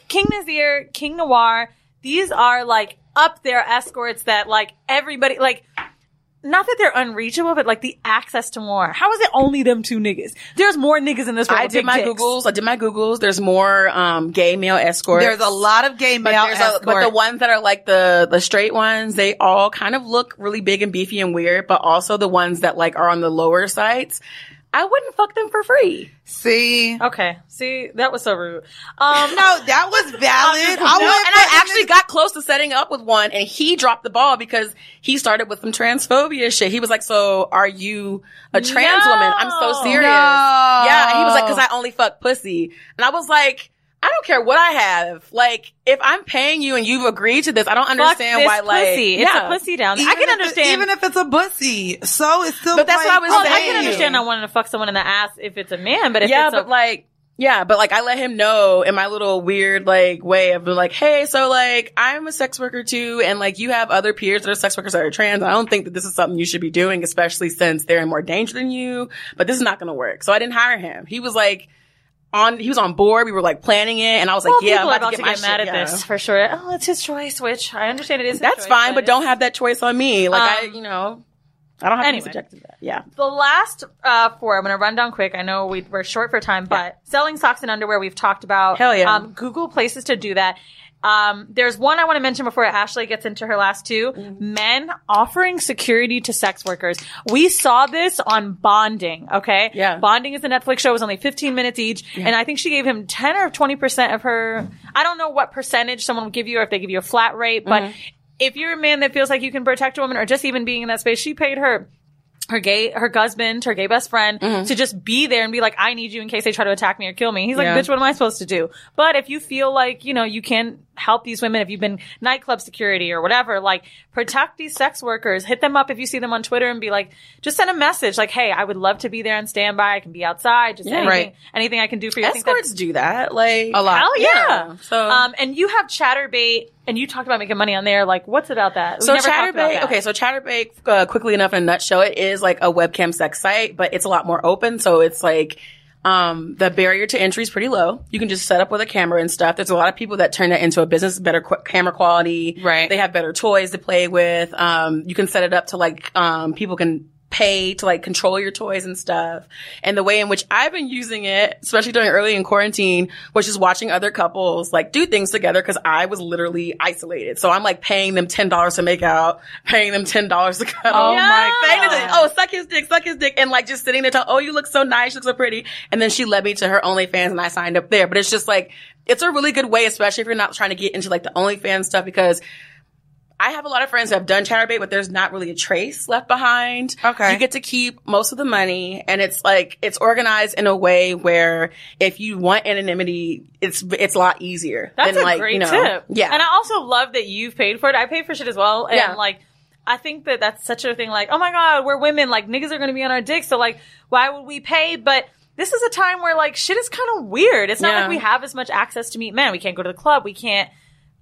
[SPEAKER 2] King Nazir, King Noir, these are like up there escorts that like everybody like. Not that they're unreachable, but like the access to more. How is it only them two niggas? There's more niggas in this world.
[SPEAKER 3] I did my
[SPEAKER 2] dicks.
[SPEAKER 3] googles. I did my googles. There's more um, gay male escorts.
[SPEAKER 1] There's a lot of gay
[SPEAKER 3] But,
[SPEAKER 1] male
[SPEAKER 3] a,
[SPEAKER 1] escorts.
[SPEAKER 3] but the ones that are like the the straight ones, they all kind of look really big and beefy and weird. But also the ones that like are on the lower sites, I wouldn't fuck them for free.
[SPEAKER 1] See,
[SPEAKER 2] Okay, see that was so rude. Um,
[SPEAKER 1] no, that was [laughs] valid. I
[SPEAKER 3] No, and I actually got close to setting up with one, and he dropped the ball because he started with some transphobia shit. He was like, "So, are you a trans
[SPEAKER 2] No.
[SPEAKER 3] woman?" I'm so serious.
[SPEAKER 1] No.
[SPEAKER 3] Yeah, and he was like, "Cause I only fuck pussy," and I was like. I don't care what I have. Like, if I'm paying you and you've agreed to this, I don't
[SPEAKER 2] fuck
[SPEAKER 3] understand
[SPEAKER 2] this
[SPEAKER 3] why. Like, a
[SPEAKER 2] pussy. It's
[SPEAKER 3] yeah.
[SPEAKER 2] a pussy down.
[SPEAKER 1] Even
[SPEAKER 2] I can understand.
[SPEAKER 1] even if it's a pussy. So it's still.
[SPEAKER 3] But that's
[SPEAKER 1] like,
[SPEAKER 3] what I was
[SPEAKER 2] Oh, I can understand not wanting to fuck someone in the ass if it's a man, but if
[SPEAKER 3] yeah,
[SPEAKER 2] it's
[SPEAKER 3] but
[SPEAKER 2] a,
[SPEAKER 3] like, yeah, but like I let him know in my little weird like way of being like, hey, so like I'm a sex worker too, and like you have other peers that are sex workers that are trans. I don't think that this is something you should be doing, especially since they're in more danger than you. But this is not going to work. So I didn't hire him. He was like on. He was on board. We were like planning it, and I was like,
[SPEAKER 2] well,
[SPEAKER 3] yeah, I'm
[SPEAKER 2] are
[SPEAKER 3] about,
[SPEAKER 2] about
[SPEAKER 3] to get, my
[SPEAKER 2] mad
[SPEAKER 3] shit,
[SPEAKER 2] at
[SPEAKER 3] yeah.
[SPEAKER 2] this for sure. Oh, it's his choice, which I understand it is.
[SPEAKER 3] That's
[SPEAKER 2] choice,
[SPEAKER 3] fine, but don't have that choice on me. Like I,
[SPEAKER 2] Um,
[SPEAKER 3] you know, I don't have
[SPEAKER 2] anyway.
[SPEAKER 3] to be to that. Yeah.
[SPEAKER 2] The last uh, four, I'm going to run down quick. I know we, we're short for time, but selling socks and underwear we've talked about.
[SPEAKER 3] Hell yeah.
[SPEAKER 2] Um, Google places to do that. Um, there's one I want to mention before Ashley gets into her last 2
[SPEAKER 3] Mm-hmm.
[SPEAKER 2] Men offering security to sex workers. We saw this on Bonding. Okay.
[SPEAKER 3] Yeah.
[SPEAKER 2] Bonding is a Netflix show. It was only 15 minutes each. And I think she gave him 10 or 20% of her, I don't know what percentage someone will give you or if they give you a flat rate, but
[SPEAKER 3] Mhm.
[SPEAKER 2] if you're a man that feels like you can protect a woman or just even being in that space, she paid her her gay her husband, her gay best friend,
[SPEAKER 3] Mm-hmm.
[SPEAKER 2] to just be there and be like, I need you in case they try to attack me or kill me. He's like,
[SPEAKER 3] Yeah.
[SPEAKER 2] bitch, what am I supposed to do? But if you feel like, you know, you can help these women, if you've been nightclub security or whatever, like protect these sex workers, hit them up if you see them on Twitter and be like, just send a message like, hey, I would love to be there on standby. I can be outside. Just
[SPEAKER 3] Yeah.
[SPEAKER 2] anything,
[SPEAKER 3] Right.
[SPEAKER 2] anything I can do for you. I think that's-
[SPEAKER 3] Escorts do that, like
[SPEAKER 2] a lot. Hell yeah.
[SPEAKER 3] Yeah. So-
[SPEAKER 2] um, and you have Chaturbate, and you talked about making money on there. Like, what's about that? We
[SPEAKER 3] So
[SPEAKER 2] never talked about
[SPEAKER 3] Chaturbate,
[SPEAKER 2] that.
[SPEAKER 3] okay, so Chaturbate, uh, quickly enough in a nutshell, it is like a webcam sex site, but it's a lot more open. So it's like, um, the barrier to entry is pretty low. You can just set up with a camera and stuff. There's a lot of people that turn that into a business, better qu- camera quality. Right. They have better toys to play with. Um, you can set it up to like, um, people can pay to like control your toys and stuff. And the way in which I've been using it, especially during early in quarantine, was just watching other couples like do things together because I was literally isolated. So I'm like paying them ten dollars to make out, paying them ten dollars to cuddle.
[SPEAKER 2] Oh my
[SPEAKER 3] Paying them to-
[SPEAKER 2] God.
[SPEAKER 3] oh, suck his dick, suck his dick, and like just sitting there, telling, oh, you look so nice, you look so pretty. And then she led me to her OnlyFans, and I signed up there. But it's just like it's a really good way, especially if you're not trying to get into like the OnlyFans stuff because. I have a lot of friends that have done Chaturbate, but there's not really a trace left behind. Okay. You get to keep most of the money and it's like, it's organized in a way where if you want anonymity, it's, it's a lot easier.
[SPEAKER 2] That's
[SPEAKER 3] than
[SPEAKER 2] a
[SPEAKER 3] like,
[SPEAKER 2] great
[SPEAKER 3] you know,
[SPEAKER 2] tip.
[SPEAKER 3] Yeah.
[SPEAKER 2] And I also love that you've paid for it. I pay for shit as well. And
[SPEAKER 3] Yeah.
[SPEAKER 2] like, I think that that's such a thing. Like, oh my God, we're women. Like, niggas are going to be on our dicks. So like, why would we pay? But this is a time where like shit is kind of weird. It's not
[SPEAKER 3] Yeah.
[SPEAKER 2] like we have as much access to meet men. We can't go to the club. We can't,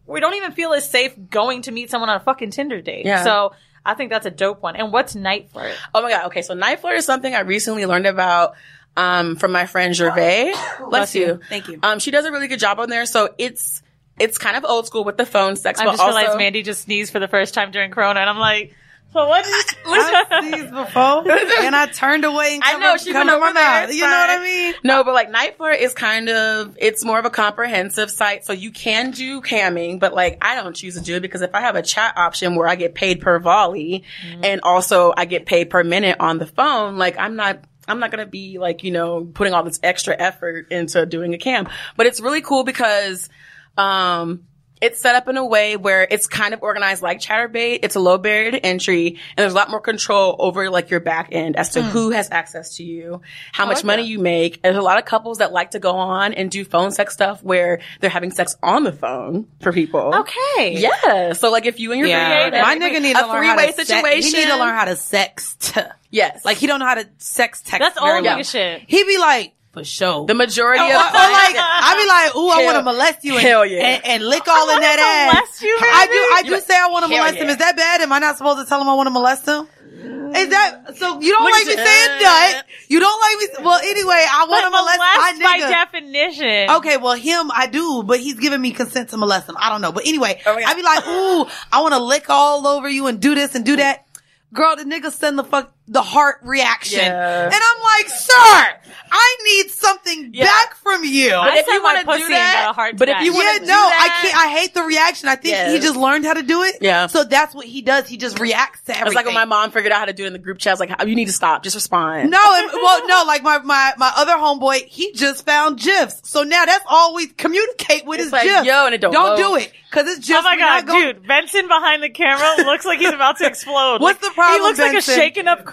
[SPEAKER 2] we don't even feel as safe going to meet someone on a fucking Tinder date.
[SPEAKER 3] Yeah.
[SPEAKER 2] So I think that's a dope one. And what's NiteFlirt?
[SPEAKER 3] Oh my god. Okay, so NiteFlirt is something I recently learned about um, from my friend Gervais. [coughs] Bless you.
[SPEAKER 1] Thank you.
[SPEAKER 3] Um, she does a really good job on there. So it's it's kind of old school with the phone sex,
[SPEAKER 2] I just
[SPEAKER 3] also
[SPEAKER 2] realized Mandy just sneezed for the first time during Corona, and I'm like, so what? [laughs]
[SPEAKER 1] I sneezed before, and I turned away and
[SPEAKER 3] I
[SPEAKER 1] covered,
[SPEAKER 3] know she
[SPEAKER 1] covered
[SPEAKER 3] went
[SPEAKER 1] my
[SPEAKER 3] over there.
[SPEAKER 1] You know what I mean?
[SPEAKER 3] No, but like NiteFlirt is kind of it's more of a comprehensive site, so you can do camming, but like I don't choose to do it because if I have a chat option where I get paid per volley
[SPEAKER 1] Mm-hmm.
[SPEAKER 3] and also I get paid per minute on the phone, like I'm not. I'm not gonna be like, you know, putting all this extra effort into doing a cam. But it's really cool because um it's set up in a way where it's kind of organized like Chaturbate. It's a low barrier to entry, and there's a lot more control over like your back end as to
[SPEAKER 2] Hmm.
[SPEAKER 3] who has access to you, how
[SPEAKER 2] I
[SPEAKER 3] much
[SPEAKER 2] like
[SPEAKER 3] money
[SPEAKER 2] that.
[SPEAKER 3] you make. There's a lot of couples that like to go on and do phone sex stuff where they're having sex on the phone for people.
[SPEAKER 2] Okay.
[SPEAKER 3] Yeah. So like if you and your
[SPEAKER 1] Yeah,
[SPEAKER 3] creative,
[SPEAKER 1] my nigga need to
[SPEAKER 3] a
[SPEAKER 1] learn how
[SPEAKER 3] three-way
[SPEAKER 1] to sex-
[SPEAKER 3] situation.
[SPEAKER 1] he need to learn how to sext.
[SPEAKER 3] Yes.
[SPEAKER 1] Like he don't know how to sex text.
[SPEAKER 2] That's
[SPEAKER 1] very
[SPEAKER 2] old
[SPEAKER 1] well.
[SPEAKER 2] nigga shit.
[SPEAKER 1] He be like, for sure.
[SPEAKER 3] The majority
[SPEAKER 1] or,
[SPEAKER 3] of oh,
[SPEAKER 1] or like I be like, ooh, I want to molest you and,
[SPEAKER 3] hell yeah.
[SPEAKER 1] and, and lick all in [laughs] that ass.
[SPEAKER 2] you,
[SPEAKER 1] I do. I do say I want to
[SPEAKER 3] hell
[SPEAKER 1] molest him. Is that bad? Am I not supposed to tell him I want to molest him? Is that so? You don't
[SPEAKER 3] Look
[SPEAKER 1] like me saying
[SPEAKER 3] you.
[SPEAKER 1] nut. You don't like me. Well, anyway, I want to
[SPEAKER 2] But
[SPEAKER 1] molest my
[SPEAKER 2] molest by
[SPEAKER 1] nigga.
[SPEAKER 2] definition.
[SPEAKER 1] Okay, well, him, I do, but he's giving me consent to molest him. I don't know. But anyway,
[SPEAKER 3] Oh, yeah.
[SPEAKER 1] I be like, ooh, I want to lick all over you and do this and do that. Girl, the nigga send the fuck, the heart reaction.
[SPEAKER 3] Yeah.
[SPEAKER 1] And I'm like, sir, I need something
[SPEAKER 3] Yeah.
[SPEAKER 1] back from you.
[SPEAKER 2] I
[SPEAKER 3] if you wanna do
[SPEAKER 2] pussy and
[SPEAKER 3] that-
[SPEAKER 2] got a heart
[SPEAKER 3] but if you wanna
[SPEAKER 1] yeah,
[SPEAKER 3] do
[SPEAKER 1] no, I can't. I hate the reaction. I think
[SPEAKER 3] Yeah.
[SPEAKER 1] he just learned how to do it.
[SPEAKER 3] Yeah.
[SPEAKER 1] So that's what he does. He just reacts to everything.
[SPEAKER 3] It's like when my mom figured out how to do it in the group chat. I was like, you need to stop. Just respond.
[SPEAKER 1] No, and, well, no, like my, my, my other homeboy, he just found GIFs. So now that's all we communicate with
[SPEAKER 3] It's
[SPEAKER 1] is
[SPEAKER 3] like,
[SPEAKER 1] GIFs.
[SPEAKER 3] yo, and it don't
[SPEAKER 1] Don't
[SPEAKER 3] load.
[SPEAKER 1] do it. Cause it's just,
[SPEAKER 2] Oh my god,
[SPEAKER 1] gonna-
[SPEAKER 2] dude! Benson behind the camera looks like he's about to explode.
[SPEAKER 1] What's
[SPEAKER 2] Like,
[SPEAKER 1] the problem,
[SPEAKER 2] He looks like a shaken up.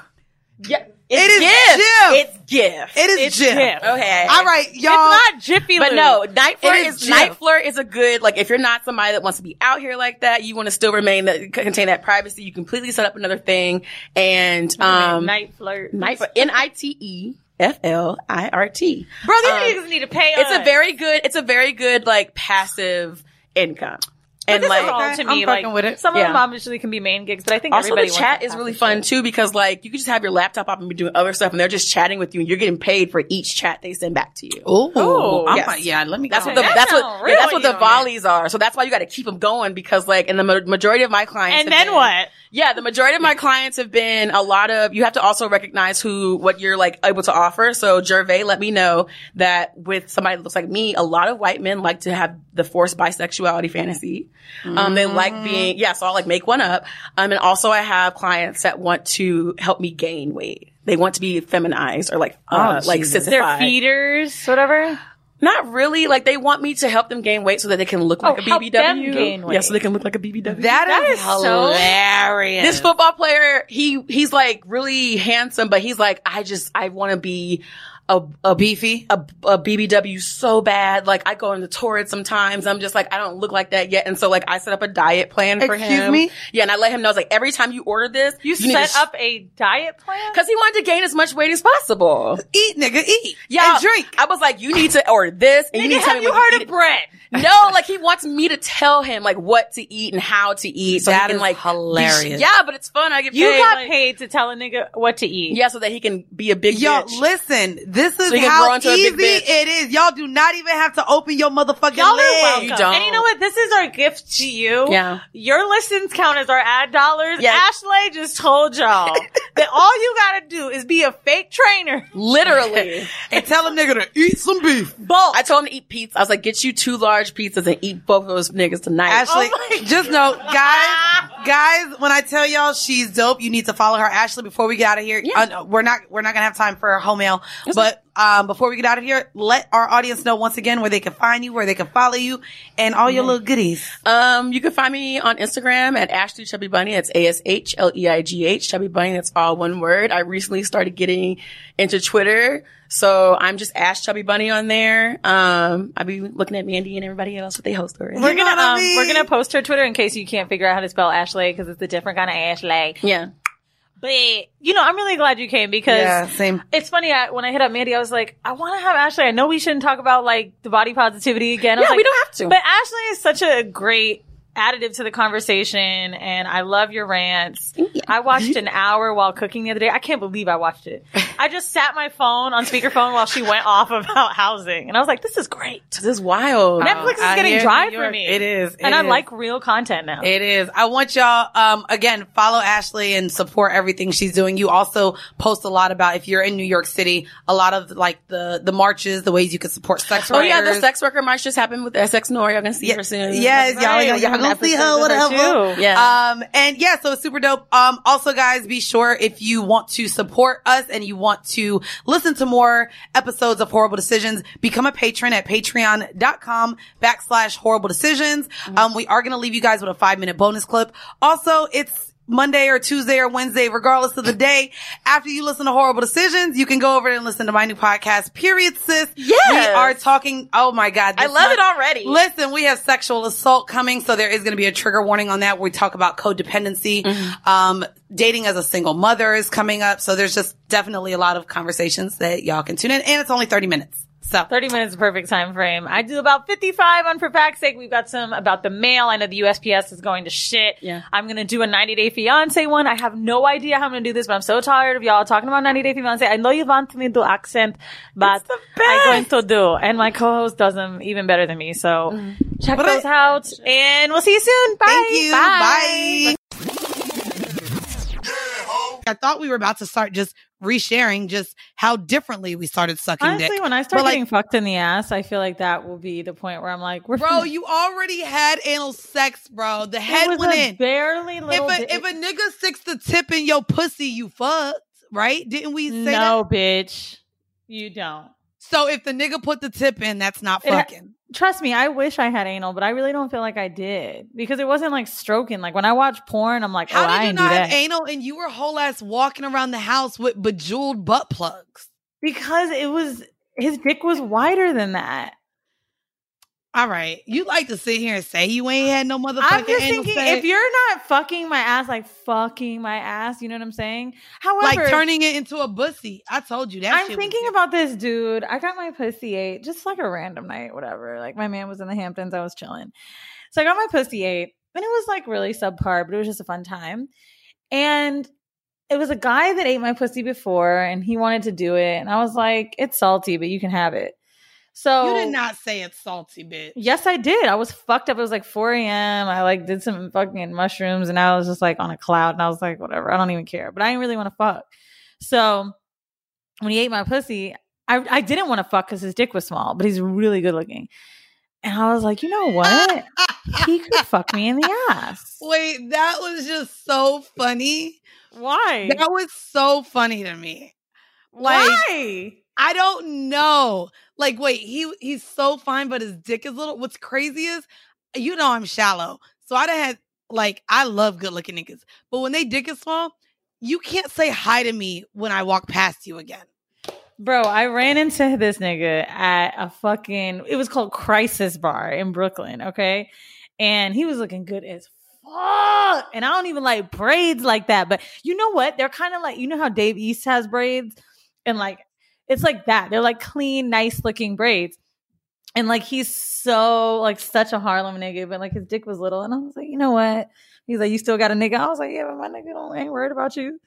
[SPEAKER 3] Yeah.
[SPEAKER 1] It is
[SPEAKER 3] GIF.
[SPEAKER 1] GIF.
[SPEAKER 3] It's GIF.
[SPEAKER 1] It is
[SPEAKER 2] It's
[SPEAKER 1] GIF.
[SPEAKER 2] GIF.
[SPEAKER 3] Okay.
[SPEAKER 1] All right, y'all.
[SPEAKER 2] It's not Jiffy
[SPEAKER 3] But no, NiteFlirt
[SPEAKER 1] It
[SPEAKER 3] is,
[SPEAKER 1] is
[SPEAKER 3] NiteFlirt is a good like if you're not somebody that wants to be out here like that, you want to still remain that contain that privacy. You completely set up another thing and um
[SPEAKER 2] night flirt.
[SPEAKER 3] NiteFlirt N I T E F L I R T.
[SPEAKER 2] Bro, these
[SPEAKER 3] Um,
[SPEAKER 2] niggas need to pay
[SPEAKER 3] It's
[SPEAKER 2] us.
[SPEAKER 3] a very good. It's a very good like passive income. And
[SPEAKER 2] this
[SPEAKER 3] like
[SPEAKER 2] is all to me, like some of them obviously can be main gigs, but I think
[SPEAKER 3] also
[SPEAKER 2] everybody
[SPEAKER 3] the
[SPEAKER 2] wants
[SPEAKER 3] chat
[SPEAKER 2] that
[SPEAKER 3] is really fun too because like you can just have your laptop up and be doing other stuff and they're just chatting with you and you're getting paid for each chat they send back to you.
[SPEAKER 1] Ooh, I'm
[SPEAKER 3] oh.
[SPEAKER 1] Yes. yeah, let me
[SPEAKER 3] That's
[SPEAKER 1] go.
[SPEAKER 3] what the
[SPEAKER 1] That
[SPEAKER 3] that's what
[SPEAKER 1] sound
[SPEAKER 3] yeah, that's what the volleys are. So that's why you got to keep them going because like in the ma- majority of my clients
[SPEAKER 2] And then
[SPEAKER 3] been-
[SPEAKER 2] what?
[SPEAKER 3] Yeah, the majority of my clients have been a lot of. You have to also recognize who what you're like able to offer. So Gervais let me know that with somebody that looks like me, a lot of white men like to have the forced bisexuality fantasy. Um, they like being yeah. So I'll like make one up. Um, and also I have clients that want to help me gain weight. They want to be feminized or like uh,
[SPEAKER 2] Oh,
[SPEAKER 3] like sissified.
[SPEAKER 2] They're feeders, whatever.
[SPEAKER 3] Not really. Like they want me to help them gain weight so that they can look
[SPEAKER 2] Oh,
[SPEAKER 3] like a
[SPEAKER 2] help
[SPEAKER 3] BBW.
[SPEAKER 2] them gain
[SPEAKER 3] Yeah, so they can look like a BBW.
[SPEAKER 1] That
[SPEAKER 2] That
[SPEAKER 1] is
[SPEAKER 2] is so-
[SPEAKER 1] hilarious.
[SPEAKER 3] This football player, he he's like really handsome, but he's like, I just I want to be a, a
[SPEAKER 1] beefy,
[SPEAKER 3] a, a BBW so bad. Like I go in the torrid sometimes. I'm just like I don't look like that yet, and so like I set up a diet plan for him.
[SPEAKER 1] Excuse me?
[SPEAKER 3] Yeah, and I let him know. I was like, every time you order this,
[SPEAKER 2] You,
[SPEAKER 3] need
[SPEAKER 2] set
[SPEAKER 3] to
[SPEAKER 2] up a diet plan?
[SPEAKER 3] because he wanted to gain as much weight as possible.
[SPEAKER 1] Eat, nigga, eat.
[SPEAKER 3] Yeah,
[SPEAKER 1] And drink.
[SPEAKER 3] I was like, you need to order this, and you need
[SPEAKER 2] Nigga,
[SPEAKER 3] to
[SPEAKER 2] have you heard of bread?
[SPEAKER 3] No, like he wants me to tell him like what to eat and how to eat. So
[SPEAKER 1] That
[SPEAKER 3] he can
[SPEAKER 1] is
[SPEAKER 3] like be-
[SPEAKER 1] hilarious.
[SPEAKER 3] yeah, but it's fun. I get
[SPEAKER 2] You
[SPEAKER 3] paid,
[SPEAKER 2] got
[SPEAKER 3] like-
[SPEAKER 2] paid to tell a nigga what to eat.
[SPEAKER 3] yeah, so that he can be a big
[SPEAKER 1] Yo,
[SPEAKER 3] bitch.
[SPEAKER 1] listen, this is
[SPEAKER 3] So
[SPEAKER 1] how
[SPEAKER 3] grow into a
[SPEAKER 1] easy it is. Y'all do not even have to open your motherfucking
[SPEAKER 2] Y'all are
[SPEAKER 1] legs.
[SPEAKER 2] welcome.
[SPEAKER 3] You don't.
[SPEAKER 2] And you know what? This is our gift to you.
[SPEAKER 3] Yeah.
[SPEAKER 2] Your listens count as our ad dollars.
[SPEAKER 3] Yeah.
[SPEAKER 2] Ashley just told y'all [laughs] that all you gotta do is be a fake trainer.
[SPEAKER 3] Literally. [laughs]
[SPEAKER 1] and tell a nigga to eat some beef.
[SPEAKER 2] Both.
[SPEAKER 3] I told him to eat pizza. I was like, get you two large pizzas and eat both of those niggas tonight.
[SPEAKER 1] Ashley,
[SPEAKER 2] Oh
[SPEAKER 1] just know, guys, guys, when I tell y'all she's dope, you need to follow her. Ashley, before we get out of here, uh, we're not, we're not gonna have time for home mail, but, um, before we get out of here, let our audience know once again where they can find you, where they can follow you, and all your little goodies.
[SPEAKER 3] Um, you can find me on Instagram at Ashley Chubby Bunny. That's A S H L E I G H Chubby Bunny. That's all one word. I recently started getting into Twitter. So I'm just Ash Chubby Bunny on there. Um, I'll be looking at Mandy and everybody else with their host story.
[SPEAKER 2] We're gonna
[SPEAKER 1] what I
[SPEAKER 2] um, we're gonna post her Twitter in case you can't figure out how to spell Ashley because it's a different kind of Ashley.
[SPEAKER 3] Yeah.
[SPEAKER 2] But you know, I'm really glad you came because
[SPEAKER 1] Yeah, same.
[SPEAKER 2] it's funny. I, when I hit up Mandy, I was like, I want to have Ashley. I know we shouldn't talk about like the body positivity again. I was
[SPEAKER 3] Yeah,
[SPEAKER 2] like,
[SPEAKER 3] we don't have to.
[SPEAKER 2] But Ashley is such a great additive to the conversation, and I love your rants. I watched an hour while cooking the other day. I can't believe I watched it. [laughs] I just sat my phone on speakerphone while she went off about housing, and I was like, this is great.
[SPEAKER 3] This is wild.
[SPEAKER 2] Netflix is getting dry for me.
[SPEAKER 1] it is,
[SPEAKER 2] and
[SPEAKER 1] it
[SPEAKER 2] I like real content now.
[SPEAKER 1] It is. I want y'all, um, again, follow Ashley and support everything she's doing. You also post a lot about if you're in New York City, a lot of like the, the marches, the ways you can support sex
[SPEAKER 3] Oh yeah, the sex worker march just happened with SX Nori. Y'all gonna see her soon.
[SPEAKER 1] Yes, y'all,
[SPEAKER 2] Right,
[SPEAKER 1] y'all, y'all
[SPEAKER 2] gonna
[SPEAKER 1] see her, whatever.
[SPEAKER 3] Yeah.
[SPEAKER 1] Um, and yeah, so it's super dope. Um, also guys, be sure if you want to support us and you want to listen to more episodes of Horrible Decisions, become a patron at patreon.com backslash horrible decisions. Um, we are going to leave you guys with a five minute bonus clip. Also, it's Monday or Tuesday or Wednesday, regardless of the day. After you listen to Horrible Decisions, you can go over and listen to my new podcast, Period Sis.
[SPEAKER 3] Yes.
[SPEAKER 1] We are talking, oh my God.
[SPEAKER 3] I love it already.
[SPEAKER 1] Listen, we have sexual assault coming, so there is going to be a trigger warning on that we talk about codependency.
[SPEAKER 3] Mm-hmm.
[SPEAKER 1] Um, dating as a single mother is coming up, so there's just definitely a lot of conversations that y'all can tune in, and it's only 30 minutes. So
[SPEAKER 2] 30 minutes is a perfect time frame. I do about 55 on For Fact's Sake. We've got some about the mail. I know the USPS is going to shit.
[SPEAKER 3] Yeah.
[SPEAKER 2] I'm going to do a 90 Day Fiance one. I have no idea how I'm going to do this, but I'm so tired of y'all talking about 90 Day Fiance. I know you want me to do accent, but I'm going to do. And my co-host does them even better than me. So mm-hmm. check
[SPEAKER 1] But
[SPEAKER 2] those
[SPEAKER 1] I-
[SPEAKER 2] out and we'll see you soon. Bye.
[SPEAKER 1] thank you.
[SPEAKER 2] Bye.
[SPEAKER 1] Bye. I thought we were about to start just resharing just how differently we started sucking
[SPEAKER 2] Honestly,
[SPEAKER 1] dick.
[SPEAKER 2] when I start
[SPEAKER 1] But, like,
[SPEAKER 2] getting fucked in the ass, I feel like that will be the point where I'm like, we're
[SPEAKER 1] Bro, [laughs] you already had anal sex, bro. The head went in.
[SPEAKER 2] barely little
[SPEAKER 1] if a, if a nigga sticks the tip in your pussy, you fucked, right? Didn't we say
[SPEAKER 2] no,
[SPEAKER 1] that?
[SPEAKER 2] bitch, you don't.
[SPEAKER 1] So if the nigga put the tip in, that's not fucking.
[SPEAKER 2] Trust me, I wish I had anal, but I really don't feel like I did because it wasn't like stroking. Like when I watch porn, I'm like,
[SPEAKER 1] How
[SPEAKER 2] oh, I
[SPEAKER 1] did you
[SPEAKER 2] ain't do
[SPEAKER 1] not have anal and you were whole ass walking around the house with bejeweled butt plugs?
[SPEAKER 2] because it was his dick was wider than that.
[SPEAKER 1] All right. You like to sit here and say you ain't had no motherfucking
[SPEAKER 2] I'm just thinking
[SPEAKER 1] sex.
[SPEAKER 2] if you're not fucking my ass, like fucking my ass, you know what I'm saying? However,
[SPEAKER 1] like turning it into a bussy. I told you that.
[SPEAKER 2] I'm thinking about this dude. I got my pussy ate just like a random night, whatever. Like my man was in the Hamptons, I was chilling. So I got my pussy ate, and it was like really subpar, but it was just a fun time. And it was a guy that ate my pussy before, and he wanted to do it, and I was like, "It's salty, but you can have it." So
[SPEAKER 1] You did not say it's salty, bitch.
[SPEAKER 2] Yes, I did. I was fucked up. It was like 4 a.m. I like did some fucking mushrooms and I was just like on a cloud and I was like, whatever, I don't even care. But I didn't really want to fuck. So when he ate my pussy, I, I didn't want to fuck because his dick was small, but he's really good looking. And I was like, you know what? he could [laughs] fuck me in the ass.
[SPEAKER 1] Wait, that was just so funny.
[SPEAKER 2] Why?
[SPEAKER 1] That was so funny to me. Like,
[SPEAKER 2] Why?
[SPEAKER 1] I don't know. Like, wait, he he's so fine, but his dick is little. What's crazy is, you know, I'm shallow, so I done had like I love good looking niggas, but when they dick is small, you can't say hi to me when I walk past you again.
[SPEAKER 2] Bro, I ran into this nigga at a fucking it was called Crisis Bar in Brooklyn, okay? And he was looking good as fuck. And I don't even like braids like that, but you know what? They're kind of like you know how Dave East has braids and like it's like that. They're like clean, nice looking braids. And like he's so like such a Harlem nigga, but like his dick was little. And I was like, you know what? He's like, you still got a nigga? I was like, yeah, but my nigga don't ain't worried about you.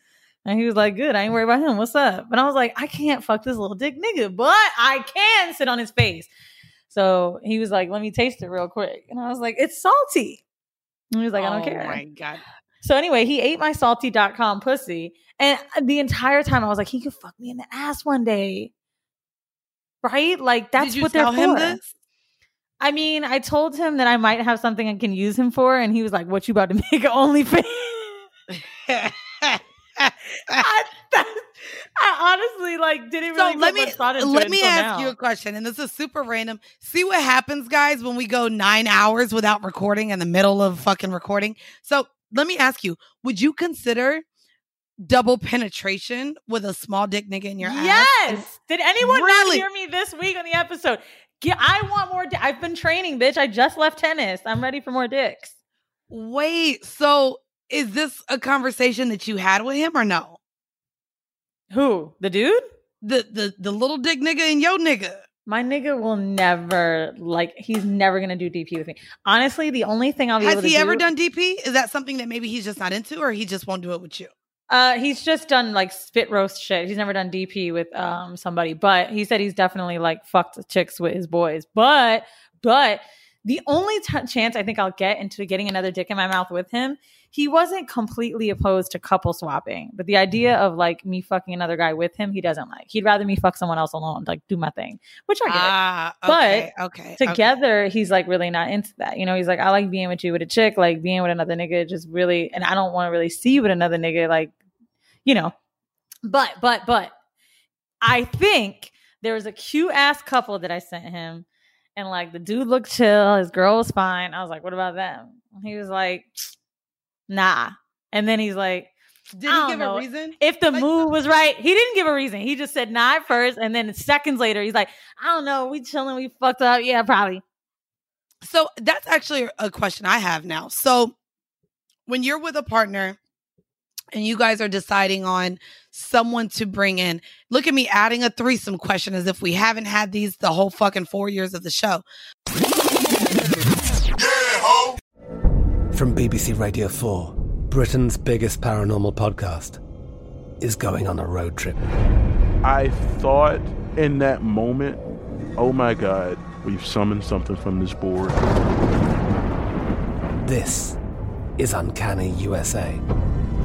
[SPEAKER 2] And he was like, good, I ain't worried about him. What's up? But I was like, I can't fuck this little dick nigga, but I can sit on his face. So he was like, let me taste it real quick. And I was like, it's salty. And he was like, I don't
[SPEAKER 1] Oh
[SPEAKER 2] care.
[SPEAKER 1] my god.
[SPEAKER 2] So anyway, he ate my salty.com pussy. And uh, the entire time I was like, he could fuck me in the ass one day. Right? Like that's what they're for.
[SPEAKER 1] this?
[SPEAKER 2] I mean, I told him that I might have something I can use him for, and he was like, What you about to [laughs] make an OnlyFans? I, I honestly like didn't really
[SPEAKER 1] So let me
[SPEAKER 2] much thought into
[SPEAKER 1] let me ask
[SPEAKER 2] now.
[SPEAKER 1] you a question, and this is super random. See what happens, guys, when we go nine hours without recording in the middle of fucking recording. So let me ask you: Would you consider double penetration with a small dick nigga in your ass?
[SPEAKER 2] Yes. Did anyone
[SPEAKER 1] Really?
[SPEAKER 2] not hear me this week on the episode? Yeah, I want more. Di- I've been training, bitch. I just left tennis. I'm ready for more dicks.
[SPEAKER 1] Wait, so is this a conversation that you had with him or no?
[SPEAKER 2] Who? The dude?
[SPEAKER 1] The the the little dick nigga and yo nigga.
[SPEAKER 2] My nigga will never like. He's never gonna do DP with me. Honestly, the only thing I'll be
[SPEAKER 1] Has he ever done DP? Is that something that maybe he's just not into, or he just won't do it with you?
[SPEAKER 2] Uh, he's just done like spit roast shit. He's never done DP with um somebody, but he said he's definitely like fucked chicks with his boys. But but the only t- chance I think I'll get into getting another dick in my mouth with him, he wasn't completely opposed to couple swapping, but the idea of like me fucking another guy with him, he doesn't like. He'd rather me fuck someone else alone, like do my thing, which I get.
[SPEAKER 1] Ah, okay,
[SPEAKER 2] but
[SPEAKER 1] okay, okay.
[SPEAKER 2] together, he's like really not into that. You know, he's like, I like being with you with a chick, like being with another nigga, just really, and I don't want to really see you with another nigga, like, you know. But, but, but, I think there was a cute ass couple that I sent him, and like the dude looked chill, his girl was fine. I was like, what about them? He was like, nah. And then he's like,
[SPEAKER 1] Did he give
[SPEAKER 2] know.
[SPEAKER 1] a reason?
[SPEAKER 2] If the mood was right, he didn't give a reason. He just said nah at first, and then seconds later, he's like, I don't know, we chilling, we fucked up. Yeah, probably.
[SPEAKER 1] So that's actually a question I have now. So when you're with a partner and you guys are deciding on someone to bring in, look at me adding a threesome question as if we haven't had these the whole fucking four years of the show.
[SPEAKER 5] From BBC Radio 4, Britain's biggest paranormal podcast is going on a road trip.
[SPEAKER 6] I thought in that moment, oh my God, we've summoned something from this board.
[SPEAKER 5] This is Uncanny USA.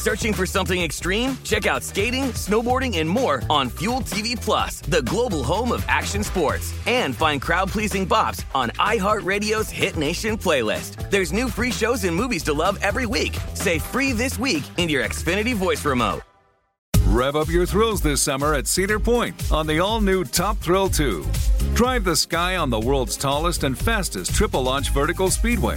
[SPEAKER 13] Searching for something extreme? Check out skating, snowboarding, and more on Fuel TV Plus, the global home of action sports. And find crowd pleasing bops on iHeartRadio's Hit Nation playlist. There's new free shows and movies to love every week. Say free this week in your Xfinity voice remote.
[SPEAKER 14] Rev up your thrills this summer at Cedar Point on the all new Top Thrill 2. Drive the sky on the world's tallest and fastest triple launch vertical speedway.